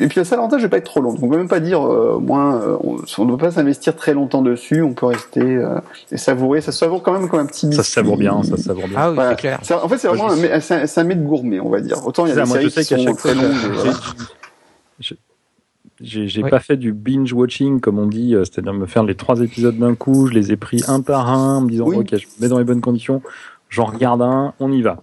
Et puis le seul avantage, je vais pas être trop long. Donc on peut même pas dire euh, au moins, euh, on, on ne doit pas s'investir très longtemps dessus. On peut rester euh, et savourer. Ça se savoure quand même comme un petit. ça se savoure bien ça se savoure bien Ah oui, Voilà. c'est clair. En fait, c'est vraiment un, un, un mets de gourmet, on va dire. Autant il y a des séries qui sont très longues. j'ai- Oui. pas fait du binge watching comme on dit, euh, c'est-à-dire me faire les trois épisodes d'un coup. Je les ai pris un par un, en me disant Oui. ok, je me mets dans les bonnes conditions. J'en regarde un, on y va.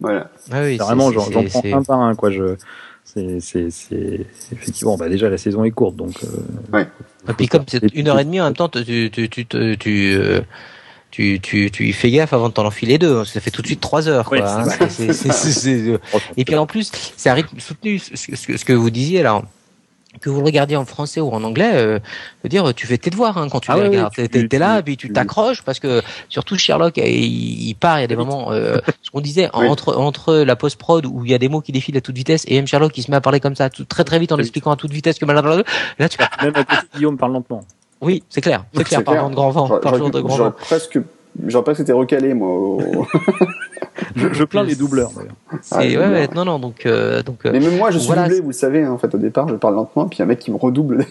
Voilà. Ah oui, vraiment, j'en prends un par un, quoi. Je, c'est, c'est, c'est, effectivement, bah déjà la saison est courte, donc. euh, Et puis comme c'est une heure et demie, en même temps, tu tu tu tu tu, tu, euh, tu, tu, tu y fais gaffe avant de t'en enfiler deux. hein. Ça fait tout de suite trois heures. Quoi, hein. Et puis en plus, c'est un rythme soutenu. Ce, ce- ce que vous disiez là, que vous le regardiez en français ou en anglais, euh, je veux dire, tu fais tes devoirs hein, quand tu Ah les regardes. T'es tu- t'es là, tu- puis tu t'accroches parce que surtout Sherlock, euh, il, il part, il y a des moments, euh, ce qu'on disait Oui. entre entre la post prod où il y a des mots qui défilent à toute vitesse et M Sherlock qui se met à parler comme ça, tout, très très vite en expliquant à toute vitesse que blablabla. Là, tu Même à côté, Guillaume parle lentement. oui, c'est clair, c'est clair. C'est Parlant clair. de grand vent, J'aurais de grand vent. presque, j'aurais presque été recalé moi. au- je, plains les doubleurs d'ailleurs. Ah, ouais, ouais, non, non, donc, euh, donc. Mais même moi, je suis doublé, vous le savez, hein, en fait, au départ, je parle lentement, puis un mec qui me redouble.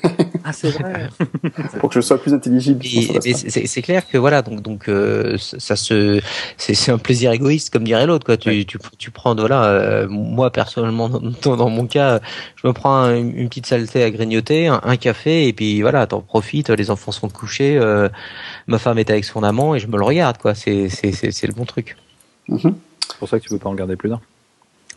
ah, c'est vrai. Pour que je sois plus intelligible. C'est clair que voilà, donc, donc, euh, ça se, c'est un plaisir égoïste, comme dirait l'autre, quoi. Tu, tu, tu prends, voilà, euh, moi personnellement, dans, dans, mon cas, je me prends une, petite saleté à grignoter, un, café, et puis voilà, t'en profites, les enfants sont couchés, ma femme est avec son amant, et je me le regarde, quoi. C'est, c'est, c'est le bon truc. Mhm. C'est pour ça que tu peux pas en regarder plus d'un.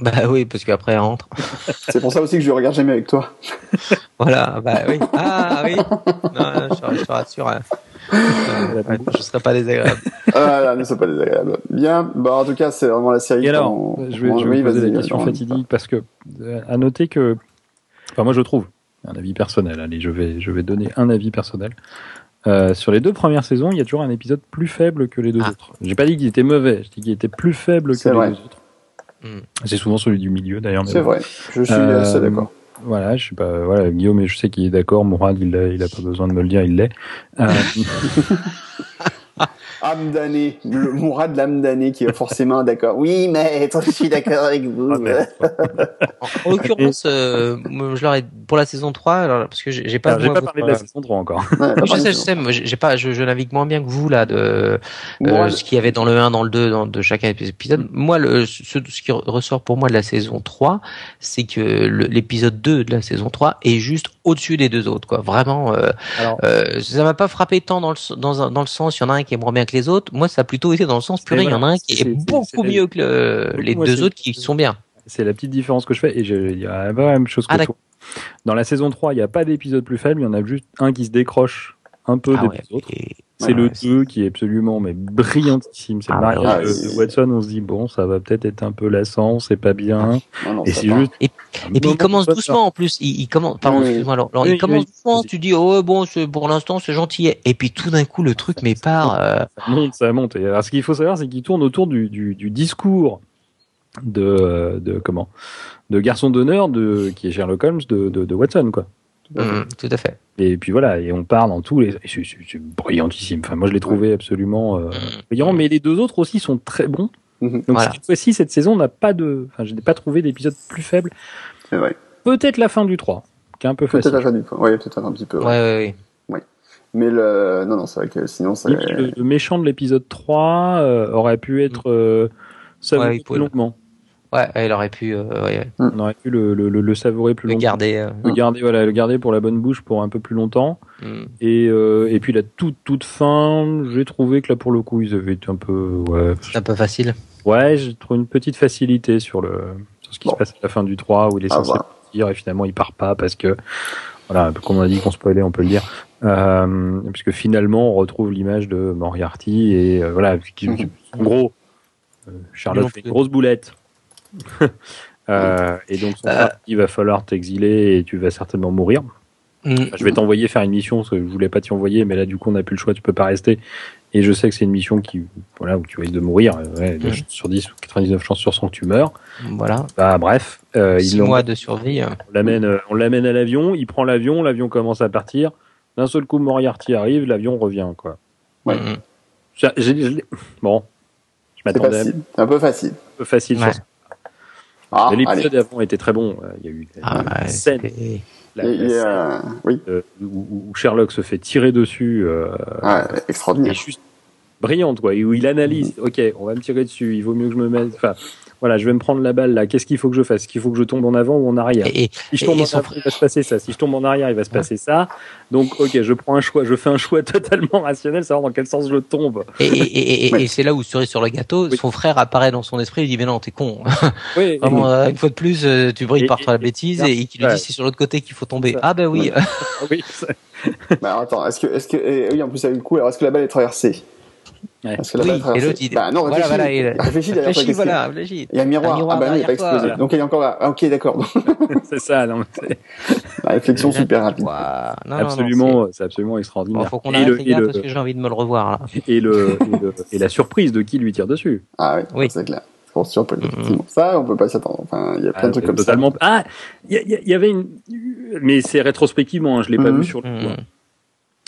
Bah oui, parce qu'après elle rentre. C'est pour ça aussi que je regarde jamais avec toi. voilà, bah oui. Ah oui. Non, je, te rassure. Hein. Euh, je serai pas désagréable. Ah, ne sois pas désagréable. Bien. Bah en tout cas, c'est vraiment la série. Et alors, je vais, je vais poser la question fatidique parce que euh, à noter que, enfin moi je trouve un avis personnel. Allez, je vais je vais donner un avis personnel. Euh, sur les deux premières saisons, il y a toujours un épisode plus faible que les deux ah. autres. J'ai pas dit qu'il était mauvais, j'ai dit qu'il était plus faible que les deux autres. Hmm. C'est souvent celui du milieu d'ailleurs. C'est vrai, je suis assez d'accord. Voilà, je sais pas, voilà, Guillaume, je sais qu'il est d'accord. Mourad, il a, il a pas besoin de me le dire, il l'est. Euh... Amdané, le Mourad l'Amdané qui est forcément d'accord. Oui, maître, je suis d'accord avec vous. Ah, en, l'occurrence, euh, je leur ai, pour la saison 3, alors, parce que j'ai pas, j'ai pas parlé de la saison 3 encore. je sais, je sais, j'ai pas, je, je, navigue moins bien que vous, là, de, euh, ce qu'il y avait dans le 1, dans le 2, dans, de chaque épisode. Moi, le, ce, ce, qui ressort pour moi de la saison 3, c'est que l'épisode 2 de la saison 3 est juste au-dessus des deux autres, quoi. Vraiment, euh, euh, ça m'a pas frappé tant dans le, dans, dans le sens, il y en a un qui est moins bien que les autres. Moi, ça a plutôt été dans le sens purée. Il y en a un qui est, beaucoup mieux que les deux autres qui sont bien. C'est la petite différence que je fais et il y a la même chose que ah, toi. Dans la saison 3, il n'y a pas d'épisode plus faible, il y en a juste un qui se décroche un peu ah des autres. C'est le 2 qui est absolument mais brillantissime. C'est ah, le mariage de, Watson. On se dit bon, ça va peut-être être un peu lassant, c'est pas bien. et c'est juste. Et, puis il commence doucement en plus. Il, commence. Pardon, excuse-moi. Alors, il commence doucement. Tu dis oh bon, pour l'instant c'est gentil. Et puis tout d'un coup le truc mais part. Euh, ça monte, ça monte. Et alors ce qu'il faut savoir, c'est qu'il tourne autour du, du, du discours de, de comment de garçon d'honneur de qui est Sherlock Holmes de, de, de Watson quoi. Mm, tout à fait. Et puis voilà, et on parle dans tous les. C'est brillantissime. Enfin, moi, je l'ai trouvé absolument euh, mm. brillant, mais les deux autres aussi sont très bons. Mm-hmm. Donc cette fois-ci, cette saison n'a pas de. Enfin, je n'ai pas trouvé d'épisode plus faible. C'est vrai. Peut-être la fin du 3, qui est un peu facile. Peut-être la fin du 3. Oui, peut-être un petit peu. Ouais, ouais, ouais. Mais le. Non, non, c'est vrai que sinon, ça. Le, le, méchant de l'épisode 3 euh, aurait pu être. Euh, ça ouais, longuement. Ouais, il aurait pu, euh, On aurait pu le, le, le savourer plus le longtemps. Garder, euh. Le garder, voilà, le garder pour la bonne bouche pour un peu plus longtemps. Mm. Et, euh, et puis la toute toute fin, j'ai trouvé que là pour le coup ils avaient été un peu, ouais. Un peu facile. Ouais, j'ai trouvé une petite facilité sur le sur ce qui se passe à la fin du 3 où il est censé partir et finalement il part pas parce que voilà, comme on a dit qu'on spoilait, on peut le dire. Euh, puisque finalement on retrouve l'image de Moriarty et euh, voilà, mm-hmm. en gros, Charlotte fait une grosse boulette Euh, et donc, euh. il va falloir t'exiler et tu vas certainement mourir. Mm. je vais t'envoyer faire une mission parce que je voulais pas t'y envoyer, mais là, du coup, on n'a plus le choix, tu peux pas rester. Et je sais que c'est une mission qui, voilà, où tu risques de mourir. Ouais, mm. Sur 10 ou 99 chances sur 100 que tu meurs. Voilà. Bah, bref. Euh, il mois de survie. On l'amène, euh, on l'amène à l'avion, il prend l'avion, l'avion commence à partir. D'un seul coup, Moriarty arrive, l'avion revient, quoi. Ouais. Mm. bon. Je m'attendais. Un peu facile. Un peu facile sur ça. Ah, L'épisode avant était très bon. Euh, il y a eu ah, une scène, la, oui. Où, Sherlock se fait tirer dessus. Euh, ah, extraordinaire. juste brillante, quoi. Où il analyse. Mm. Ok, on va me tirer dessus. Il vaut mieux que je me mette. Enfin, voilà, je vais me prendre la balle là. Qu'est-ce qu'il faut que je fasse? Est-ce qu'il faut que je tombe en avant ou en arrière? Si je tombe en avant, il va se passer ça. Si je tombe en arrière, il va se passer ça. Donc, ok, je prends un choix. Je fais un choix totalement rationnel, savoir dans quel sens je tombe. Et, c'est là où cerise sur le gâteau, son frère apparaît dans son esprit. Il dit mais non, t'es con. Oui. Euh, une fois de plus, euh, tu brilles par la bêtise et, qui lui dit c'est sur l'autre côté qu'il faut tomber. Ah ben oui. oui. bah, attends, est-ce que, est-ce que, oui, en plus, il y a eu le coup. Alors, est-ce que la balle est traversée? Ouais. Parce que oui, et l'autre il bah, non, voilà, voilà, il... réfléchis. Réfléchis, voilà, réfléchis. Il y a un miroir. ah bah non, il n'est pas explosé. Voilà. Donc il est encore là. Ah, ok, d'accord. c'est ça, non, La réflexion super rapide. Non, absolument, c'est absolument extraordinaire. Il faut qu'on arrête les gars parce que j'ai envie de me le revoir là. Et le, et, le, et la surprise de qui lui tire dessus. Ah oui, oui. c'est clair. Ça, on peut pas s'attendre. Enfin, il y a plein de trucs comme totalement... ça. Ah, il y, y, avait une, mais c'est rétrospectivement, hein, je l'ai pas vu sur le coup.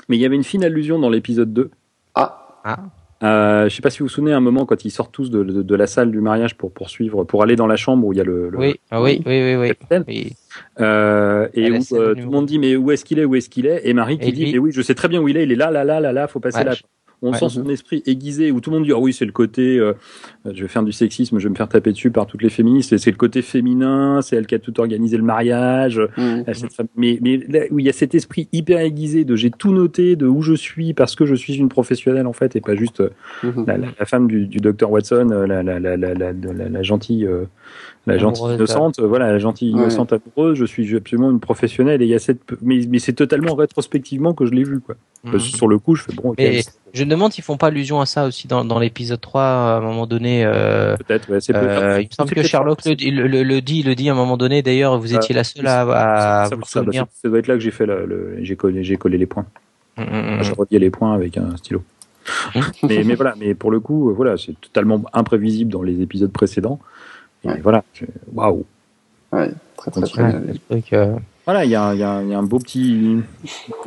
Mais il y avait une fine allusion dans l'épisode 2. Ah. Ah Euh, je sais pas si vous vous souvenez un moment quand ils sortent tous de, de, la salle du mariage pour poursuivre, pour aller dans la chambre où il y a le. le oui, ah oui, oui, oui, oui. Euh, et où euh, tout le monde dit mais où est-ce qu'il est, où est-ce qu'il est, et Marie qui dit mais oui, je sais très bien où il est, il est là, là, là, là, là, faut passer là on sent son esprit aiguisé où tout le monde dit ah oui c'est le côté euh, je vais faire du sexisme je vais me faire taper dessus par toutes les féministes c'est le côté féminin c'est elle qui a tout organisé le mariage mmh. mais mais où il y a cet esprit hyper aiguisé de j'ai tout noté de où je suis parce que je suis une professionnelle en fait et pas juste mmh. la, femme du, du docteur Watson la, la, la, la, la, gentille innocente, voilà, la gentille innocente amoureuse, je suis absolument une professionnelle et il y a cette, mais, mais c'est totalement rétrospectivement que je l'ai vu, quoi. Mhm. Sur le coup, je fais bon, je me demande s'ils font pas allusion à ça aussi dans, dans l'épisode 3 à un moment donné. Euh, peut-être, ouais, c'est euh, Il me semble que Sherlock le, le, le, dit, le dit à un moment donné. D'ailleurs, vous étiez la seule à, à vous ça, bah, souvenir. ça, doit être là que j'ai fait le, j'ai collé, j'ai collé les points. Mm, mm, mm. je relié les points avec un stylo. mais, mais voilà, mais pour le coup, voilà, c'est totalement imprévisible dans les épisodes précédents. Et voilà, waouh. Ouais, très très, très euh, Voilà, il y a, y, a, y a, un beau petit,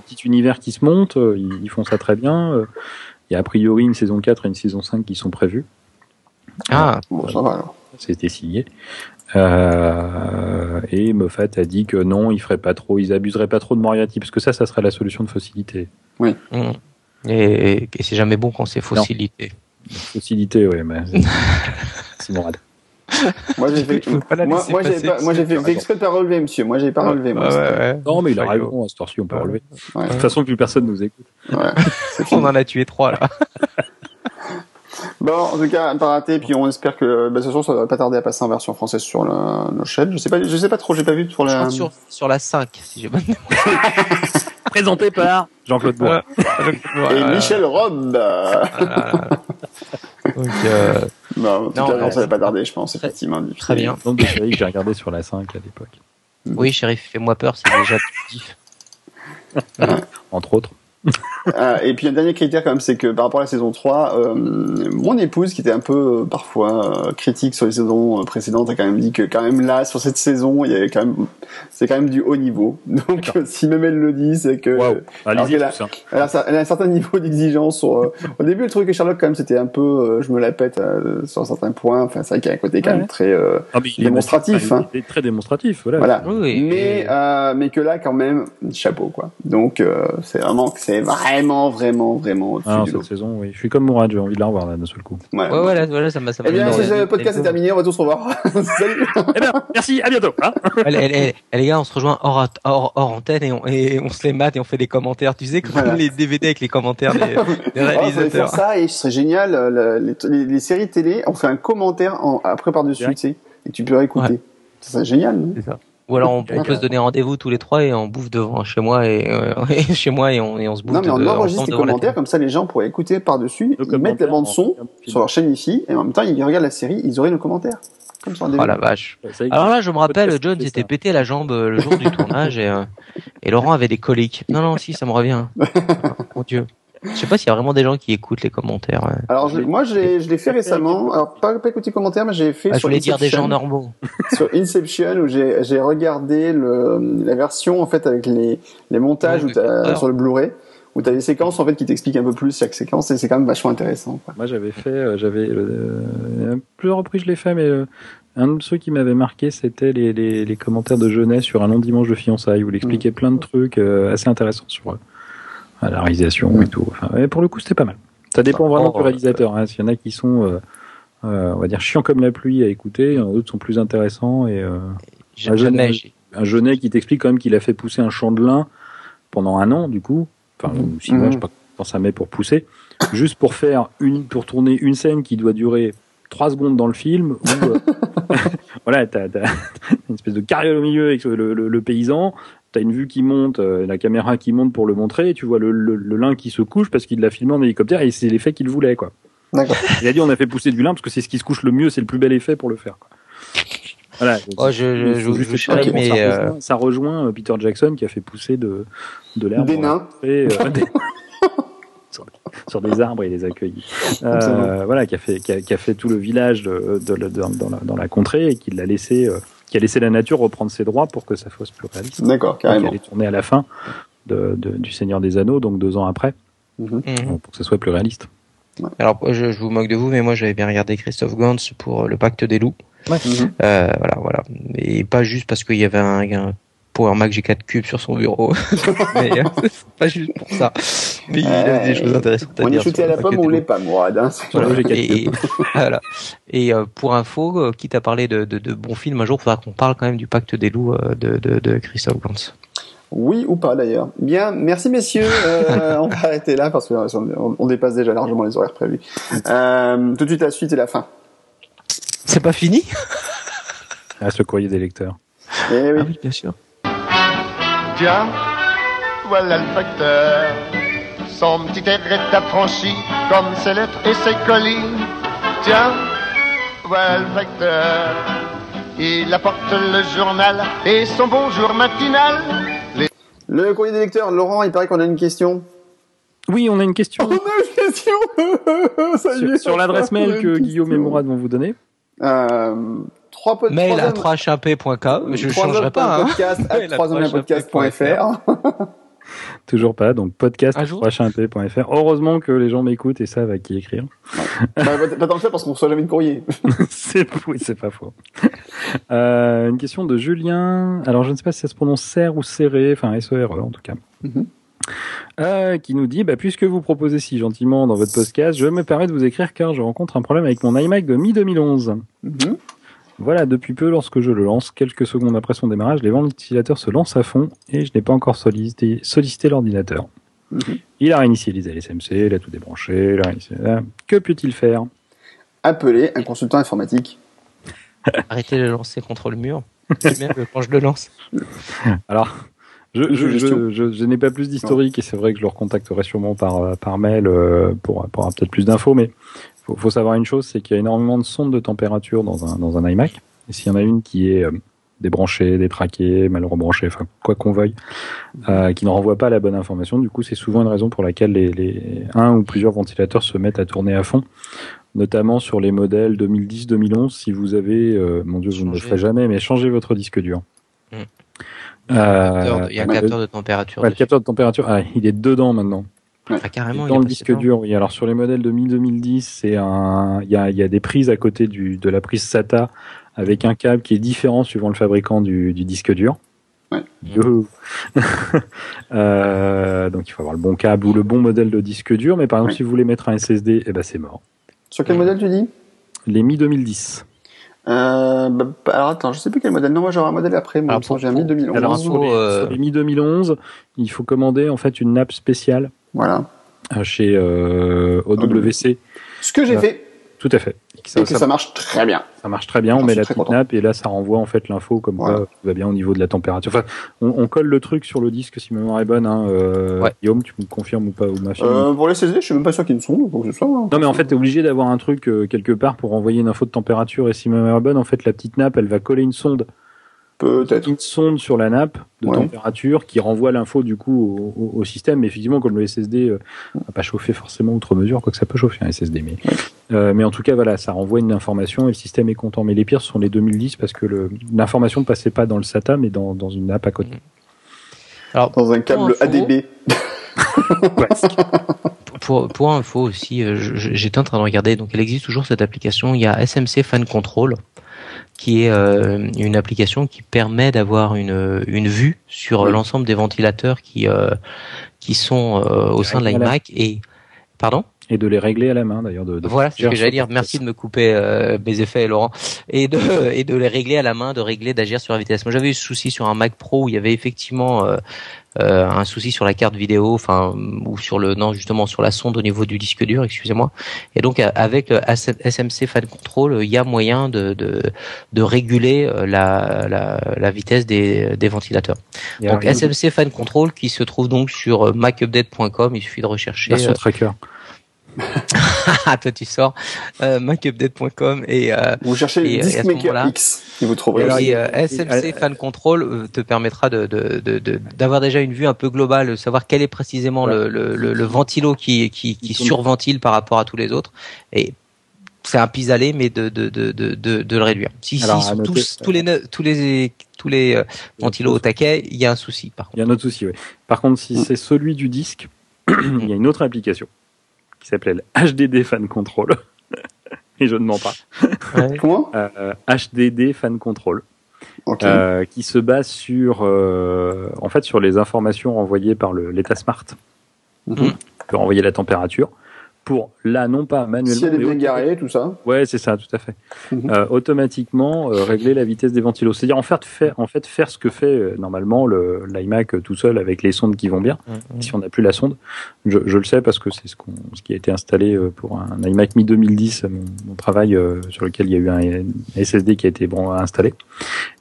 petit univers qui se monte, euh, ils, font ça très bien. Euh, il y a a priori une saison 4 et une saison 5 qui sont prévues. Ah, bon, ça va alors. C'était signé. Euh, et Moffat a dit que non, ils feraient pas trop, ils abuseraient pas trop de Moriarty, parce que ça, ça serait la solution de facilité. Oui. Mmh. Et, et c'est jamais bon quand c'est facilité. Facilité, oui, mais c'est morale moi j'ai fait, moi, moi j'ai pas, moi j'ai fait, exprès de pas relever, monsieur. Moi j'ai pas relevé. Moi, Non, mais il a raison, à cette heure on peut relever. De toute façon, plus personne nous écoute. on en a tué trois, là. Bon, en tout cas, pas raté. Puis on espère que, bah, de toute façon, ça va pas tarder à passer en version française sur le, nos chaînes. Je sais pas, je sais pas trop, j'ai pas vu sur la. Sur, sur la 5, si j'ai bonne Présenté par Jean-Claude Bois. Et Michel Rob. Donc, euh... non, en tout cas, non, ça va pas tarder, je pense, effectivement. Très bien. Donc, que j'ai regardé sur la 5 à l'époque. Oui, chéri, fais-moi peur, c'est déjà positif. Entre autres. Euh, et puis un dernier critère quand même, c'est que par rapport à la saison 3, euh, mon épouse qui était un peu euh, parfois euh, critique sur les saisons précédentes a quand même dit que quand même là sur cette saison, il y avait quand même c'est quand même du haut niveau. Donc si même elle le dit, c'est que wow. alors elle, a, elle, a, elle, a, un certain niveau d'exigence sur au début le truc avec Sherlock quand même c'était un peu je me la pète sur certains points, enfin c'est vrai qu'il y a un côté quand même très ah, démonstratif hein. est, très démonstratif voilà. voilà. Oui, mais mais que là quand même chapeau quoi. Donc c'est vraiment c'est vraiment, vraiment, vraiment ah, cette saison, oui. Je suis comme Mourad, j'ai envie de la revoir là d'un seul coup. Ouais, ouais, voilà, voilà, ça m'a. Eh bien, ce podcast est terminé, on va tous se revoir. Salut. eh bien, merci, à bientôt. Hein allez, les gars, on se rejoint hors, hors, hors antenne et on, et on se les mate et on fait des commentaires. Tu sais, comme les DVD avec les commentaires des, des réalisateurs. Oh, faire ça et ce serait génial. Euh, les, les, séries télé, on fait un commentaire en, après par-dessus, tu sais, et tu peux réécouter. Ça serait génial. C'est ça. Ou alors on, peut se donner rendez-vous tous les trois et on bouffe devant chez moi et, euh, chez moi et on, et on se bouffe. Non mais on enregistre les commentaires comme ça les gens pourraient écouter par dessus, ils mettent la bande son sur leur chaîne ici et en même temps ils regardent la série, ils auraient nos commentaires. Comme ça, oh la vache. Alors là je me rappelle, John s'était pété la jambe euh, le jour du tournage et, euh, et Laurent avait des coliques. Non non si ça me revient. Mon Dieu. Je sais pas s'il y a vraiment des gens qui écoutent les commentaires. Alors moi je l'ai fait récemment. Alors pas, pas écouter les commentaires, mais j'ai fait. Ah, je voulais dire des gens normaux. sur Inception où j'ai j'ai regardé le la version en fait avec les les montages sur le Blu-ray où t'as des séquences en fait qui t'expliquent un peu plus chaque séquence et c'est quand même vachement intéressant. Quoi. Moi j'avais fait, euh, j'avais euh, plusieurs reprises je l'ai fait, mais euh, un de ceux qui m'avait marqué c'était les, les, les, commentaires de jeunesse sur un long dimanche de fiançailles où il expliquait mm. plein de trucs assez intéressants sur à la réalisation et tout. Enfin, pour le coup, c'était pas mal. Ça dépend vraiment du réalisateur. Hein. S'il y en a qui sont, euh, euh, on va dire, chiants comme la pluie à écouter, d'autres sont plus intéressants. Et euh, un, jeunet, un jeunet qui t'explique quand même qu'il a fait pousser un champ de lin pendant un an, du coup. Enfin, mmh. six mois, je sais pas quand ça met pour pousser. juste pour faire une, pour tourner une scène qui doit durer trois secondes dans le film où voilà t'as, as une espèce de carriole au milieu avec le, le, le paysan t'as une vue qui monte, euh, la caméra qui monte pour le montrer, et tu vois le, le, lin qui se couche parce qu'il l'a filmé en hélicoptère et c'est l'effet qu'il voulait quoi. D'accord. Il a dit on a fait pousser du lin parce que c'est ce qui se couche le mieux, c'est le plus bel effet pour le faire. Quoi. Voilà. Oh, je, je, je, je mais ça, rejoint, euh, ça, rejoint, euh, Peter Jackson qui a fait pousser de de l'herbe. Des nains. sur, des arbres et les accueillis. Euh, voilà, qui a fait qui a, qui a, fait tout le village de, de, de dans, la, dans, la, contrée et qui l'a laissé qui a laissé la nature reprendre ses droits pour que ça fasse plus réaliste. D'accord, carrément. elle est tournée à la fin de, de, du Seigneur des Anneaux, donc deux ans après, mm -hmm. pour que ça soit plus réaliste. Alors je, je, vous moque de vous, mais moi j'avais bien regardé Christophe Gans pour le Pacte des loups. Ouais. Euh, voilà, voilà. Et pas juste parce qu'il y avait un, un Power Mac G4 Cube sur son bureau. mais euh, pas juste pour ça. Mais il y a des choses intéressantes à on dire. On est shooté à la pomme, on l'est pas, Mourad. Hein, voilà. et, voilà. et euh, pour info, euh, quitte à parler de, de, de bons films, un jour, il faudra qu'on parle quand même du Pacte des loups euh, de, de, de Christophe Gans. Oui ou pas d'ailleurs. Bien, merci messieurs. Euh, on va arrêter là parce qu'on on dépasse déjà largement les horaires prévus. Euh, tout de suite la suite et la fin. C'est pas fini? Ah, ce courrier des lecteurs. Eh oui. Ah oui, bien sûr. Tiens, voilà le facteur. Son petit air est affranchi comme ses lettres et ses colis. Tiens, voilà le facteur. Il apporte le journal et son bonjour matinal. Les... Le courrier des lecteurs, Laurent, il paraît qu'on a une question. Oui, on a une question. On a une question Ça sur, sur l'adresse mail que Guillaume et Mourad vont vous donner. Euh, 3 pod, Mail à 3hp.com, je ne changerai pas. Hein. Podcast à 3podcast.fr. Toujours pas, donc podcast à 3hp.fr. Heureusement que les gens m'écoutent et savent à qui écrire. Ouais. bah, pas tant que ça parce qu'on reçoit jamais de courrier. c'est oui, c'est pas faux. Euh, une question de Julien. Alors je ne sais pas si ça se prononce serre ou serré, enfin S-E-R-E en tout cas. Mm -hmm. Euh, qui nous dit, bah, puisque vous proposez si gentiment dans votre podcast, je me permets de vous écrire car je rencontre un problème avec mon iMac de mi-2011. Mm -hmm. Voilà, depuis peu, lorsque je le lance, quelques secondes après son démarrage, les ventilateurs se lancent à fond et je n'ai pas encore sollicité, sollicité l'ordinateur. -hmm. Il a réinitialisé les SMC, il a tout débranché, il a réinitialisé... Que peut-il faire? Appeler un consultant informatique. Arrêtez de le lancer contre le mur. Même quand je le lance. Alors, je, je, je, je, je n'ai pas plus d'historique et c'est vrai que je le recontacterai sûrement par, par mail pour, pour avoir peut-être plus d'infos, mais faut, faut savoir une chose, c'est qu'il y a énormément de sondes de température dans un, dans un iMac. Et s'il y en a une qui est euh, débranchée, détraquée, mal rebranchée, enfin quoi qu'on veuille, euh, qui ne renvoie pas la bonne information, du coup c'est souvent une raison pour laquelle les, les un ou plusieurs ventilateurs se mettent à tourner à fond, notamment sur les modèles 2010-2011. Si vous avez, euh, mon Dieu, vous ne le ferez jamais, mais changez votre disque dur. Mmh. Euh, il y a un capteur de température. Ouais, le capteur de température, ah, il est dedans maintenant. Ah, carrément, dans le disque dur, oui. Alors sur les modèles de 2010, c'est un, il y a, il y a des prises à côté du, de la prise SATA avec un câble qui est différent suivant le fabricant du, du disque dur. Ouais. euh, donc il faut avoir le bon câble ou le bon modèle de disque dur. Mais par exemple, ouais. si vous voulez mettre un SSD, eh ben c'est mort. Sur quel modèle tu dis? Les Mi 2010. Euh, bah, alors attends, je sais plus quel modèle. Non, moi j'aurai un modèle après. Moi, j'ai un Mi 2011. Alors sur les, euh... sur les Mi 2011, il faut commander en fait une nappe spéciale. Voilà. Chez euh, OWC. Ce que j'ai fait. Tout à fait. Et que, ça, ça, ça, marche très bien. Ça marche très bien. On met la petite nappe et là, ça renvoie en fait l'info comme voilà. quoi tout va bien au niveau de la température. Enfin, on, on, colle le truc sur le disque si ma mémoire est bonne. Hein. Euh, ouais. Guillaume, tu me confirmes ou pas ou ma euh, Pour les SSD, je suis même pas sûr qu'il y ait une sonde. Donc ça, hein. Non, mais en fait, t'es obligé d'avoir un truc euh, quelque part pour envoyer une info de température. Et si ma mémoire est bonne, en fait, la petite nappe, elle va coller une sonde. Peut-être. Une sonde sur la nappe de ouais. température qui renvoie l'info du coup au, au, au, système. Mais effectivement, comme le SSD euh, va pas chauffer forcément outre mesure, quoi que ça peut chauffer un SSD. Mais, ouais. euh, mais en tout cas, voilà, ça renvoie une information et le système est content. Mais les pires sont les 2010 parce que l'information ne passait pas dans le SATA mais dans, dans une nappe à côté. Alors, dans un câble ADB. pour, pour info aussi, euh, j'étais en train de regarder, donc elle existe toujours cette application. Il y a SMC Fan Control qui est euh, une application qui permet d'avoir une, une vue sur oui. l'ensemble des ventilateurs qui euh, qui sont euh, au sein de l'iMac et pardon? Et de les régler à la main d'ailleurs. De, de voilà, c'est ce que j'allais dire. Merci de me couper euh, mes effets, Laurent. Et de et de les régler à la main, de régler, d'agir sur la vitesse. Moi, j'avais eu ce souci sur un Mac Pro où il y avait effectivement euh, euh, un souci sur la carte vidéo, enfin ou sur le non justement sur la sonde au niveau du disque dur, excusez-moi. Et donc avec le SMC Fan Control, il y a moyen de de, de réguler la, la, la vitesse des, des ventilateurs. donc SMC Fan Control qui se trouve donc sur macupdate.com. Il suffit de rechercher. Version tracker. Toi tu sors euh, macupdate.com et euh, vous cherchez et, Disk Maker X et vous trouverez alors. Euh, SMC Fan Control te permettra de d'avoir de, de, déjà une vue un peu globale, de savoir quel est précisément ouais. le, le, le, le, ventilo qui qui, qui surventile par rapport à tous les autres et c'est un pis-aller mais de de, de de de le réduire. Si alors, si noter, tous, tous les tous les tous les euh, ventilos au taquet, il y a un souci par contre. Il y a un autre souci oui. Par contre si mm. c'est celui du disque, il y a une autre application qui s'appelait le HDD Fan Control. Et je ne mens pas. Comment? HDD Fan Control. qui se base sur, en fait, sur les informations renvoyées par l'État Smart. Mm peut renvoyer la température pour là non pas manuellement. S'il y a des garés, tout ça. Ouais, c'est ça, tout à fait. Mhm. euh, automatiquement euh, régler la vitesse des ventilos. C'est-à-dire en fait faire en fait faire ce que fait euh, normalement le l'iMac tout seul avec les sondes qui vont bien. Mhm. Si on n'a plus la sonde, je, je, le sais parce que c'est ce, qui a été installé pour un iMac Mi 2010, mon, mon travail sur lequel il y a eu un SSD qui a été bon installé.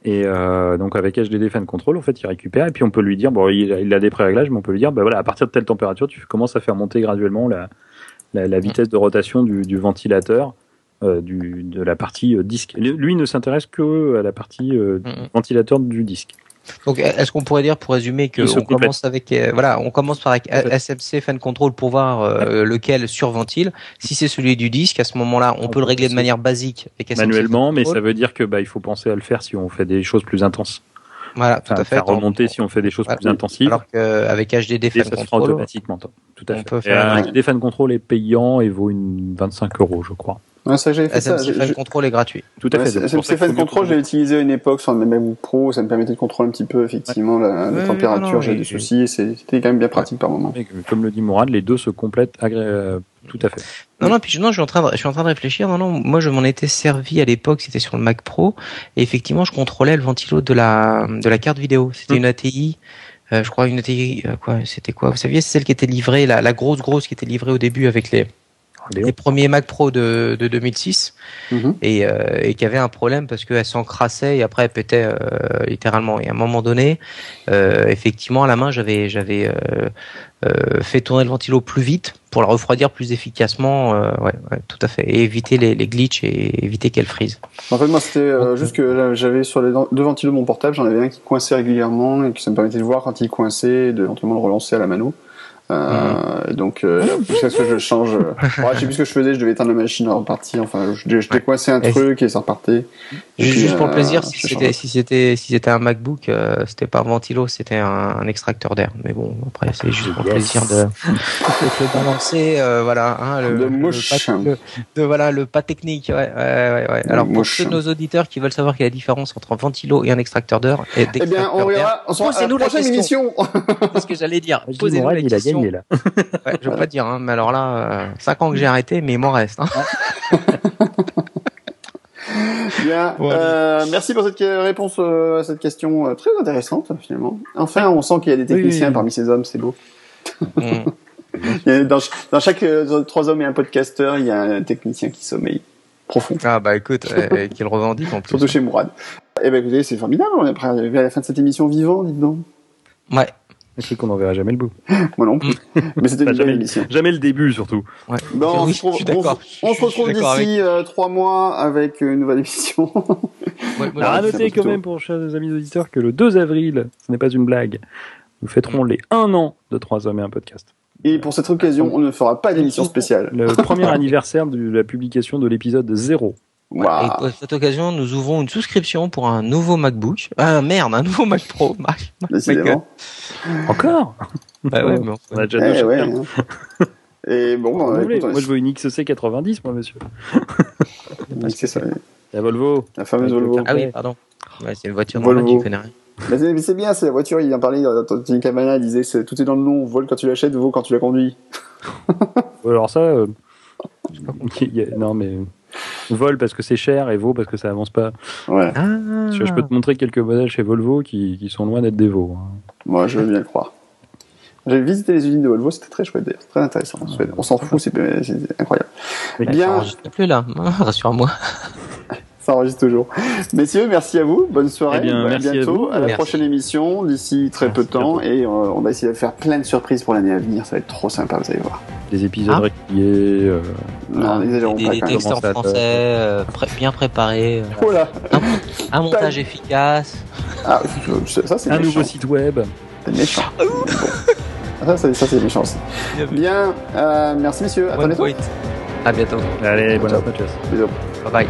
Et donc avec HDD Fan Control, en fait, il récupère et puis on peut lui dire bon, il, il a des pré-réglages, mais on peut lui dire bah voilà, à partir de telle température, tu commences à faire monter graduellement la la, vitesse de rotation du, ventilateur. Euh, du, de la partie euh, disque. Lui ne s'intéresse que à la partie euh, ventilateur du disque. Donc, est-ce qu'on pourrait dire, pour résumer, que on commence avec, voilà, on commence par avec SMC Fan Control pour voir lequel surventile. Si c'est celui du disque, à ce moment-là, on, peut le régler de manière basique avec Manuellement, mais ça veut dire que bah, il faut penser à le faire si on fait des choses plus intenses. Voilà, tout à fait. Faire remonter si on fait des choses plus intensives. Alors qu'avec HDD Fan Control, automatiquement. Tout à fait. peut faire HDD Fan Control est payant et vaut une 25 euros, je crois. Ouais, ça, j'ai fait SMC Fan Control est gratuit. Tout à fait. SMC Fan Control, j'ai utilisé à une époque sur le même Pro, ça me permettait de contrôler un petit peu, effectivement, la, température, j'ai des soucis, c'était quand même bien pratique par moment. comme le dit Mourad, les deux se complètent agréablement tout à fait. Non, non, puis non, je suis en train de, je suis en train de réfléchir. Non, non, moi, je m'en étais servi à l'époque, c'était sur le Mac Pro, et effectivement, je contrôlais le ventilo de la, de la carte vidéo. C'était une ATI, euh, je crois une ATI, euh, quoi, c'était quoi? Vous saviez, c'est celle qui était livrée, la, la grosse, grosse qui était livrée au début avec les, les premiers Mac Pro de, de 2006 mhm. et, euh, et qui avait un problème parce qu'elle s'encrassait et après elle pétait euh, littéralement. Et à un moment donné, euh, effectivement, à la main, j'avais j'avais fait tourner le ventilo plus vite pour la refroidir plus efficacement. Ouais, ouais, tout à fait. Et éviter les, les glitches et éviter qu'elle frise. En fait, moi, c'était juste que j'avais sur les deux ventilos de mon portable, j'en avais un qui coinçait régulièrement et qui ça me permettait de voir quand il coinçait et de éventuellement le relancer à la mano. Euh, donc euh, jusqu'à ce que je change. Euh, je sais plus ce que je faisais, je devais éteindre la machine en repartir. Enfin, je, je décoincé un truc et ça repartait. juste pour le plaisir, si c'était si c'était si c'était un MacBook, c'était pas un ventilo, c'était un, extracteur d'air. Mais bon, après c'est juste pour le plaisir de, de balancer, voilà, hein, le, le, de voilà le pas technique. Ouais, ouais, ouais. Alors pour ceux de nos auditeurs qui veulent savoir quelle est la différence entre un ventilo et un extracteur d'air, eh bien, on verra. Posez-nous la prochaine émission. C'est ce que j'allais dire. Posez-nous la question là. ouais, je veux pas dire, hein, mais alors là, 5 euh, ans que j'ai arrêté, mais il m'en reste. Hein. Bien. Euh, merci pour cette réponse euh, à cette question euh, très intéressante finalement. Enfin, on sent qu'il y a des techniciens parmi ces hommes, c'est beau. Mm. dans, dans, chaque trois hommes et un podcasteur, il y a un technicien qui sommeille profond. Ah bah écoute, qu'il revendique en plus. Surtout chez Mourad. Eh ben écoutez, c'est formidable. On est arrivé à la fin de cette émission vivant, dites donc. Ouais. Je cru qu'on n'en verra jamais le bout. Moi non plus. Mais c'était une jamais, émission. Jamais le début, surtout. Ouais. Bon, on, se, on, se retrouve d'ici euh, trois mois avec une nouvelle émission. ouais, Alors, à noter quand même pour chers amis auditeurs que le 2 avril, ce n'est pas une blague, nous fêterons les un an de Trois Hommes et un podcast. Et pour cette occasion, on ne fera pas d'émission spéciale. Le premier anniversaire de la publication de l'épisode 0 et pour cette occasion, nous ouvrons une souscription pour un nouveau MacBook. Ah merde, un nouveau Mac Pro. Mac, Encore Bah ouais, mais on a déjà deux eh ouais, hein. Et bon, bah, moi je veux une XC 90, moi, monsieur. c'est ça. La Volvo. La fameuse Volvo. Ah oui, pardon. Ouais, c'est une voiture normale, connais rien. Mais c'est bien, c'est la voiture, il en parlait, Tony Cabana disait tout est dans le nom, vole quand tu l'achètes, vaut quand tu la conduis. Alors ça, euh... non mais Vol parce que c'est cher et vaut parce que ça avance pas. Ouais. Ah. Je, peux te montrer quelques modèles chez Volvo qui, qui sont loin d'être des veaux. Hein. Moi, je veux bien le croire. J'ai visité les usines de Volvo, c'était très chouette d'ailleurs, très intéressant. On s'en fout, c'est incroyable. Mais bien. Plus là, rassure-moi. Ça enregistre toujours. Messieurs, merci à vous, bonne soirée, eh à bientôt, à, la prochaine émission d'ici très peu de temps, et euh, on va essayer de faire plein de surprises pour l'année à venir. Ça va être trop sympa, vous allez voir des épisodes ah. réguliers. Euh, non, des, des, textes en français euh, bien préparés. Euh, oh un, montage efficace. Ah, ça, c'est Un nouveau site web. C'est méchant. ça, c'est, ça, c'est méchant aussi. Bien, euh, merci messieurs. À bientôt. À bientôt. Allez, bonne. Bisous. Bye bye.